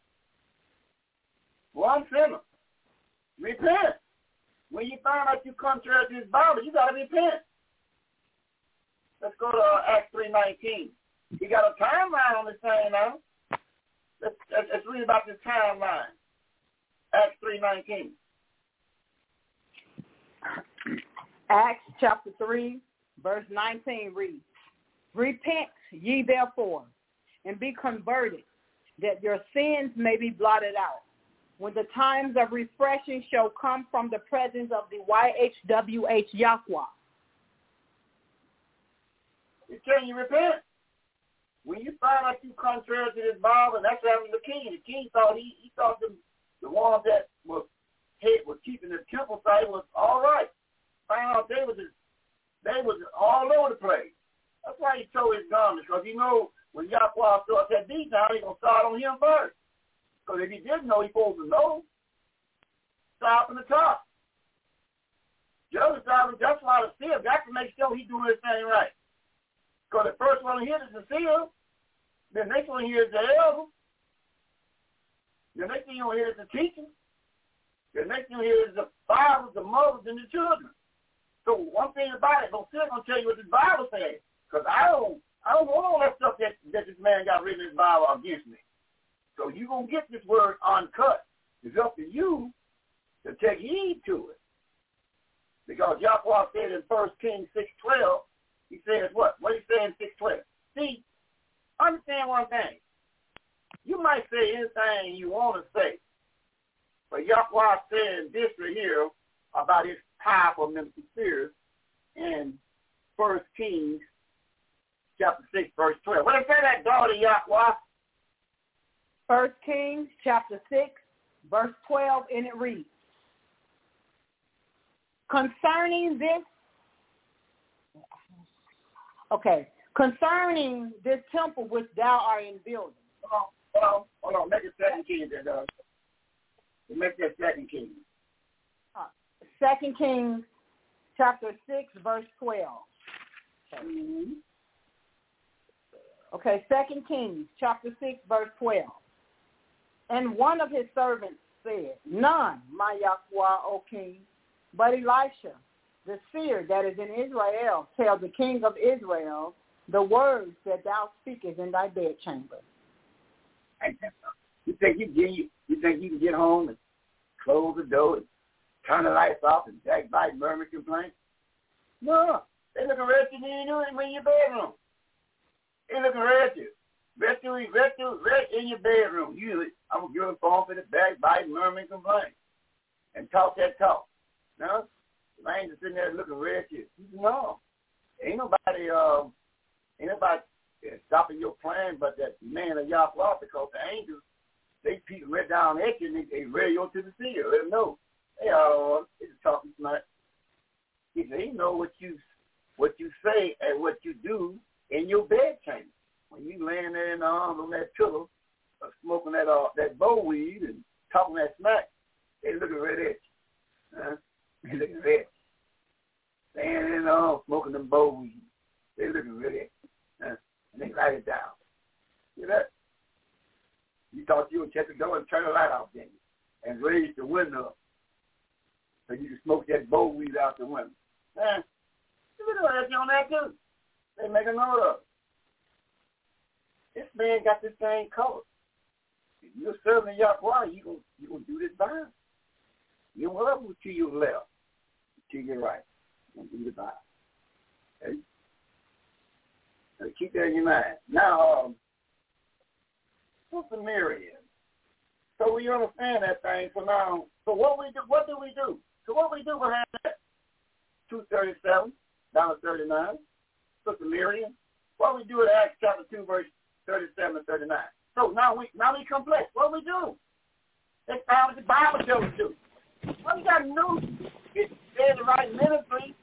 One sinner. Repent. When you find out you contrary to his Bible, you gotta repent. Let's go to uh, Acts three nineteen. You got a timeline on this thing now. Let's, let's, read about this timeline. Acts three nineteen. Acts chapter 3, verse 19 reads, Repent ye therefore, and be converted, that your sins may be blotted out, when the times of refreshing shall come from the presence of the YHWH Yahweh. Telling you repent. When you find out you contrary to this Bible, and that's what happened to the king. The king thought he he thought the the ones that was head was keeping the temple site was all right. Found out they was they was all over the place. That's why he told his garments, because he know when Yahweh starts that beat down, he gonna start on him first. Because if he didn't know, he supposed to know. Start from the top. Joseph that's why the seal got to make sure he doing his thing right. Because the first one here is the seal. The next one here is the elder. The next thing hear is the teacher. The next thing is the fathers, the mothers, and the children. So one thing about it, don't still gonna tell you what the Bible says. Because I don't I don't want all that stuff that, that this man got written in his Bible against me. So you're gonna get this word uncut. It's up to you to take heed to it. Because Yahweh said in First Kings six twelve, he says what? What he say in six twelve? See, understand one thing. You might say anything you want to say, but Yahweh said this right here about his powerful ministry in First Kings chapter six, verse twelve. What does say that daughter Yahweh? First Kings chapter 6, verse 12, and it reads, Concerning this, okay, concerning this temple which thou art in building. Hold on, hold on, hold on. Make it second king there, does. Make that second king. Second Kings chapter 6, verse 12. Mm-hmm. Okay, Second Kings chapter 6, verse 12. And one of his servants said, None, my Yahweh, O king, but Elisha, the seer that is in Israel, tell the king of Israel the words that thou speakest in thy bedchamber. You think you get you, think you can get home and close the door, and turn the lights off, and backbite, murmur, complain. No, they you when you in your bedroom. They looking you. Rest you, rest you, rest in your bedroom. You, I'm gonna give them phone for the backbite, murmur, and complain, and talk that talk. No, the angels sitting there looking you. No, ain't nobody, um, ain't nobody stopping your plan, but that man of Yahweh, because the angels, they peek right down at you and they, they radio to the seer. Let them know. Hey, uh, it's talking tonight. He said, he know what you what you say and what you do in your bed chamber. When you laying there in the arms on that pillow, uh, smoking that uh, that bow weed and talking that smack, they looking right at you. Huh? They looking right at you. Laying in the arms, smoking them bow weed. They looking right at you. Huh? And they write it down. See that? You thought you would check the door and turn the light off, didn't? And raise the window so you can smoke that bowl weed out the window. Eh, you can ask you on that too. They make a note of. This man got the same color. If you're serving Yahweh, you gonna you gonna do this by You will move to your left, to your right. Gonna do the by. Okay? So keep that in your mind. Now, um, Sister Miriam. So we understand that thing. So now, so what we do? What do we do? So what we do behind that? Two thirty-seven down to thirty-nine. Sister Miriam. What we do at Acts chapter two, verse thirty-seven and thirty-nine. So now we now we complex. What we do? That's how the Bible tells us to. What you got do is the right ministry,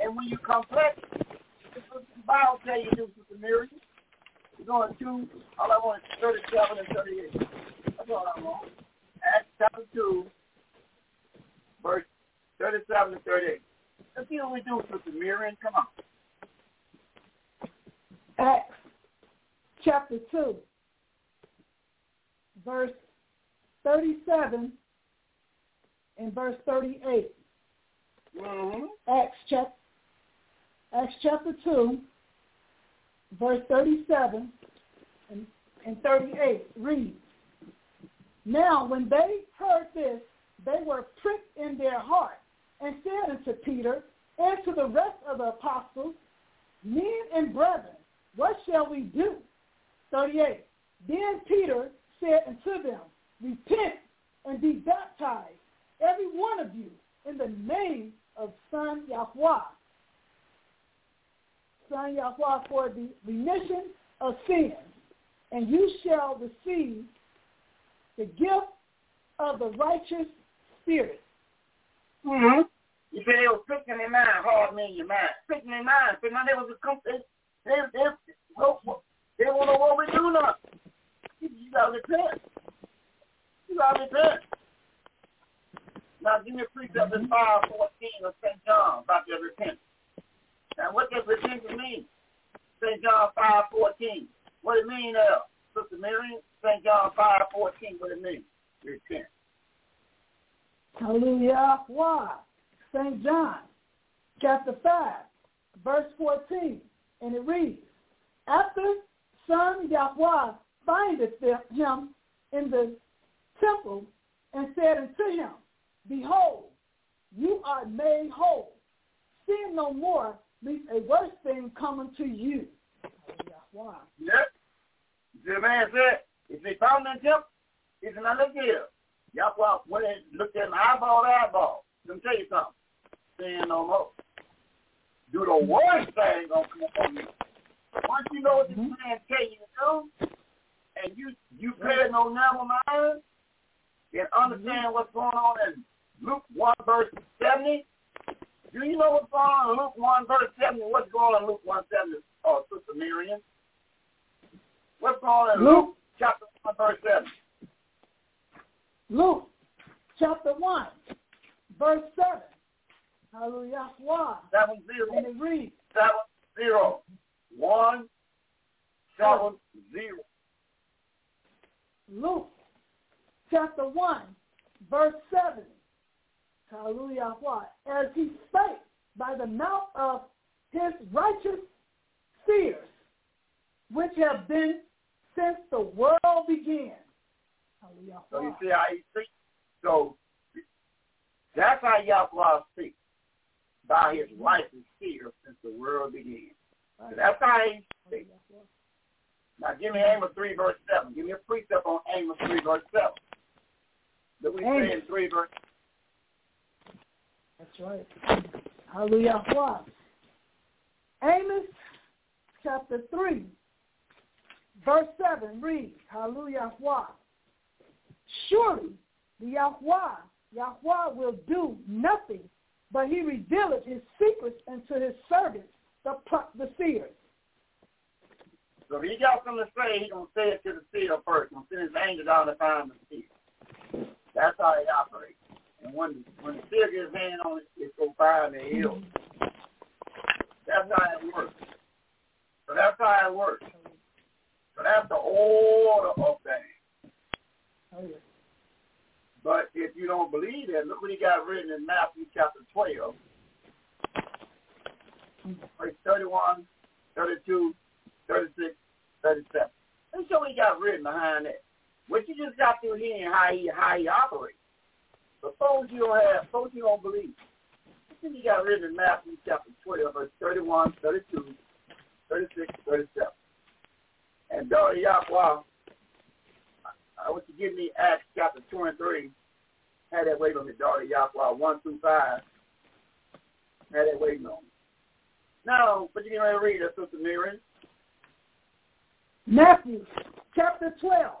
and when you complex, the Bible tell you to do, Sister Miriam. We're going to, all I want is 37 and 38. That's all I want. Acts chapter 2, verse 37 and 38. Let's see what we do, Sister Miriam. Come on. Acts chapter 2, verse 37 and verse 38. Mm-hmm. Acts, chap- Acts chapter 2, verse 37 and, and 38 reads, Now when they heard this, they were pricked in their heart and said unto Peter and to the rest of the apostles, Men and brethren, what shall we do? 38. Then Peter said unto them, Repent and be baptized, every one of you, in the name of Son Yahweh, Son Yahweh for the remission of sins, and you shall receive the gift of the righteous spirit. Mm-hmm. You say they were pricking their mind, hard in your mind. Pricking their mind. So now they was a they they they, don't know what we do now. You, gotta repent. You gotta repent. Now give me a precept in five mm-hmm. fourteen of St. John about their repentance. Now what does repentance mean? St. John five fourteen. What it mean there? Sister Miriam, St. John five fourteen, what it mean? Repent. Hallelujah. Why? St. John, chapter 5, verse 14, and it reads, After Son Yahweh findeth him in the temple and said unto him, Behold, you are made whole. Sin no more, lest a worse thing come unto you. Yahweh. Yep. The man said, if they found in temple, said, now look here. Yahweh went and looked at him eyeball to eyeball. Let me tell you something. Sin no more. Do the worst thing upon you. Once you know what this mm-hmm. man tell you to do, and you you pay no number mind, and understand mm-hmm. what's going on in Luke 1 verse 70, do you know what's going on in Luke 1 verse 70? What's going on in Luke 1 70, oh, Sister Miriam? What's going on in Luke, Luke chapter 1 verse 7? Luke chapter 1 verse 7. Hallelujah. One. Seven zero. And it reads. Seven zero. One seven zero. Luke chapter 1 verse 7. Hallelujah. What? As he spake by the mouth of his righteous seers, which have been since the world began. Hallelujah. So you see how he speaks? So That's how Yahweh speaks, by his righteous fear since the world began. So that's how he oh, speaks. Now give me Amos 3 verse 7. Give me a precept on Amos 3 verse 7. That we he say in 3 verse That's right. Hallelujah. Amos chapter 3, verse 7 reads, Hallelujah. Surely the Yahweh, Yahweh will do nothing, but he revealeth his secrets unto his servants, the, the seers. So if he got something to say, he's going to say it to the seer first. He's going to send his angel down to find the seer. That's how he operates. And when when the seer gets his hand on it, it's going to find the hill. That's how it works. So that's how it works. So that's the order of things. Oh, yeah. But if you don't believe that, look what he got written in Matthew chapter 12, verse 31, 32, 36, 37. And so he got written behind that. What you just got through hearing how he how he operates. Suppose you don't have, suppose you don't believe. What he got written in Matthew chapter 12, verse 31, 32, 36, 37. And daughter Yahweh, I want you to give me Acts chapter 2 and 3. Had that waiting on me, daughter Yahweh, 1 through 5. Had that waiting on me. Now, what you going to read, that, Sister Miriam? Matthew chapter 12,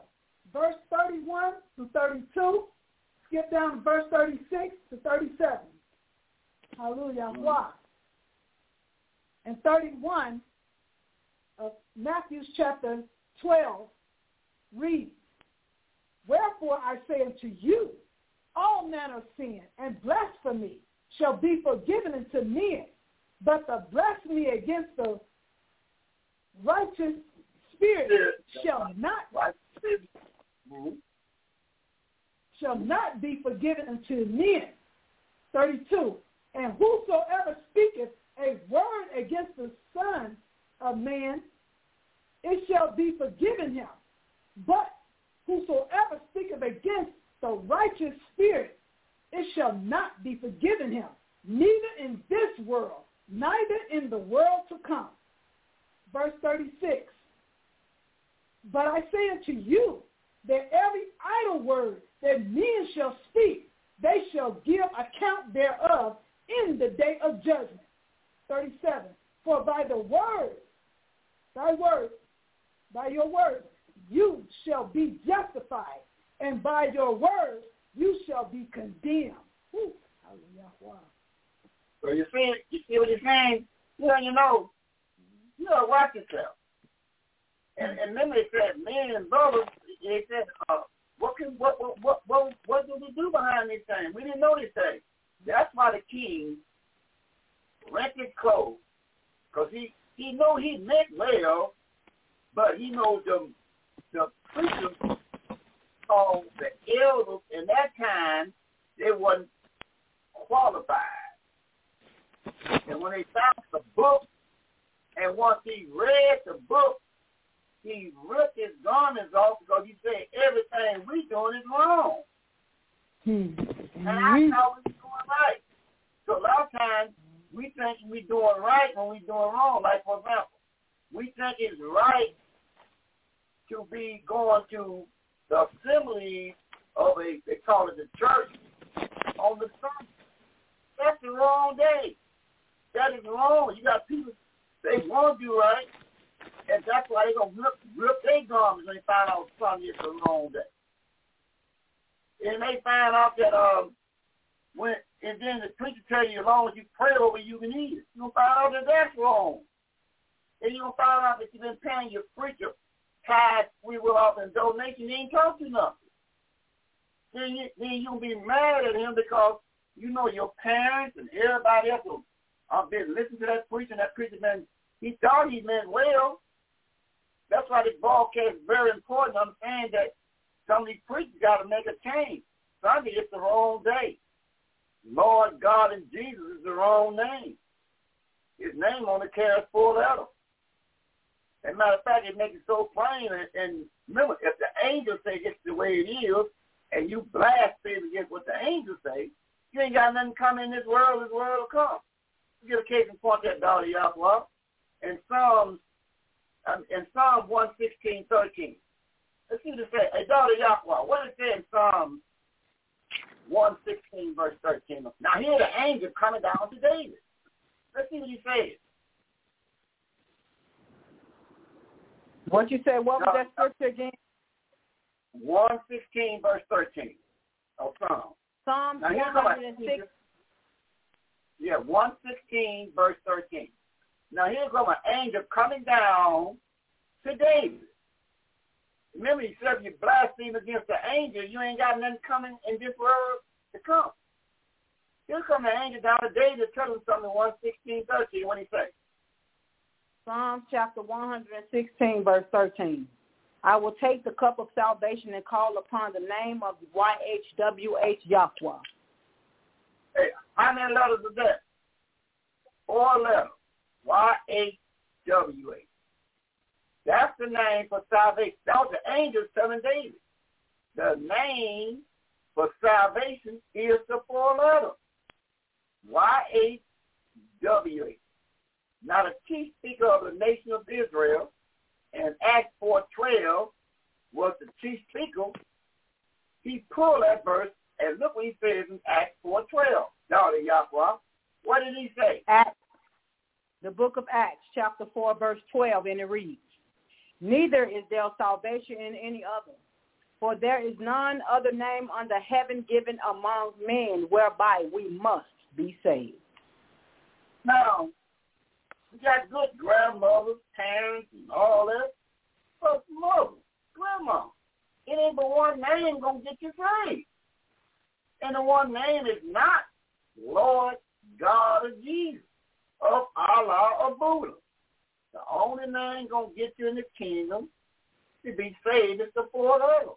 verse 31 to 32. Skip down to verse 36 to 37. Hallelujah. Mm-hmm. And 31 of Matthew's chapter 12 reads, Wherefore I say unto you, all manner of sin and blasphemy shall be forgiven unto men, but the blasphemy against the righteous spirit shall not shall not be forgiven unto men. 32. And whosoever speaketh a word against the Son of Man, it shall be forgiven him. But whosoever speaketh against the righteous spirit, it shall not be forgiven him, neither in this world, neither in the world to come. Verse 36. But I say unto you that every idle word that men shall speak, they shall give account thereof in the day of judgment. 37. For by the word, thy word, by your word, you shall be justified, and by your words you shall be condemned. Whew. Wow. So you see, you see what he's saying? You know, you know, you gotta watch yourself. And and then they said, men and brothers, they said, uh, what can what what what what, do we do behind this thing? We didn't know these things. That's why the king rent his clothes, cause he he know he meant well, but he knows the the preachers called the elders in that time they wasn't qualified. And when they found the book, and once he read the book, he ripped his garments off because he said everything we doing is wrong. Hmm. And I thought we doing right. So a lot of times we think we doing right when we doing wrong. Like for example, we think it's right to be going to the assembly of a they call it the church on the Sunday. That's the wrong day. That is wrong. You got people they want to do right, and that's why they're gonna rip, rip their garments when they find out Sunday is the wrong day. And they find out that um when and then the preacher tell you as long as you pray over you can eat it. You'll find out that that's wrong. And you'll find out that you've been paying your preacher tithe, free will off and donation, he ain't taught you nothing. Then, you, then you'll be mad at him because you know your parents and everybody else will I've been listening to that preacher, and that preacher man, he thought he meant well. That's why this broadcast is very important. I'm saying that some of these preachers got to make a change. Sunday is the wrong day. Lord God and Jesus is the wrong name. His name only carries four letters. As a matter of fact, it makes it so plain. And, and remember, if the angels say it's the way it is, and you blaspheme against what the angels say, You ain't got nothing coming in this world, this world will come. You get a case and point that daughter Yahweh in Psalms um, in Psalm 116, 13. Let's see what it says. Hey, daughter Yahweh, what does it say in Psalm 116, verse 13? Now here the angel coming down to David. Let's see what he says. What you said? What was that scripture again? 116, verse 13 of Psalm. Psalm here's what I- 106. Yeah, 116, verse 13. Now here's what an angel coming down to David. Remember, he said if you blaspheme against the angel, you ain't got nothing coming in this world to come. Here come the angel down to David to tell him something in 116, 13. What he say? Psalms chapter 116, verse 13. I will take the cup of salvation and call upon the name of YHWH Yahweh. Hey, how many letters is that? Four letters. Y-H-W-H. That's the name for salvation. That was the angel telling David. The name for salvation is the four letters. Y-H-W-H. Now the chief speaker of the nation of Israel in Acts 4.12 was the chief speaker. He pulled that verse and look what he says in Acts 4.12. Daughter Yahweh, what did he say? Acts, the book of Acts, chapter 4, verse 12, and it reads, Neither is there salvation in any other, for there is none other name under heaven given among men whereby we must be saved. Now, got good grandmothers, parents, and all that. But mother, grandma, it ain't but one name gonna get you saved. And the one name is not Lord God of Jesus, of Allah or Buddha. The only name gonna get you in the kingdom to be saved is the four letters.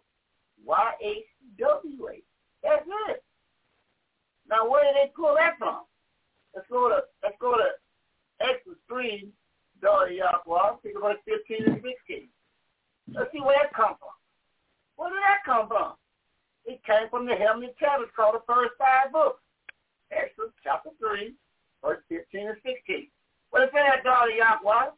Y-H-W-H. That's it. Now where did they pull that from? Let's go to let's go to Exodus three, daughter Yahweh, think about fifteen and sixteen. Let's see where that come from. Where did that come from? It came from the heavenly tablets called the first five books. Exodus chapter three, verse fifteen and sixteen. What is that, daughter Yahweh?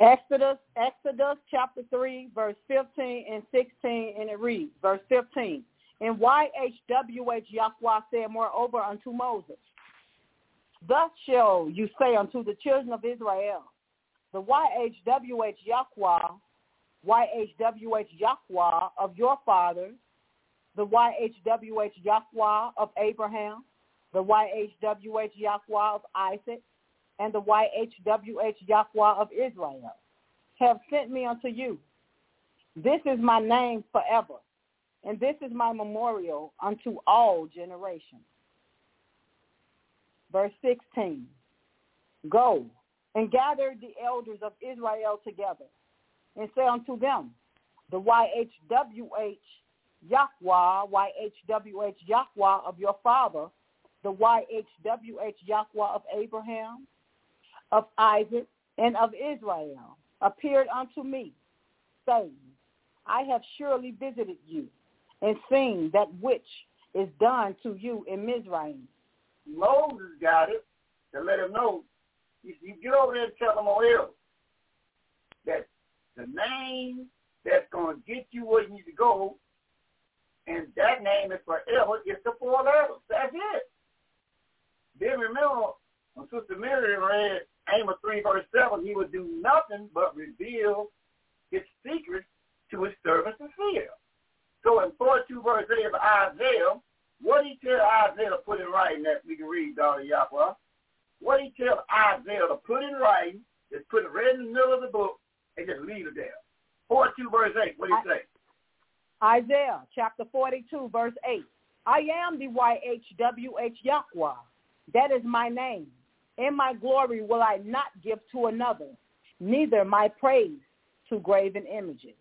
Exodus, Exodus chapter 3, verse 15 and 16, and it reads, verse 15, And YHWH Yahweh said moreover unto Moses, Thus shall you say unto the children of Israel, the YHWH Yahweh, YHWH Yahweh of your fathers, the YHWH Yahweh of Abraham, the YHWH Yahweh of Isaac, and the YHWH Yahweh of Israel have sent me unto you. This is my name forever, and this is my memorial unto all generations. Verse 16, Go and gather the elders of Israel together, and say unto them, the YHWH Yahweh, YHWH Yahweh of your father, the YHWH Yahweh of Abraham, of Isaac, and of Israel, appeared unto me, saying, I have surely visited you, and seen that which is done to you in Mizraim. Moses got it to let him know. You, you get over there and tell them oh, all else that the name that's going to get you where you need to go, and that name is forever, is the four letters. That's it. Then remember, when Sister Mary read Amos 3 verse 7, he would do nothing but reveal his secrets to his servants and seer. So in 42 verse 8 of Isaiah, what did he tell Isaiah to put in writing that we can read, daughter Yahweh? What did he tell Isaiah to put in writing, just put it right in the middle of the book, and just leave it there? 42 verse 8, what did he say? Isaiah chapter 42, verse 8. I am the YHWH Yahweh. That is my name. In my glory will I not give to another, neither my praise to graven images.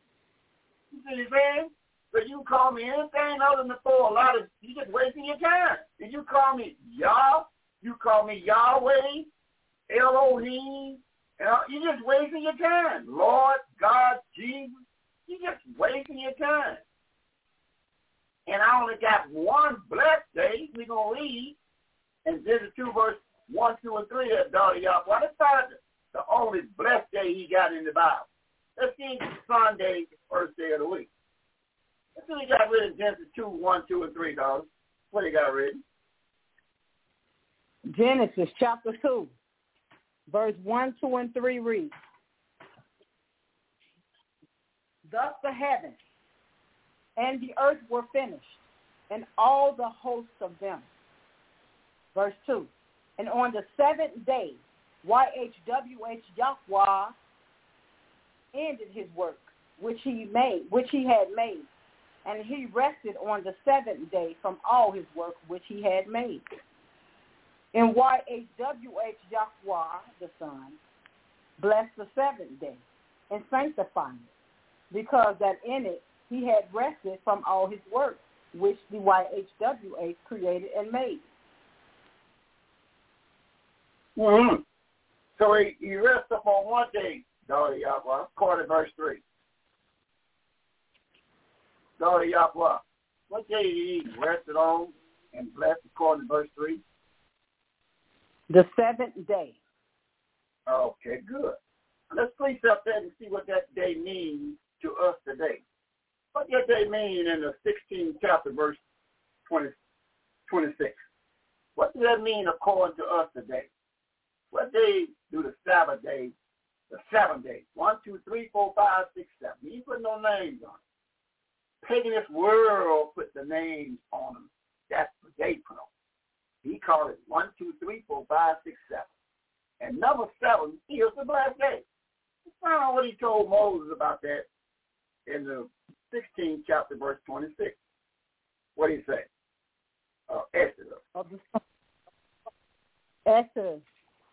You see what But you call me anything other than four letters, you just wasting your time. Did you call me Yah? You call me Yahweh, Elohim, you're just wasting your time. Lord, God, Jesus, you're just wasting your time. And I only got one blessed day. We're going to read in Genesis 2, verse 1, 2, and 3 that daughter Yahweh. Let's find the only blessed day he got in the Bible. Let's see Sunday, first day of the week. Let's what he got written in Genesis 2, 1, 2, and 3, dollars. What he got written? Genesis chapter 2, verse 1, 2, and 3 reads, Thus the heavens and the earth were finished, and all the hosts of them. Verse 2, And on the seventh day, YHWH Yahweh ended his work, which he made, which he had made, and he rested on the seventh day from all his work which he had made. And YHWH Yahweh, the Son, blessed the seventh day and sanctified it, because that in it he had rested from all his work, which the YHWH created and made. Mm-hmm. So he, he rests upon one day, Yahweh, according to verse 3. Daughter Yahweh, what day did he rested on and blessed according to verse 3? The seventh day. Okay, good. Let's place up that and see what that day means to us today. What does that day mean in the 16th chapter, verse 20, 26? What does that mean according to us today? What day do the Sabbath day, the seven days? One, two, three, four, five, six, seven. He put no names on it. Paganist world put the names on them. That's what they put on. He called it one, two, three, four, five, six, seven. And number seven is the black day. Find out what he told Moses about that in the 16th chapter, verse 26. What did he say? Uh, Exodus. Exodus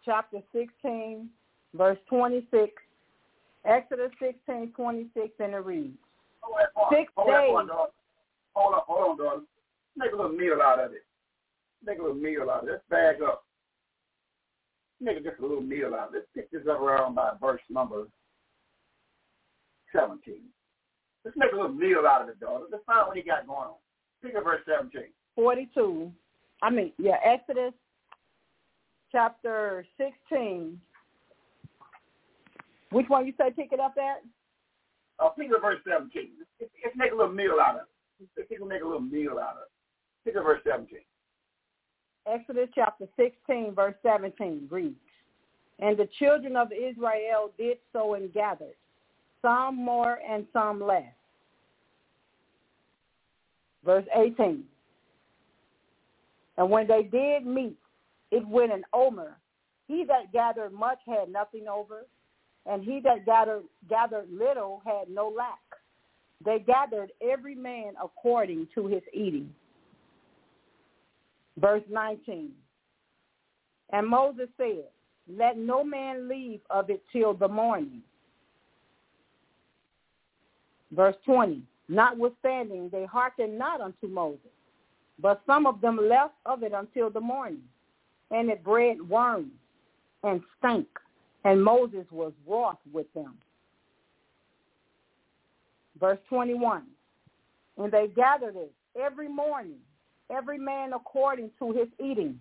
chapter 16, verse 26. Exodus 16, 26, and it reads. Six hold days. On, hold on, hold on, daughter. Make a little meal out of it. Make a little meal out of it. Let's bag up. Make just a little meal out of it. Let's pick this up around by verse number 17. Let's make a little meal out of it, daughter. Let's find what he got going on. Pick up verse 17. 42. I mean, yeah, Exodus chapter 16. Which one you say pick it up at? Uh, pick verse 17. Let's, make a little meal out of it. Let's make a little meal out of it. Pick verse 17. Exodus chapter 16, verse 17 reads, And the children of Israel did so and gathered, some more and some less. Verse 18. And when they did meet, it went an omer. He that gathered much had nothing over, and he that gathered, gathered little had no lack. They gathered every man according to his eating. Verse 19. And Moses said, Let no man leave of it till the morning. Verse 20. Notwithstanding, they hearkened not unto Moses, but some of them left of it until the morning. And it bred worms and stank, and Moses was wroth with them. Verse 21. And they gathered it every morning, every man according to his eating.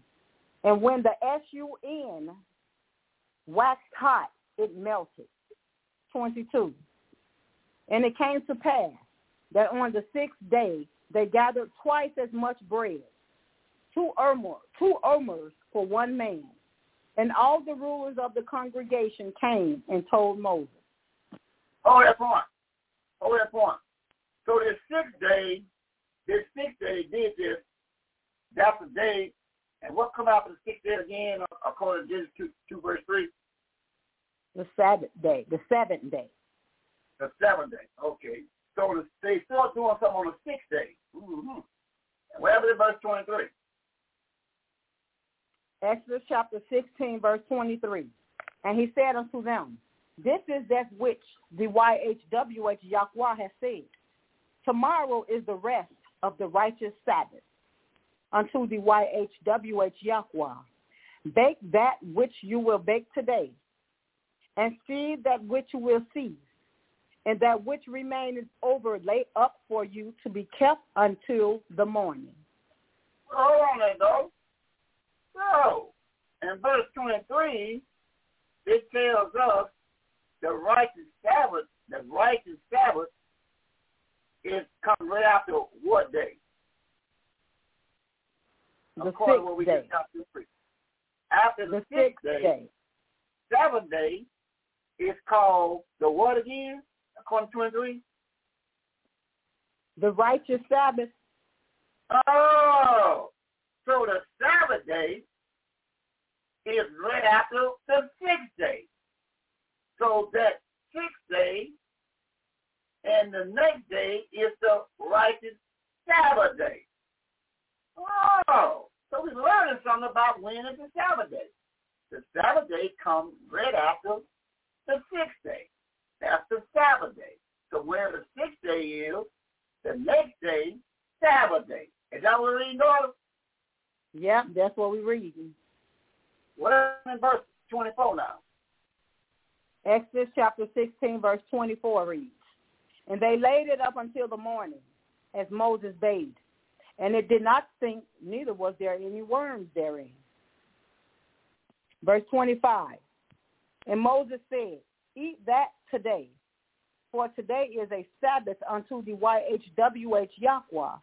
And when the S-U-N waxed hot, it melted. 22. And it came to pass that on the sixth day they gathered twice as much bread, two omer, two for one man. And all the rulers of the congregation came and told Moses. Hold that point. Hold that point. So this sixth day, this sixth day did this. That's the day. And what come after the sixth day again, according to Genesis 2, 2 verse 3? The Sabbath day, the seventh day. The seventh day. Okay. So they still doing something on the sixth day. Mm-hmm. What happened in verse 23? Exodus chapter 16, verse 23. And he said unto them, This is that which the YHWH Yahweh has said. Tomorrow is the rest of the righteous Sabbath unto the YHWH Yahweh. Bake that which you will bake today, and feed that which you will see, and that which remaineth over lay up for you to be kept until the morning. Hold on though. So, in verse 23, it tells us the righteous Sabbath, the righteous Sabbath is come right after what day? The According to what we sixth day. just got through preaching. After the, The sixth sixth day, day. seventh day is called the what again? According to 23? The righteous Sabbath. Oh, so the Sabbath day is right after the sixth day. So that sixth day and the next day is the righteous Sabbath day. Oh, so we're learning something about when is the Sabbath day. The Sabbath day comes right after the sixth day. That's the Sabbath day. So where the sixth day is, the next day, Sabbath day. Is that what we're reading, Yeah, that's what we're reading. What in verse 24 now? Exodus chapter 16, verse 24 reads, And they laid it up until the morning, as Moses bade. And it did not stink, neither was there any worms therein. Verse 25, And Moses said, Eat that today, for today is a Sabbath unto the YHWH Yahweh.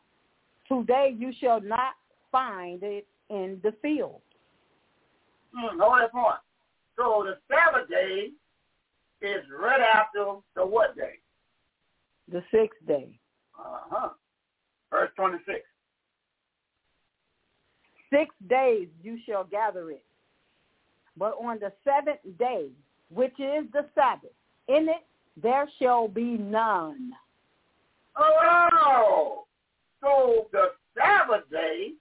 Today you shall not find it in the field. Hmm, hold that point. So the Sabbath day is right after the what day? The sixth day. Uh-huh. Verse 26. Six days you shall gather it. But on the seventh day, which is the Sabbath, in it there shall be none. Oh, so the Sabbath day,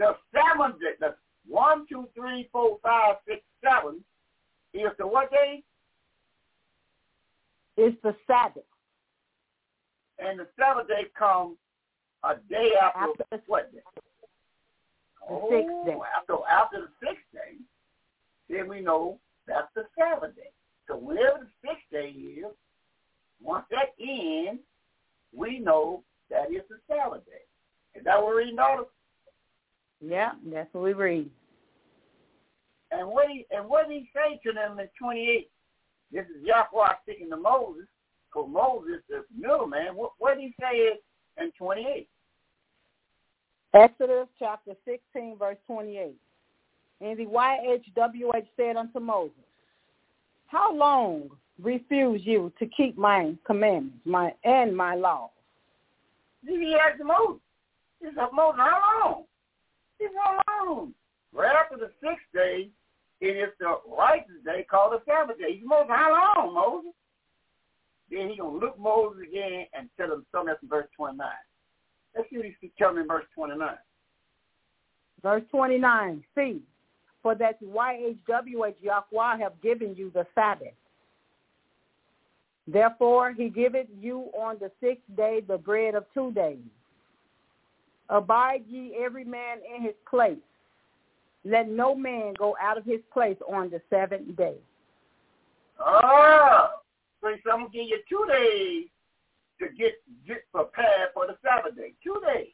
the seventh day, the one, two, three, four, five, six, seven, is the what day? It's the Sabbath. And the seventh day comes a day after, After the- what day? the sixth oh, day. Oh, After, after the sixth day, then we know that's the Sabbath day. So whenever the sixth day is, once that ends, we know that is the Sabbath day. Is that what we're reading, daughter? Yeah, that's what we read. And what he and what did he say to them in 28? This is Yahweh speaking to Moses, because Moses is the middleman. What, what did he say in 28? Exodus chapter 16, verse 28. And the YHWH said unto Moses, How long refuse you to keep my commandments my and my laws? He asked Moses. He said, Moses, how long? He said, how long? Right after the sixth day, it is the righteous day called the Sabbath day. He said, Moses, how long, Moses? Then he to look Moses again and tell him something else in verse 29. Let's see what he's telling him in verse 29. Verse 29, see, for that YHWH Yahweh have given you the Sabbath. Therefore he giveth you on the sixth day the bread of two days. Abide ye every man in his place. Let no man go out of his place on the seventh day. Oh, so he said, I'm going to give you two days to get, get prepared for the Sabbath day. Two days.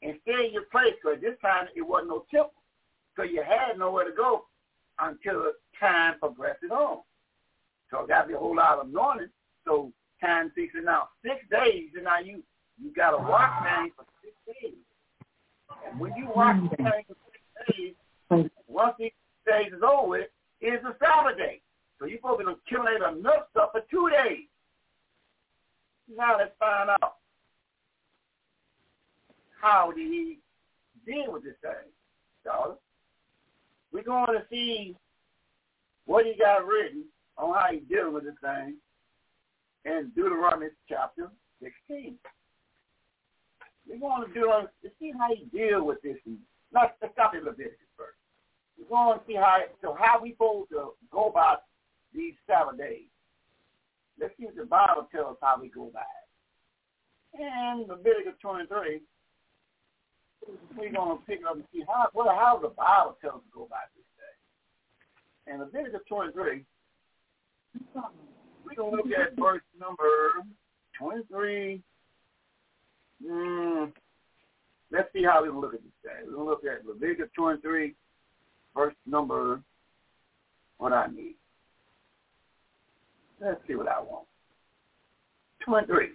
And stay in your place, because this time it wasn't no temple. So you had nowhere to go until time progresses on. So it got to be a whole lot of anointing. So time fixes now six days, and now you you got to watch man for. And when you watch man for six days, once these days is over with, it's a Sabbath day. So you're supposed to accumulate enough stuff for two days. Now let's find out how did he deal with this thing, y'all. We're going to see what he got written on how he dealing with this thing in Deuteronomy chapter 16. We're going to do to see how he deal with this. Let's, let's stop at Leviticus first. We're going to see how so how we supposed to go about these Sabbath days. Let's see what the Bible tells how we go by it. And Leviticus 23, we're going to pick up and see how well how the Bible tells us to go by this day. And Leviticus 23, we're going to look at verse number 23. Mm, let's see how we look at this thing. We're going to look at Leviticus 23, verse number, what I need. Let's see what I want. 23.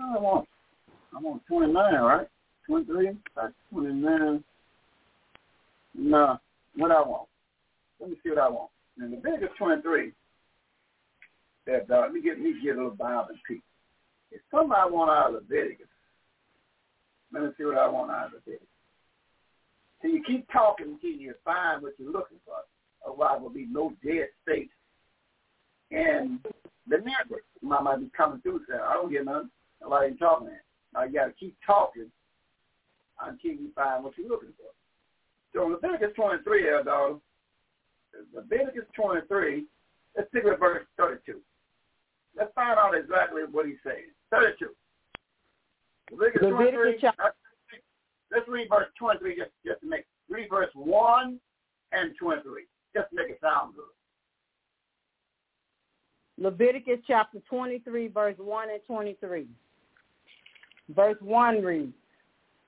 I want, I want 29, right? 23? That's 29. No, what I want. Let me see what I want. In Leviticus 23, that, uh, let me get, me get a little Bible and If somebody want out of Leviticus, let me see what I want out of Leviticus. So you keep talking until you find what you're looking for. Otherwise, will be no dead space. And the network might, might be coming through saying, I don't get nothing. Nobody ain't talking that. Now you got to keep talking until you find what you're looking for. So Leviticus 23, our daughter, Leviticus 23, let's pick up verse 32. Let's find out exactly what he's saying. 32. Leviticus, Leviticus 23, chapter. Uh, let's read verse 23 just, just to make, read verse 1 and 23, just to make it sound good. Leviticus chapter 23, verse 1 and 23. Verse 1 reads,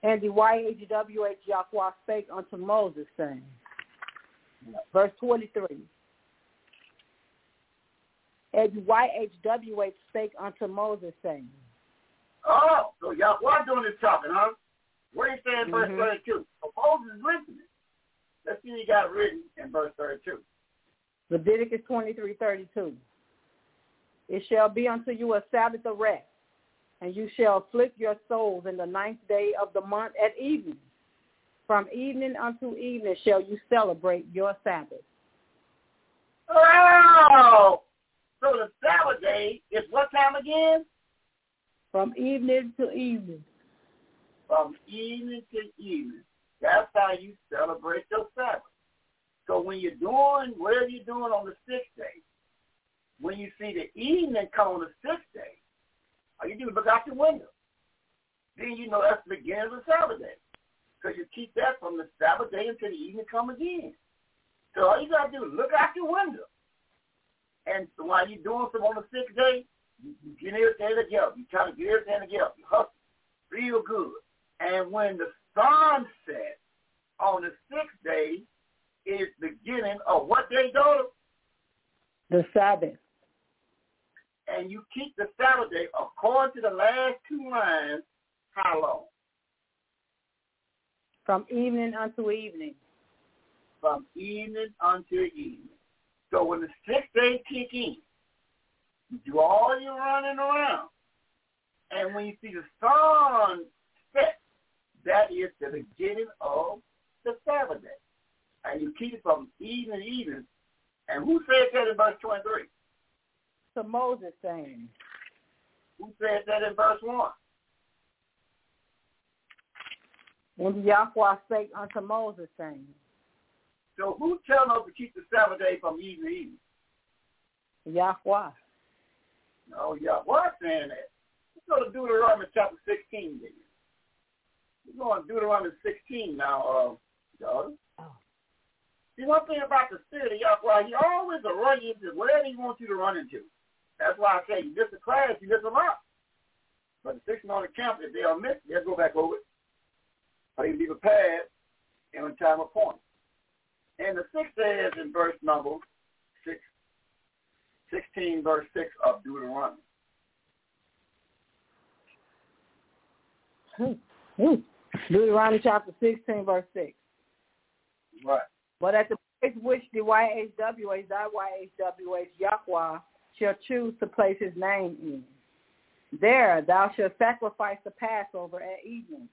And the YHWH Yahweh spake unto Moses, saying, Verse 23. And YHWH spake unto Moses, saying, Oh, so y'all, what doing this talking, huh? What he say in verse Mhm. 32? So Moses is listening. Let's see what he got written in verse 32. Leviticus 23, 32. It shall be unto you a Sabbath of rest, and you shall afflict your souls in the ninth day of the month at evening. From evening unto evening shall you celebrate your Sabbath. Oh! So the Sabbath day is what time again? From evening to evening. From evening to evening. That's how you celebrate your Sabbath. So when you're doing whatever you're doing on the sixth day, when you see the evening come on the sixth day, all you do is look out your window. Then you know that's the beginning of the Sabbath day. Because you keep that from the Sabbath day until the evening come again. So all you got to do is look out your window. And so while you're doing something on the sixth day, you, you get everything together. You try to get everything together. You hustle real good. And when the sun sets on the sixth day, is the beginning of what day, daughter? The Sabbath. And you keep the Sabbath day according to the last two lines, how long? From evening unto evening. From evening until evening. So when the sixth day kick in, you do all your running around. And when you see the sun set, that is the beginning of the Sabbath day. And you keep it from evening to evening. And who said that in verse 23? To Moses saying, Who said that in verse 1? And Yahweh spake unto Moses saying, So who telling us to keep the Sabbath day from evening to evening? Yahweh. Yeah. What's saying that? Let's go to Deuteronomy chapter 16 then. We're going to Deuteronomy 16 now, uh, daughter. Oh. See, one thing about the Spirit of Yahweh, he always will run you into whatever he wants you to run into. That's why I say you miss a class, you miss a lot. But the six on the camp, if they'll miss, they'll go back over it. But you be prepared in a time of point. And the sixth says in verse number six, 16, verse 6 of Deuteronomy. Hmm. Deuteronomy chapter 16, verse 6. Right. But at the place which the YHWH, thy YHWH, Yahweh, shall choose to place his name in. There thou shalt sacrifice the Passover at evening,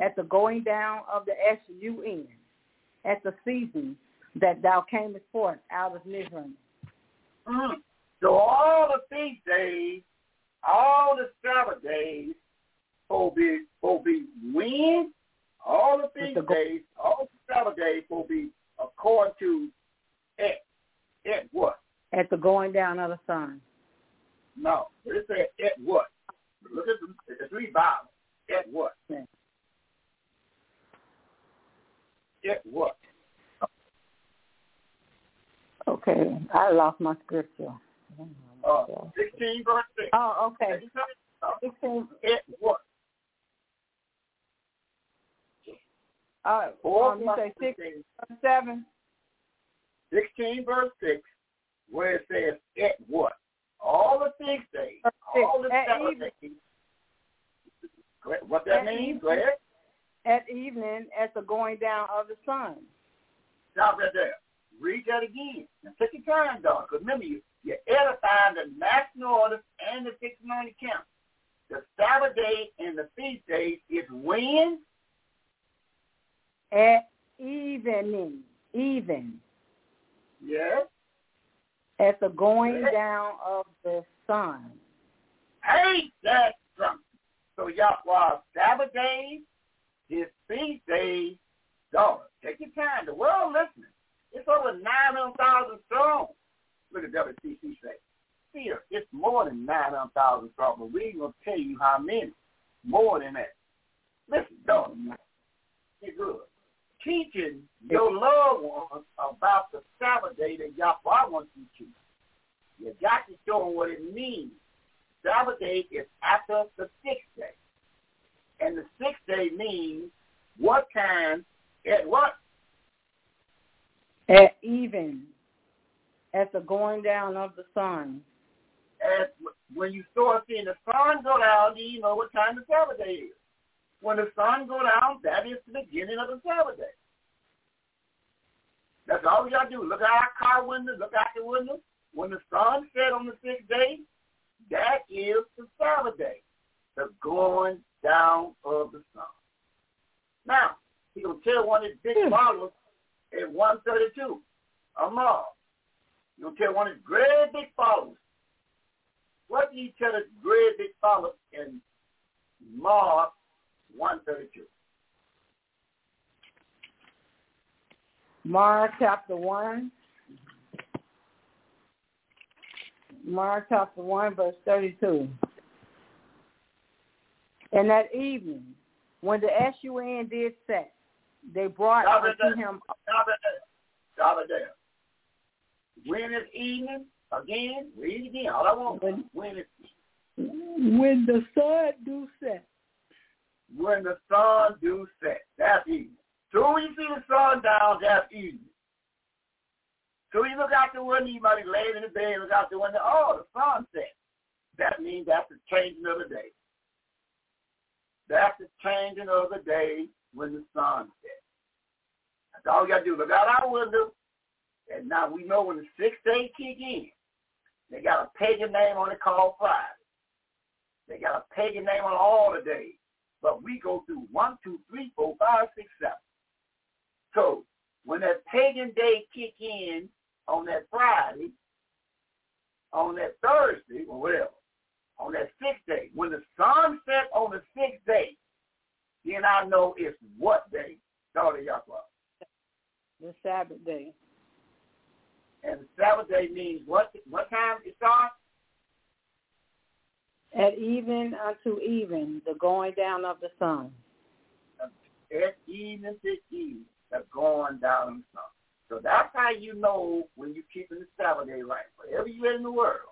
at the going down of the S-U-N, at the season that thou camest forth out of Mizraim. Mm. So all the feast days, all the Sabbath days, will be will be when all the feast the days, all the Sabbath days will be according to at at what? At the going down of the sun. No, it said at what? Look at the, the three Bibles. At what? Yeah. At what? Okay, I lost my scripture. Uh, 16 verse 6. Oh, okay. 16. It what? Or Um, you say 6, 7? 16 verse 6, where it says, at what? All the six days, Verse six, all the at seven even. days. What that At means? even. Go ahead. At evening, at the going down of the sun. Stop right there. Read that again. Now take your time, dog. Because remember, you, you're edifying the national orders and the fixing on the Sabbath day and the feast days is when? At evening. Even. Yes. At the going Yes. down of the sun. Ain't that something? So Yahweh Sabbath days, his feast days, dog. Take your time. The world listening. It's over 900,000 strong. Look at WCC say. Here, it's more than 900,000 strong, but we ain't going to tell you how many. More than that. Listen, dog. Get good. Teaching your loved ones about the Sabbath day that Yahweh wants you to. You got to show them what it means. Sabbath day is after the sixth day. And the sixth day means what time, at what? At even. At the going down of the sun. At, when you start seeing the sun go down, do you know what time the Sabbath day is? When the sun go down, that is the beginning of the Sabbath day. That's all we got to do. Look out our car window, look out the window. When the sun set on the sixth day, that is the Sabbath day, the going down of the sun. Now, he's going to tell one of his big hmm. followers at 132, Allah. He's going to tell one of his great big followers. What did he tell his great big followers in Mark 132? Mark chapter 1. Mark chapter 1, verse 32. And that evening, when the S-U-N did set, they brought unto him Stop it there. Stop it there. When it's evening, again, read it again. All I want When- when it's When the sun do set. when the sun do set. That's evening. So when you see the sun down, that's evening. So you look out the window, you might be laying in the bed, look out the window, oh, the sun set. That means that's the changing of the day. That's the changing of the day when the sun sets. That's all you got to do. Look out our window, and now we know when the sixth day kick in. They got a pagan name on it called Friday. They got a pagan name on all the days. But we go through one, two, three, four, five, six, seven. So when that pagan day kick in on that Friday, on that Thursday, or whatever, on that sixth day, when the sun set on the sixth day, then I know it's what day? Daughter Yahweh. the Sabbath day. And the Sabbath day means what what time it starts? At even unto even, the going down of the sun. At evening to evening, the going down in the sun. So that's how you know when you're keeping the Sabbath day right. Wherever you're in the world,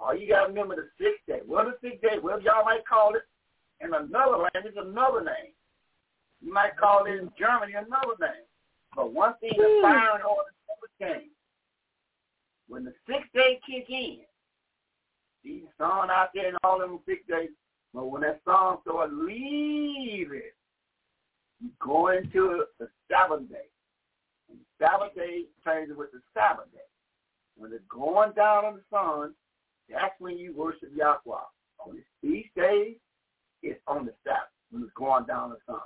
all you got to remember the sixth day. Well, the sixth day, whatever y'all might call it, in another land, it's another name. You might call it in Germany another name. But one thing the hmm. fire and order never change. When the sixth day kick in, see the sun out there and all them six days, but when that sun start leaving, you go into the Sabbath day. And the Sabbath day changes with the Sabbath day. When it's going down on the sun, that's when you worship Yahweh. On his feast days, it's on the Sabbath when it's going down the sun.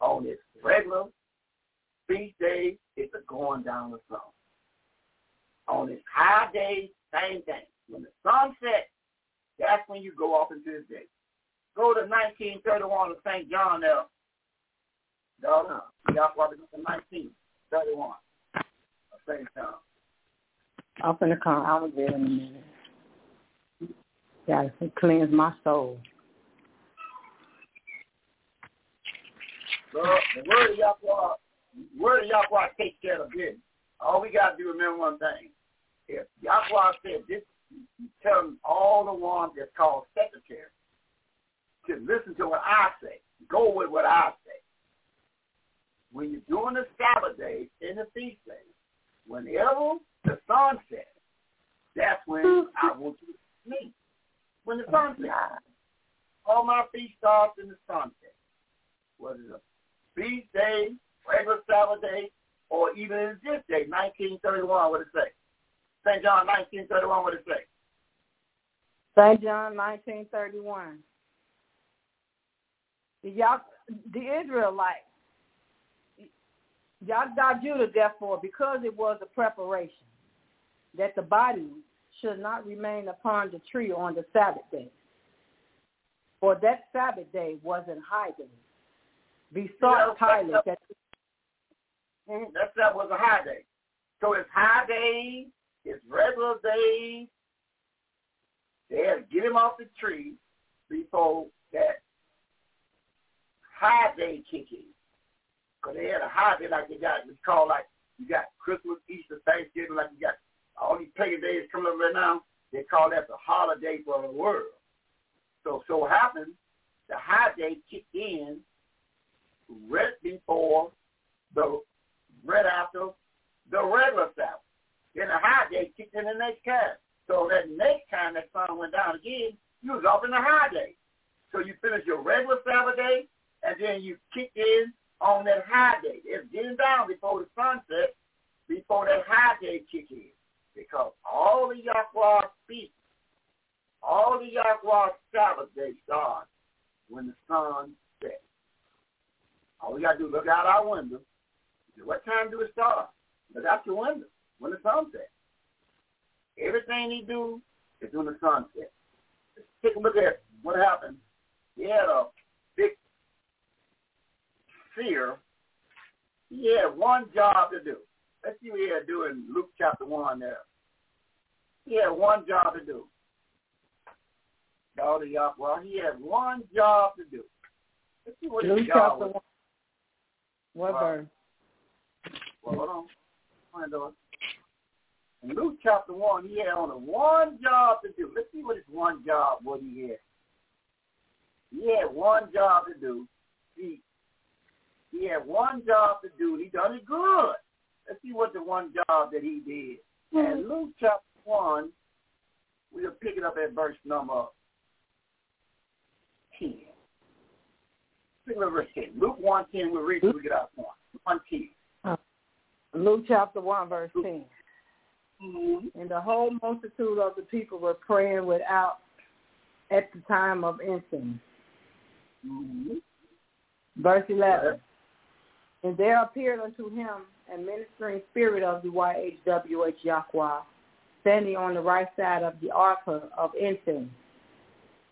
On its regular feast days, it's a going down the sun. On its high days, same thing. When the sun sets, that's when you go off into the day. Go to 1931 of St. John there. No, Yahweh is 1931 of St. John. I'm finna come. I was there in a minute. Gotta cleanse my soul. So the word of Yahweh, word of Yahweh takes care of business. all we got to do remember one thing. If Yahweh said this, tell them all the ones that's called secretary to listen to what I say. Go with what I say. When you're doing the Sabbath day in the feast day, whenever the sun sets, that's when I want you to meet. When the sun sets. All my feast starts in the sunset. Whether it's a feast day, regular Sabbath day, or even in this day, 1931, what it say? St. John 1931, what it say? St. John 1931. The, the Israelites, Yahdah Judah, therefore, because it was a preparation, that the body should not remain upon the tree on the Sabbath day. For that Sabbath day was in high day. Besought yeah, Pilate that Mm-hmm. That that was a high day. So it's high day, it's regular day. They had to get him off the tree before that high day kick in. Because they had a high day like they got, it's called like, you got Christmas, Easter, Thanksgiving, like you got all these pagan days coming up right now. They call that the holiday for the world. So so happened, the high day kicked in right before the right after the regular Sabbath. Then the high day kicked in the next time. So that next time that sun went down again, you was off in the high day. So you finish your regular Sabbath day, and then you kick in on that high day. It's getting down before the sunset, before that high day kick in. Because all the Yahweh speak, all the Yahweh Sabbath day starts when the sun sets. All we got to do is look out our window what time do it start? Look out your window when the sun sets. Everything he do is when the sun sets. Let's take a look at what happened. He had a big seer. He had one job to do. Let's see what he had to do in Luke chapter 1 there. He had one job to do. Daughter Yahweh, he had one job to do. Let's see what Luke his job was. What verse? Well, hold on. Find on. In Luke chapter 1, he had only one job to do. Let's see what his one job, what he had. He had one job to do. He, he had one job to do. He done it good. Let's see what the one job that he did. Mm-hmm. And Luke chapter 1, we'll pick it up at verse number 10. Pick it up verse 10. Luke 1, 10, we'll read it. We get our point. 1, 10. Luke chapter 1, verse 10. Mm-hmm. And the whole multitude of the people were praying without at the time of incense. Mm-hmm. Verse 11. And there appeared unto him a ministering spirit of the YHWH Yahweh, standing on the right side of the ark of incense.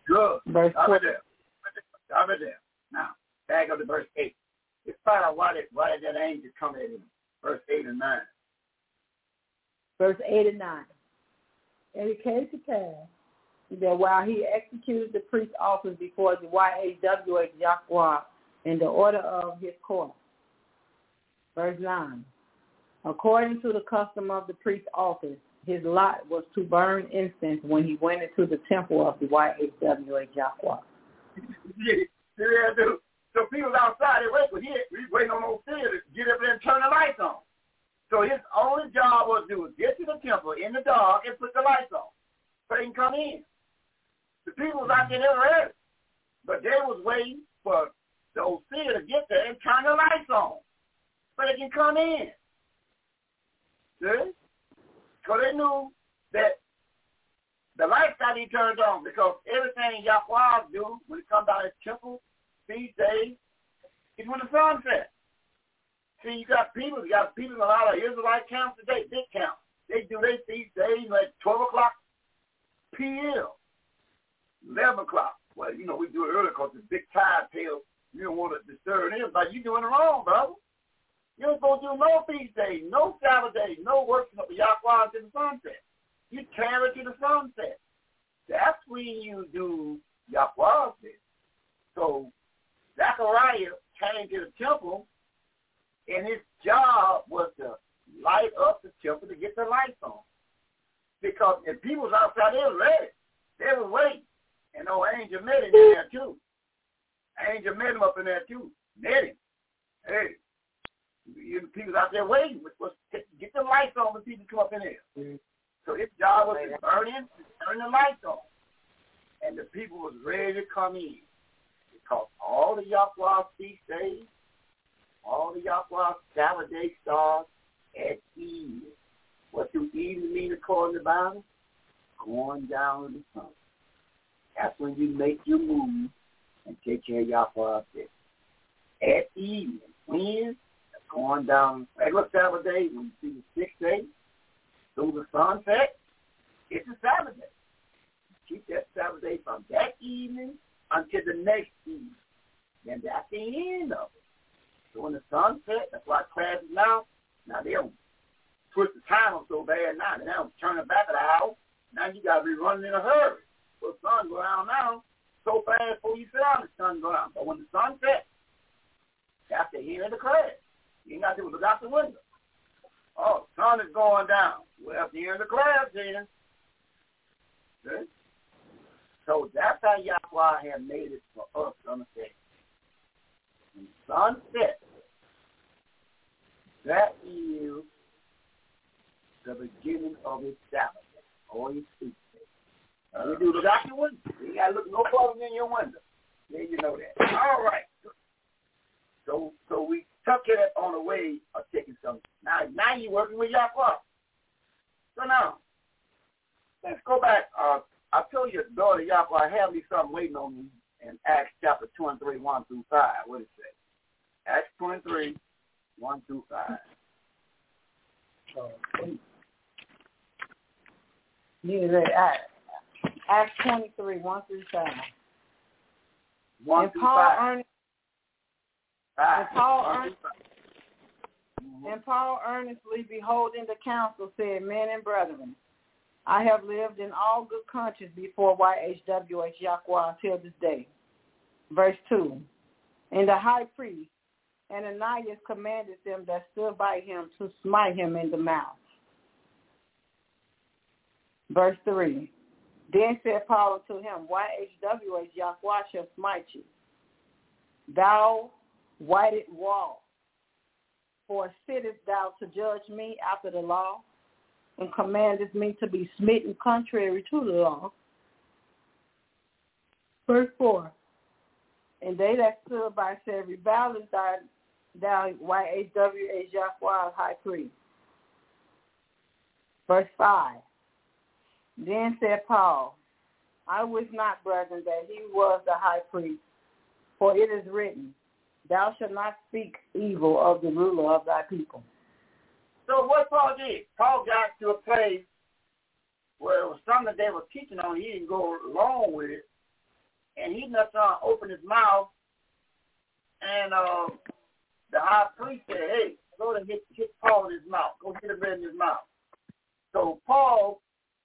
Good. Verse Stop it there. Stop it there. Now, back up to verse 8. Let's find out why did, why did that angel come at him verse 8 and 9. Verse 8 and 9. And it came to pass that while he executed the priest's office before the YHWH Yahweh in the order of his court. Verse 9. According to the custom of the priest's office, his lot was to burn incense when he went into the temple of the YHWH Yahweh. [LAUGHS] yeah, dude. So people outside, they wait for him. He's waiting on those things to get up there and turn the lights on. So his only job was to get to the temple in the dark and put the lights on so they can come in. The people was out there ready. But they was waiting for those seers to get there and turn the lights on so they can come in. See? Because they knew that the to be turned on because everything Yahweh do when it comes out of temple these days is when the sun sets. See, you got people, you got people in a lot of Israelite camps today, big camps. They do their feast days like 12 o'clock p.m., 11 o'clock. Well, you know, we do it early because it's big tide tail. You don't want to disturb them, but you doing it wrong, brother. You don't go do no feast days, no Sabbath days, no worship of Yahweh to the sunset. You carry to the sunset. That's when you do Yahweh's day. So Zechariah came to the temple, and his job was to light up the temple to get the lights on. Because if people was outside, they were ready. They were waiting. And no angel met him in there too. Angel met him up in there too. Met him. Hey, you people out there waiting. Let's get the lights on when people come up in here. Mm-hmm. So his job was to burn in, turn the lights on. And the people was ready to come in. Because all the Yahweh feast days, all the Yahweh Sabbath day stars at eve. What do evening mean according to the Bible? Going down to the sun. That's when you make your move and take care of Yahweh At evening. When? Going down regular Sabbath day, when you see the sixth day, through the sunset, it's a Sabbath day. Keep that Sabbath day from that evening until the next evening. Then that's the end of it. So when the sun sets, that's why classes now, now they don't twist the time up so bad now. They don't turn it back the hour. Now you got to be running in a hurry. So the sun go down now so fast before you sit down, the sun go down. But when the sun sets, that's the end of the class. You ain't got to look out the window. Oh, sun is going down. Well, the end of the clouds, then. Okay? So that's how Yahweh had made it for us to understand. When the sun sets, that is the beginning of his Sabbath feast day. Uh, you do the doctor one, you got to look no further than your window. Then you know that. All right. So so we took it on the way of taking some. Now now you're working with Yahweh. So now, let's go back. Uh, I told your daughter Yahweh, I have me something waiting on me in Acts chapter 23, 1 through 5. What it say? Acts 23, 1 through 5. You Acts, Acts 23, 1 through 5. 1 and through Paul 5. Earnest, Five. And Paul Earnest, and Paul earnestly beholding the council said, Men and brethren, I have lived in all good conscience before YHWH Yahweh till this day. Verse 2. And the high priest Ananias commanded them that stood by him to smite him in the mouth. Verse 3. Then said Paul unto him, YHWH Yahweh shall smite you. Thou whited wall, for sittest thou to judge me after the law, and commandest me to be smitten contrary to the law. Verse 4. And they that stood by said, Revilest thou, thou YHWH Yahweh high priest. Verse 5. Then said Paul, I wish not, brethren, that he was the high priest, for it is written, Thou shalt not speak evil of the ruler of thy people. So what Paul did, Paul got to a place where it was something they were teaching on. He didn't go along with it, and he not trying to open his mouth. And uh, the high priest said, "Hey, go and hit, hit Paul in his mouth. Go hit him in his mouth." So Paul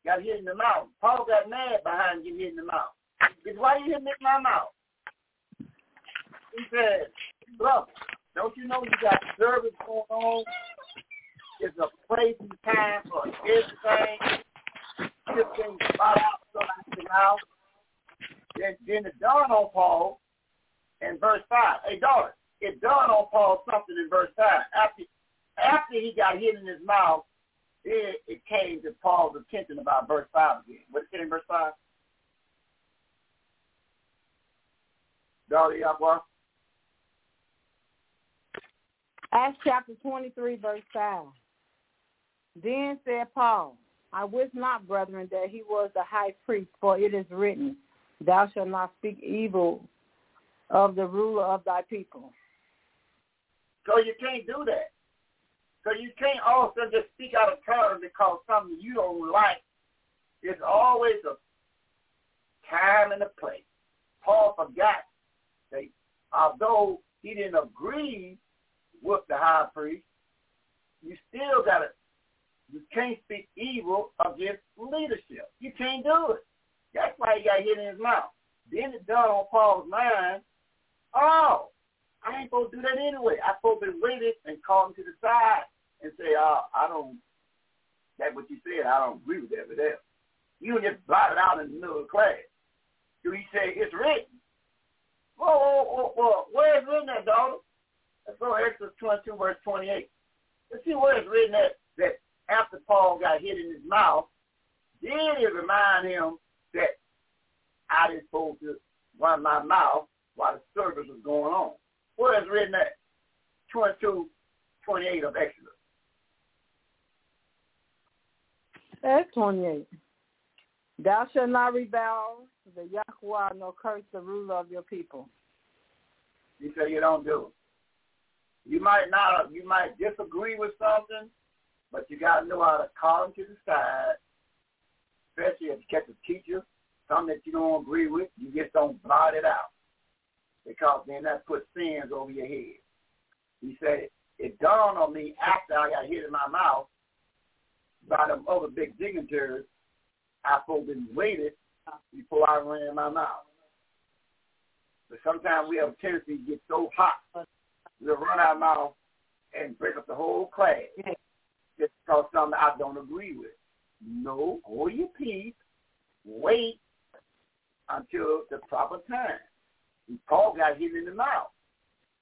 got hit in the mouth. Paul got mad behind getting hit in the mouth. He said, "Why you hit me in my mouth?" He said, "Look, don't you know you got service going on it's a crazy time for everything. Everything spot out something out. Then, then it dawned on Paul in verse 5. Hey, daughter, it dawned on Paul something in verse 5. After, after he got hit in his mouth, it, it came to Paul's attention about verse 5 again. What is it in verse 5? Daughter Yahweh? Acts chapter 23, verse 5. Then said Paul, I wish not, brethren, that he was the high priest, for it is written, Thou shalt not speak evil of the ruler of thy people. So you can't do that. So you can't also just speak out of turn because something you don't like. It's always a time and a place. Paul forgot that although he didn't agree with the high priest, you still got to you can't speak evil against leadership. You can't do it. That's why he got hit in his mouth. Then it dawned on Paul's mind, oh, I ain't to do that anyway. I'm supposed to wait it and call him to the side and say, oh, I don't, that's what you said, I don't agree with that, but that. You just blot it out in the middle of class. Do he say, it's written? Whoa, whoa, whoa, whoa. Where is written that, daughter? Let's go to Exodus 22, verse 28. Let's see where it's written that, that after Paul got hit in his mouth, then it remind him that I didn't supposed to run my mouth while the service was going on. Where is written that? 22, 28 of Exodus. That's 28. Thou shalt not rebel the Yahweh nor curse the ruler of your people. He said you don't do it. You might not, you might disagree with something, but you got to know how to call them to the side, especially if you catch a teacher, something that you don't agree with, you just don't blot it out because then that puts sins over your head. He said, it dawned on me after I got hit in my mouth by them other big dignitaries, I supposed to waited before I ran my mouth. But sometimes we have a tendency to get so hot, we'll run our mouth and break up the whole class just because something I don't agree with. No, hold your peace. Wait until the proper time. And Paul got hit in the mouth.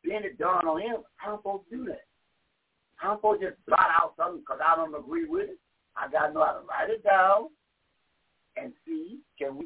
Then it dawned on him, how am I supposed to do that? How am I supposed to just blot out something because I don't agree with it? I got to know how to write it down and see, can we